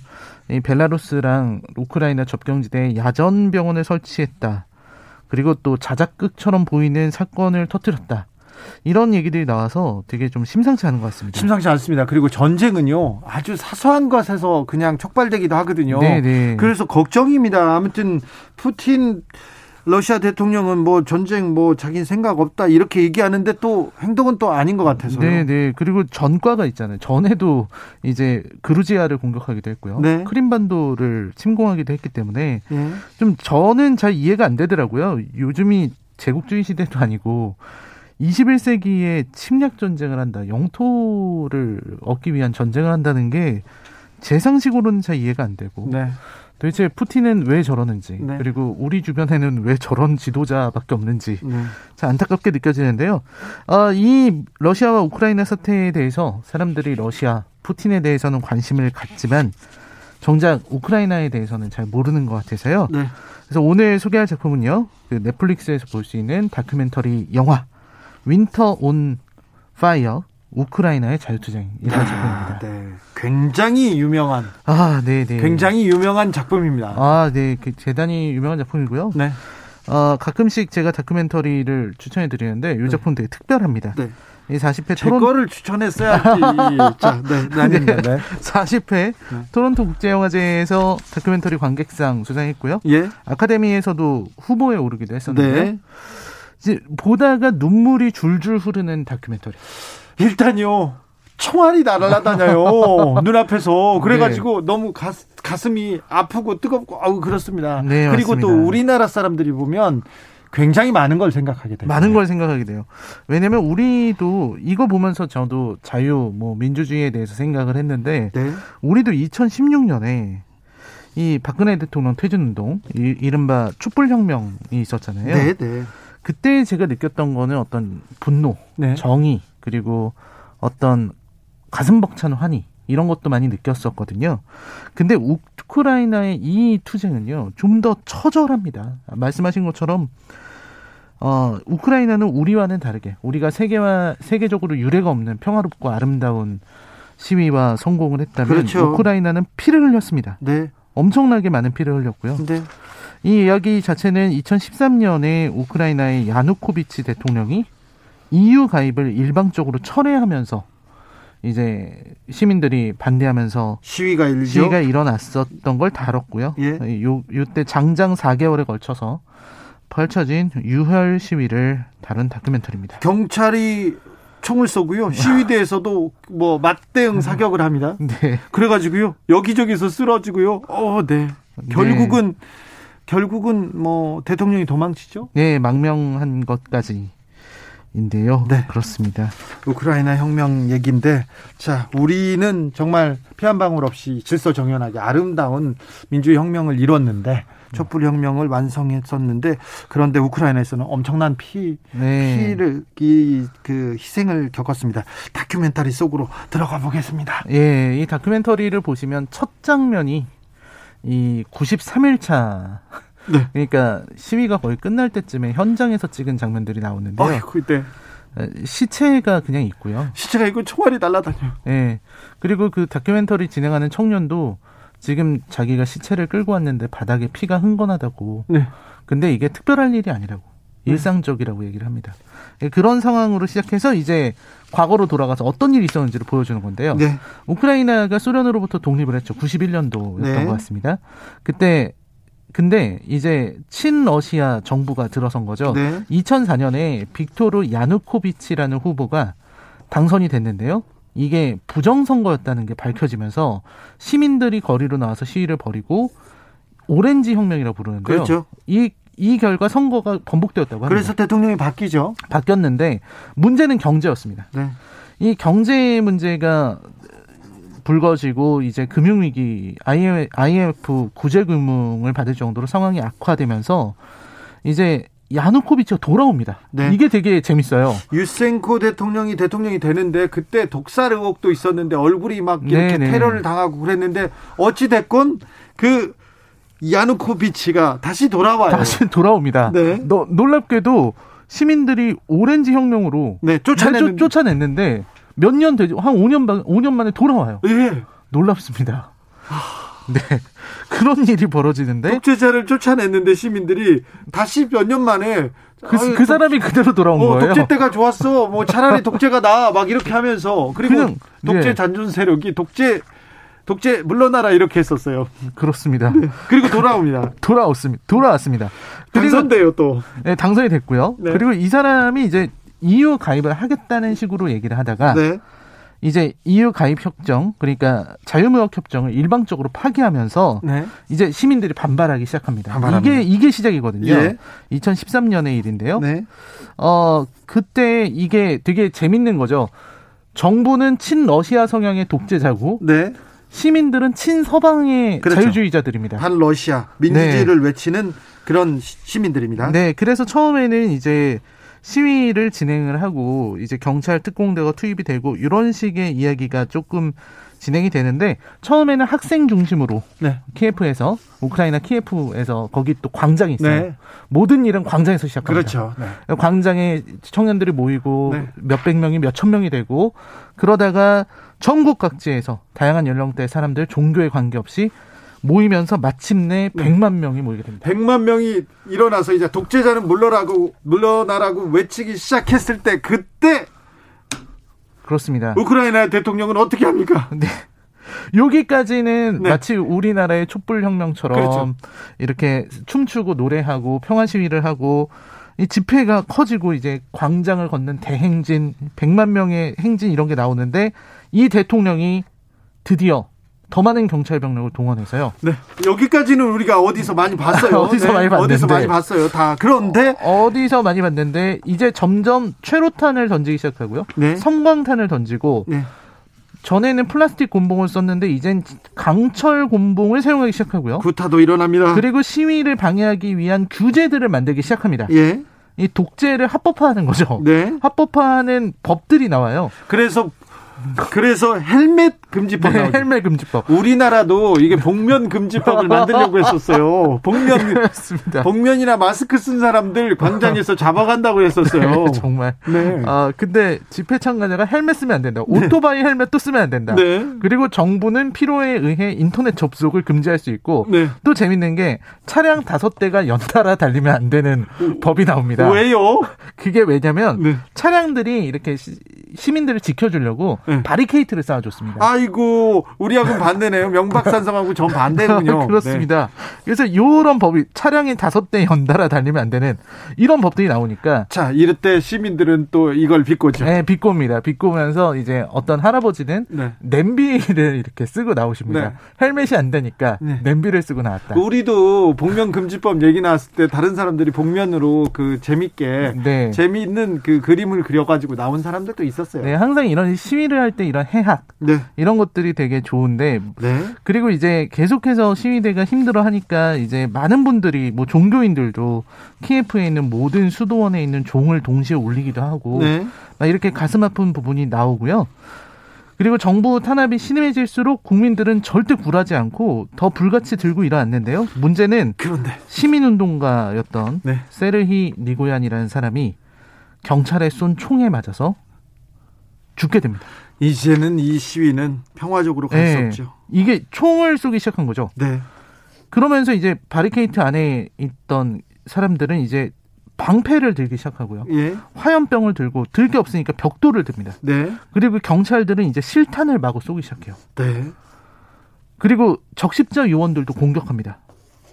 이 벨라루스랑 우크라이나 접경지대에 야전 병원을 설치했다. 그리고 또 자작극처럼 보이는 사건을 터뜨렸다. 이런 얘기들이 나와서 되게 좀 심상치 않은 것 같습니다. 심상치 않습니다. 그리고 전쟁은요 아주 사소한 것에서 그냥 촉발되기도 하거든요. 네네. 네. 그래서 걱정입니다. 아무튼 푸틴 러시아 대통령은 뭐 전쟁 뭐 자기 생각 없다 이렇게 얘기하는데 또 행동은 또 아닌 것 같아서요. 네, 네. 그리고 전과가 있잖아요. 전에도 이제 그루지아를 공격하기도 했고요. 네. 크림반도를 침공하기도 했기 때문에 네. 좀 저는 잘 이해가 안 되더라고요. 요즘이 제국주의 시대도 아니고 21세기에 침략 전쟁을 한다, 영토를 얻기 위한 전쟁을 한다는 게 제 상식으로는 잘 이해가 안 되고 네. 도대체 푸틴은 왜 저러는지 네. 그리고 우리 주변에는 왜 저런 지도자밖에 없는지 네. 참 안타깝게 느껴지는데요. 어, 이 러시아와 우크라이나 사태에 대해서 사람들이 러시아 푸틴에 대해서는 관심을 갖지만 정작 우크라이나에 대해서는 잘 모르는 것 같아서요. 네. 그래서 오늘 소개할 작품은요. 그 넷플릭스에서 볼 수 있는 다큐멘터리 영화 Winter on Fire 우크라이나의 자유투쟁이라는 아, 작품입니다. 네. 굉장히 유명한. 아, 네, 네. 굉장히 유명한 작품입니다. 아, 네. 그 대단히 유명한 작품이고요. 네. 어, 가끔씩 제가 다큐멘터리를 추천해 드리는데 이 네. 작품 되게 특별합니다. 네. 이 40회 제 토론... 거를 추천했어야지. 자, 네, 네, 아닙니다. 네. 40회 네. 토론토 국제영화제에서 다큐멘터리 관객상 수상했고요. 예. 아카데미에서도 후보에 오르기도 했었는데 네. 이제 보다가 눈물이 줄줄 흐르는 다큐멘터리. 일단요. 총알이 날아다녀요. 눈앞에서. 그래가지고 네. 너무 가, 가슴이 아프고 뜨겁고, 아우, 그렇습니다. 네, 그리고 맞습니다. 또 우리나라 사람들이 보면 굉장히 많은 걸 생각하게 돼요. 많은 걸 생각하게 돼요. 왜냐면 우리도 이거 보면서 저도 자유, 뭐, 민주주의에 대해서 생각을 했는데, 네. 우리도 2016년에 이 박근혜 대통령 퇴진 운동, 이, 이른바 촛불 혁명이 있었잖아요. 네, 네. 그때 제가 느꼈던 거는 어떤 분노, 네. 정의, 그리고 어떤 가슴 벅찬 환희 이런 것도 많이 느꼈었거든요. 근데 우크라이나의 이 투쟁은요, 좀 더 처절합니다. 말씀하신 것처럼, 어, 우크라이나는 우리와는 다르게, 우리가 세계와, 세계적으로 유례가 없는 평화롭고 아름다운 시위와 성공을 했다면, 그렇죠. 우크라이나는 피를 흘렸습니다. 네. 엄청나게 많은 피를 흘렸고요. 네. 이 이야기 자체는 2013년에 우크라이나의 야누코비치 대통령이 EU 가입을 일방적으로 철회하면서 이제 시민들이 반대하면서 시위가 일죠? 시위가 일어났었던 걸 다뤘고요. 예. 요 요때 장장 4개월에 걸쳐서 펼쳐진 유혈 시위를 다룬 다큐멘터리입니다. 경찰이 총을 쏘고요. 시위대에서도 뭐 맞대응 사격을 합니다. 네. 그래가지고요 여기저기서 쓰러지고요. 어, 네. 결국은 네. 결국은 뭐 대통령이 도망치죠. 네, 망명한 것까지 인데요. 네. 그렇습니다. 우크라이나 혁명 얘기인데, 자, 우리는 정말 피 한 방울 없이 질서 정연하게 아름다운 민주의 혁명을 이뤘는데, 촛불 혁명을 완성했었는데, 그런데 우크라이나에서는 엄청난 피, 네. 피를, 이, 그, 희생을 겪었습니다. 다큐멘터리 속으로 들어가 보겠습니다. 예, 이 다큐멘터리를 보시면 첫 장면이 이 93일차 네. 그러니까 시위가 거의 끝날 때쯤에 현장에서 찍은 장면들이 나오는데요. 어, 그때 시체가 그냥 있고요. 시체가 있고 총알이 날아다녀. 예. 네. 그리고 그 다큐멘터리 진행하는 청년도 지금 자기가 시체를 끌고 왔는데 바닥에 피가 흥건하다고. 네. 근데 이게 특별할 일이 아니라고. 네. 일상적이라고 얘기를 합니다. 예, 그런 상황으로 시작해서 이제 과거로 돌아가서 어떤 일이 있었는지를 보여주는 건데요. 네. 우크라이나가 소련으로부터 독립을 했죠. 91년도였던 네. 것 같습니다. 그때 근데 이제 친러시아 정부가 들어선 거죠. 네. 2004년에 빅토르 야누코비치라는 후보가 당선이 됐는데요. 이게 부정선거였다는 게 밝혀지면서 시민들이 거리로 나와서 시위를 벌이고 오렌지 혁명이라고 부르는데요. 그렇죠. 이, 이 결과 선거가 번복되었다고 합니다. 그래서 대통령이 바뀌죠. 바뀌었는데 문제는 경제였습니다. 네. 이 경제 문제가 불거지고 이제 금융위기 IMF 구제금융을 받을 정도로 상황이 악화되면서 이제 야누코비치가 돌아옵니다. 네. 이게 되게 재밌어요. 유센코 대통령이 대통령이 되는데 그때 독살 의혹도 있었는데 얼굴이 막 이렇게 네네. 네. 테러를 당하고 그랬는데 어찌 됐건 그 야누코비치가 다시 돌아와요. 다시 돌아옵니다. 네. 너, 놀랍게도 시민들이 오렌지 혁명으로 네, 쫓아냈는데, 쫓아냈는데 몇 년 되죠? 한 5년, 5년 만에 돌아와요. 예. 놀랍습니다. 네. 그런 일이 벌어지는데. 독재자를 쫓아냈는데 시민들이 다시 몇 년 만에. 그, 아유, 그 사람이 독, 그대로 돌아온 어, 거예요. 독재 때가 좋았어. 뭐 차라리 독재가 나. 막 이렇게 하면서. 그리고 그냥, 독재 예. 잔존 세력이 독재 독재 물러나라 이렇게 했었어요. 그렇습니다. 네. 그리고 돌아옵니다. 돌아왔습니다. 돌아왔습니다. 당선돼요 또. 네, 당선이 됐고요. 네. 그리고 이 사람이 이제 EU 가입을 하겠다는 식으로 얘기를 하다가 네. 이제 EU 가입 협정 그러니까 자유무역 협정을 일방적으로 파기하면서 네. 이제 시민들이 반발하기 시작합니다. 반발합니다. 이게 이게 시작이거든요. 예. 2013년의 일인데요. 네. 어 그때 이게 되게 재밌는 거죠. 정부는 친러시아 성향의 독재자고 네. 시민들은 친서방의 그렇죠. 자유주의자들입니다. 반러시아 민주주의를 네. 외치는 그런 시민들입니다. 네, 그래서 처음에는 이제 시위를 진행을 하고 이제 경찰 특공대가 투입이 되고 이런 식의 이야기가 조금 진행이 되는데 처음에는 학생 중심으로 네. 키예프에서 우크라이나 키예프에서 거기 또 광장이 있어요. 네. 모든 일은 광장에서 시작합니다. 그렇죠. 네. 광장에 청년들이 모이고 네. 몇백 명이 몇천 명이 되고 그러다가 전국 각지에서 다양한 연령대 사람들 종교에 관계없이 모이면서 마침내 네. 100만 명이 모이게 됩니다. 100만 명이 일어나서 이제 독재자는 물러나고 물러나라고 외치기 시작했을 때 그때 그렇습니다. 우크라이나 대통령은 어떻게 합니까? 네. 여기까지는 네. 마치 우리나라의 촛불 혁명처럼 그렇죠. 이렇게 춤추고 노래하고 평화 시위를 하고 이 집회가 커지고 이제 광장을 걷는 대행진 100만 명의 행진 이런 게 나오는데 이 대통령이 드디어 더 많은 경찰 병력을 동원해서요. 네. 여기까지는 우리가 어디서 많이 봤어요. 어디서 네. 많이 봤는데. 어디서 많이 봤어요. 다. 그런데 어, 디서 많이 봤는데 이제 점점 최루탄을 던지기 시작하고요. 네. 성광탄을 던지고 네. 전에는 플라스틱 곤봉을 썼는데 이젠 강철 곤봉을 사용하기 시작하고요. 구타도 일어납니다. 그리고 시위를 방해하기 위한 규제들을 만들기 시작합니다. 예. 이 독재를 합법화하는 거죠. 네. 합법화하는 법들이 나와요. 그래서 그래서 헬멧 금지법 네, 헬멧 금지법. 우리나라도 이게 복면 금지법을 만들려고 했었어요. 복면 그렇습니다. 복면이나 마스크 쓴 사람들 광장에서 잡아간다고 했었어요. 네, 정말. 네. 아 근데 집회 참가자가 헬멧 쓰면 안 된다. 네. 오토바이 헬멧도 쓰면 안 된다. 네. 그리고 정부는 필요에 의해 인터넷 접속을 금지할 수 있고 네. 또 재밌는 게 차량 다섯 대가 연달아 달리면 안 되는 법이 나옵니다. 왜요? 그게 왜냐면 네. 차량들이 이렇게 시민들을 지켜주려고 네. 바리케이트를 쌓아줬습니다. 아이고 우리하고는 반대네요. 명박산성하고 전 반대군요. 그렇습니다. 네. 그래서 이런 법이 차량이 다섯 대 연달아 달리면 안 되는 이런 법들이 나오니까 자 이럴 때 시민들은 또 이걸 비꼬죠. 네, 비꼬입니다. 비꼬면서 이제 어떤 할아버지는 네. 냄비를 이렇게 쓰고 나오십니다. 네. 헬멧이 안 되니까 네. 냄비를 쓰고 나왔다. 우리도 복면 금지법 얘기 나왔을 때 다른 사람들이 복면으로 그 재밌게 네. 재미있는 그 그림을 그려가지고 나온 사람들도 있었어요. 네, 항상 이런 시위를 할 때 이런 해학 네. 이런 것들이 되게 좋은데 네. 그리고 이제 계속해서 시위대가 힘들어 하니까 이제 많은 분들이 뭐 종교인들도 키예프에 있는 모든 수도원에 있는 종을 동시에 올리기도 하고 네. 막 이렇게 가슴 아픈 부분이 나오고요. 그리고 정부 탄압이 심해질수록 국민들은 절대 굴하지 않고 더 불같이 들고 일어났는데요. 문제는 그런데 시민운동가였던 네. 세르히 니고얀이라는 사람이 경찰에 쏜 총에 맞아서 죽게 됩니다. 이제는 이 시위는 평화적으로 갈수 네. 없죠. 이게 총을 쏘기 시작한 거죠. 네. 그러면서 이제 바리케이트 안에 있던 사람들은 이제 방패를 들기 시작하고요. 예. 화염병을 들고 들 게 없으니까 벽돌을 듭니다. 네. 그리고 경찰들은 이제 실탄을 마구 쏘기 시작해요. 네. 그리고 적십자 요원들도 공격합니다.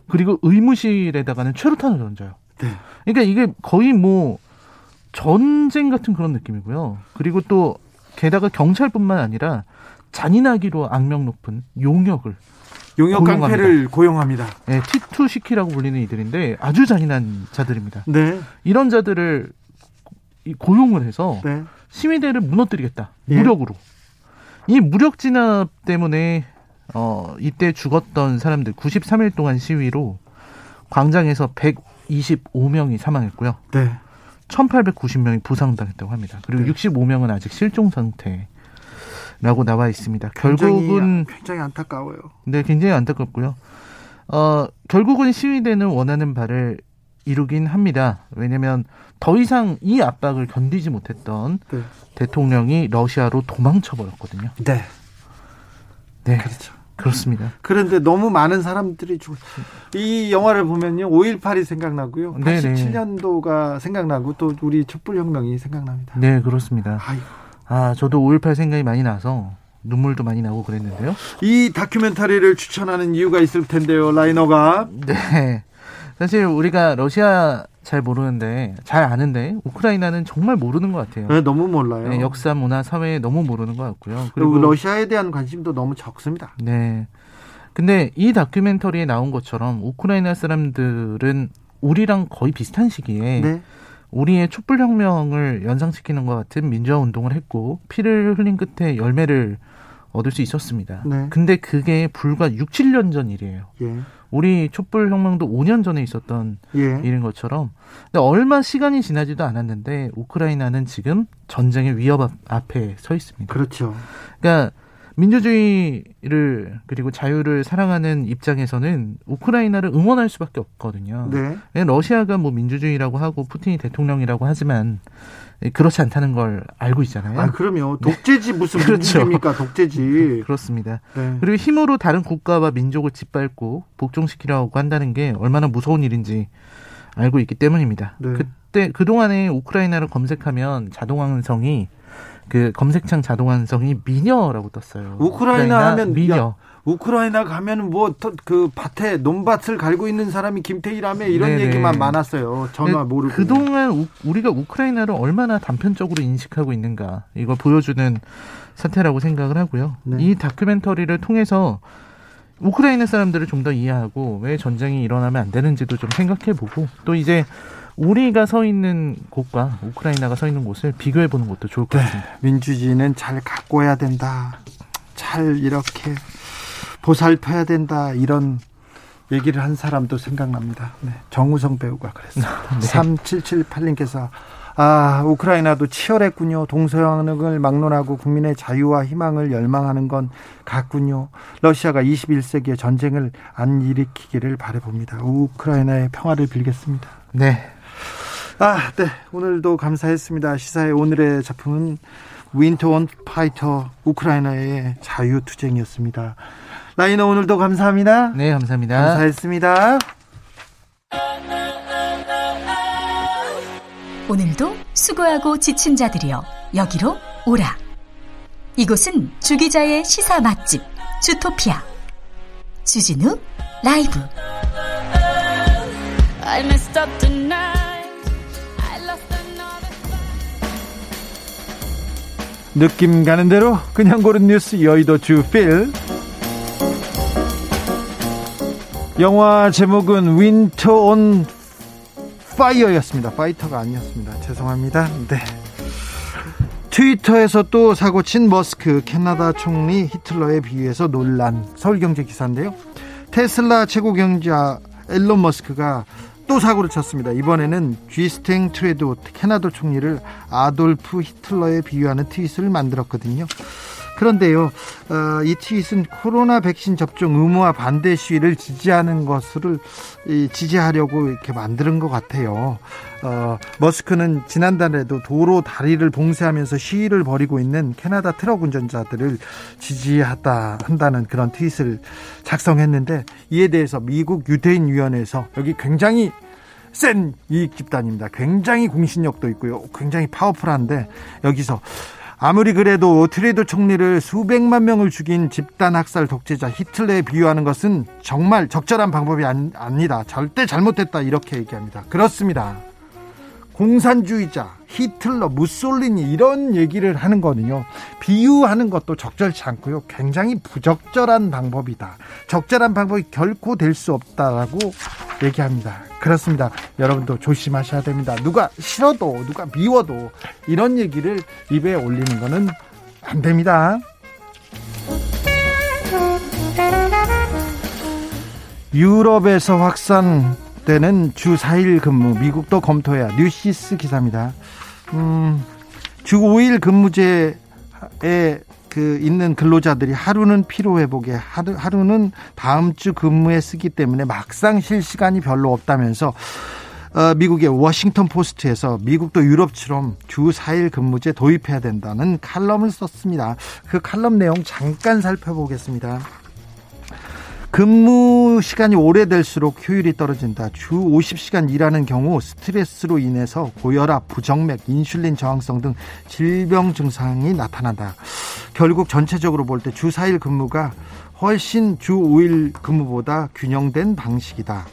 그리고 의무실에다가는 최루탄을 던져요. 네. 그러니까 이게 거의 뭐 전쟁 같은 그런 느낌이고요. 그리고 또 게다가 경찰뿐만 아니라 잔인하기로 악명 높은 용역을 용역 깡패를 고용합니다. 네, T2 시키라고 불리는 이들인데 아주 잔인한 자들입니다. 네. 이런 자들을 고용을 해서 네. 시위대를 무너뜨리겠다. 예. 무력으로. 이 무력 진압 때문에 어 이때 죽었던 사람들 93일 동안 시위로 광장에서 125명이 사망했고요. 네. 1,890명이 부상당했다고 합니다. 그리고 네. 65명은 아직 실종 상태. 라고 나와 있습니다. 결국은 굉장히, 굉장히 안타까워요. 네, 굉장히 안타깝고요. 어, 결국은 시위대는 원하는 바를 이루긴 합니다. 왜냐하면 더 이상 이 압박을 견디지 못했던 네. 대통령이 러시아로 도망쳐 버렸거든요. 네. 네. 그렇죠. 그렇습니다. 그런데 너무 많은 사람들이 죽. 이 영화를 보면요, 5.18이 생각나고요, 87년도가 생각나고 또 우리 촛불혁명이 생각납니다. 네, 그렇습니다. 아이고. 아, 저도 5.18 생각이 많이 나서 눈물도 많이 나고 그랬는데요. 이 다큐멘터리를 추천하는 이유가 있을 텐데요, 라이너가. 네. 사실 우리가 러시아 잘 모르는데 잘 아는데 우크라이나는 정말 모르는 것 같아요. 네, 너무 몰라요. 네, 역사, 문화, 사회 너무 모르는 것 같고요. 그리고 러시아에 대한 관심도 너무 적습니다. 네. 근데 이 다큐멘터리에 나온 것처럼 우크라이나 사람들은 우리랑 거의 비슷한 시기에 네. 우리의 촛불혁명을 연상시키는 것 같은 민주화 운동을 했고 피를 흘린 끝에 열매를 얻을 수 있었습니다. 네. 근데 그게 불과 6, 7년 전 일이에요. 예. 우리 촛불 혁명도 5년 전에 있었던 예. 일인 것처럼 근데 얼마 시간이 지나지도 않았는데 우크라이나는 지금 전쟁의 위협 앞에 서 있습니다. 그렇죠. 그러니까 민주주의를 그리고 자유를 사랑하는 입장에서는 우크라이나를 응원할 수밖에 없거든요. 네. 러시아가 뭐 민주주의라고 하고 푸틴이 대통령이라고 하지만 그렇지 않다는 걸 알고 있잖아요. 아, 그럼요. 독재지 무슨 그렇죠. 민주주의입니까? 독재지. 그렇습니다. 네. 그리고 힘으로 다른 국가와 민족을 짓밟고 복종시키려고 한다는 게 얼마나 무서운 일인지 알고 있기 때문입니다. 네. 그때 그동안에 우크라이나를 검색하면 자동항성이 그 검색창 자동완성이 미녀라고 떴어요. 우크라이나, 우크라이나 하면 미녀. 야, 우크라이나 가면 뭐그 밭에 논밭을 갈고 있는 사람이 김태희라며 이런 네네. 얘기만 많았어요. 전화 모르고. 그동안 우, 우리가 우크라이나를 얼마나 단편적으로 인식하고 있는가 이걸 보여주는 사태라고 생각을 하고요. 네. 이 다큐멘터리를 통해서 우크라이나 사람들을 좀 더 이해하고 왜 전쟁이 일어나면 안 되는지도 좀 생각해 보고 또 이제 우리가 서 있는 곳과 우크라이나가 서 있는 곳을 비교해 보는 것도 좋을 것 네, 같습니다. 네, 민주주의는 잘 가꿔야 된다. 잘 이렇게 보살펴야 된다. 이런 얘기를 한 사람도 생각납니다. 네, 정우성 배우가 그랬어요. 네. 3778님께서 아, 우크라이나도 치열했군요. 동서양을 막론하고 국민의 자유와 희망을 열망하는 건 같군요. 러시아가 21세기의 전쟁을 안 일으키기를 바라봅니다. 우크라이나의 평화를 빌겠습니다. 네. 아, 네. 오늘도 감사했습니다. 시사회 오늘의 작품은 Winter on Fighter 우크라이나의 자유투쟁이었습니다. 라이너 오늘도 감사합니다. 네, 감사합니다. 감사했습니다. 오늘도 수고하고 지친 자들이여 여기로 오라. 이곳은 주기자의 시사 맛집 주토피아 주진우 라이브. 느낌 가는 대로 그냥 고른 뉴스 여의도 주필 영화 제목은 Winter on Fire였습니다. Fighter가 아니었습니다. 죄송합니다. 네. 트위터에서 또 사고친 머스크 캐나다 총리 히틀러에 비유해서 논란 서울경제 기사인데요. 테슬라 최고 경자 앨런 머스크가 또 사고를 쳤습니다. 이번에는 쥐스탱 트레도 캐나다 총리를 아돌프 히틀러에 비유하는 트윗을 만들었거든요. 그런데요, 어, 이 트윗은 코로나 백신 접종 의무화 반대 시위를 지지하는 것을 이, 지지하려고 이렇게 만드는 것 같아요. 어, 머스크는 지난달에도 도로 다리를 봉쇄하면서 시위를 벌이고 있는 캐나다 트럭 운전자들을 지지하다 한다는 그런 트윗을 작성했는데 이에 대해서 미국 유대인 위원회에서 여기 굉장히 센 이익 집단입니다. 굉장히 공신력도 있고요. 굉장히 powerful한데 여기서 아무리 그래도 트뤼도 총리를 수백만 명을 죽인 집단 학살 독재자 히틀러에 비유하는 것은 정말 적절한 방법이 아니다. 절대 잘못됐다. 이렇게 얘기합니다. 그렇습니다. 공산주의자, 히틀러, 무솔리니 이런 얘기를 하는 거는요. 비유하는 것도 적절치 않고요. 굉장히 부적절한 방법이다. 적절한 방법이 결코 될 수 없다라고 얘기합니다. 그렇습니다. 여러분도 조심하셔야 됩니다. 누가 싫어도 누가 미워도 이런 얘기를 입에 올리는 거는 안 됩니다. 유럽에서 확산 때는 주 4일 근무, 미국도 검토해야 뉴시스 기사입니다. 음, 주 5일 근무제에 그 있는 근로자들이 하루는 피로 회복에 하루 하루는 다음 주 근무에 쓰기 때문에 막상 쉴 시간이 별로 없다면서 어, 미국의 워싱턴 포스트에서 미국도 유럽처럼 주 4일 근무제 도입해야 된다는 칼럼을 썼습니다. 그 칼럼 내용 잠깐 살펴보겠습니다. 근무 시간이 오래될수록 효율이 떨어진다. 주 50시간 일하는 경우 스트레스로 인해서 고혈압, 부정맥, 인슐린 저항성 등 질병 증상이 나타난다. 결국 전체적으로 볼 때 주 4일 근무가 훨씬 주 5일 근무보다 균형된 방식이다.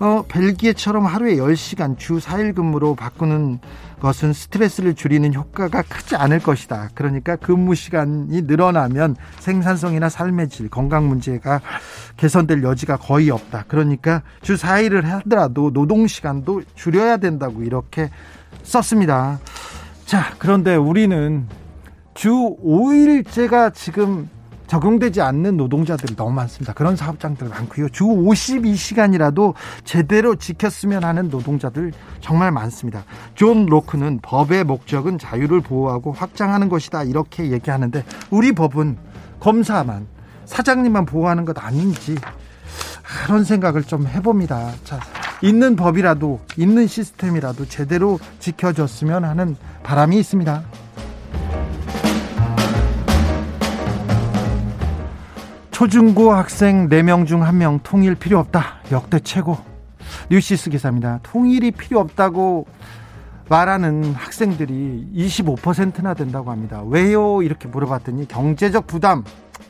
어, 벨기에처럼 하루에 10시간 주 4일 근무로 바꾸는 것은 스트레스를 줄이는 효과가 크지 않을 것이다. 그러니까 근무 시간이 늘어나면 생산성이나 삶의 질, 건강 문제가 개선될 여지가 거의 없다. 그러니까 주 4일을 하더라도 노동 시간도 줄여야 된다고 이렇게 썼습니다. 자, 그런데 우리는 주 5일제가 지금 적용되지 않는 노동자들이 너무 많습니다. 그런 사업장들 많고요. 주 52시간이라도 제대로 지켰으면 하는 노동자들 정말 많습니다. 존 로크는 법의 목적은 자유를 보호하고 확장하는 것이다. 이렇게 얘기하는데 우리 법은 검사만 사장님만 보호하는 것 아닌지 그런 생각을 좀 해봅니다. 자, 있는 법이라도 있는 시스템이라도 제대로 지켜줬으면 하는 바람이 있습니다. 초중고 학생 4명 중 1명 통일 필요 없다. 역대 최고. 뉴시스 기사입니다. 통일이 필요 없다고 말하는 학생들이 25%나 된다고 합니다. 왜요? 이렇게 물어봤더니 경제적 부담,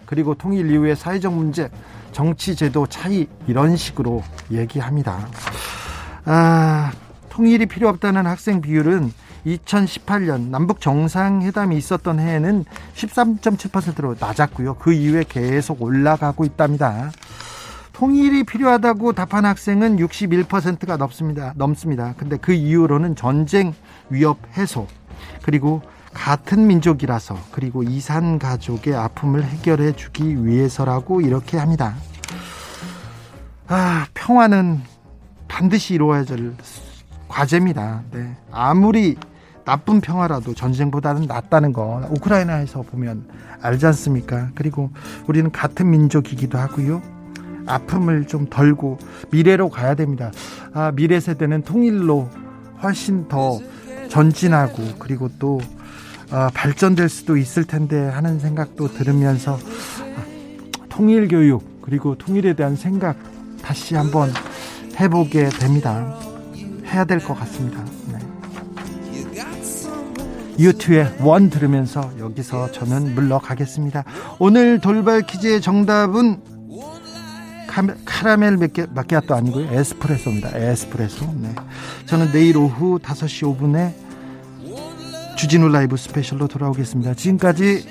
그리고 통일 이후의 사회적 문제, 정치 제도 차이 이런 식으로 얘기합니다. 아, 통일이 필요 없다는 학생 비율은 2018년 남북 정상회담이 있었던 해에는 13.7%로 낮았고요. 그 이후에 계속 올라가고 있답니다. 통일이 필요하다고 답한 학생은 61%가 넘습니다. 넘습니다. 근데 그 이후로는 전쟁 위협 해소 그리고 같은 민족이라서 그리고 이산 가족의 아픔을 해결해 주기 위해서라고 이렇게 합니다. 아, 평화는 반드시 이루어야 될 과제입니다. 네. 아무리 나쁜 평화라도 전쟁보다는 낫다는 거 우크라이나에서 보면 알지 않습니까? 그리고 우리는 같은 민족이기도 하고요. 아픔을 좀 덜고 미래로 가야 됩니다. 아, 미래 세대는 통일로 훨씬 더 전진하고 그리고 또 아, 발전될 수도 있을 텐데 하는 생각도 들으면서 아, 통일 교육 그리고 통일에 대한 생각 다시 한번 해보게 됩니다. 해야 될 것 같습니다. 유튜의 원 들으면서 여기서 저는 물러가겠습니다. 오늘 돌발 퀴즈의 정답은 카라멜 마키아또 아니고요. 에스프레소입니다. 에스프레소. 네. 저는 내일 오후 5시 5분에 주진우 라이브 스페셜로 돌아오겠습니다. 지금까지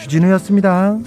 주진우였습니다.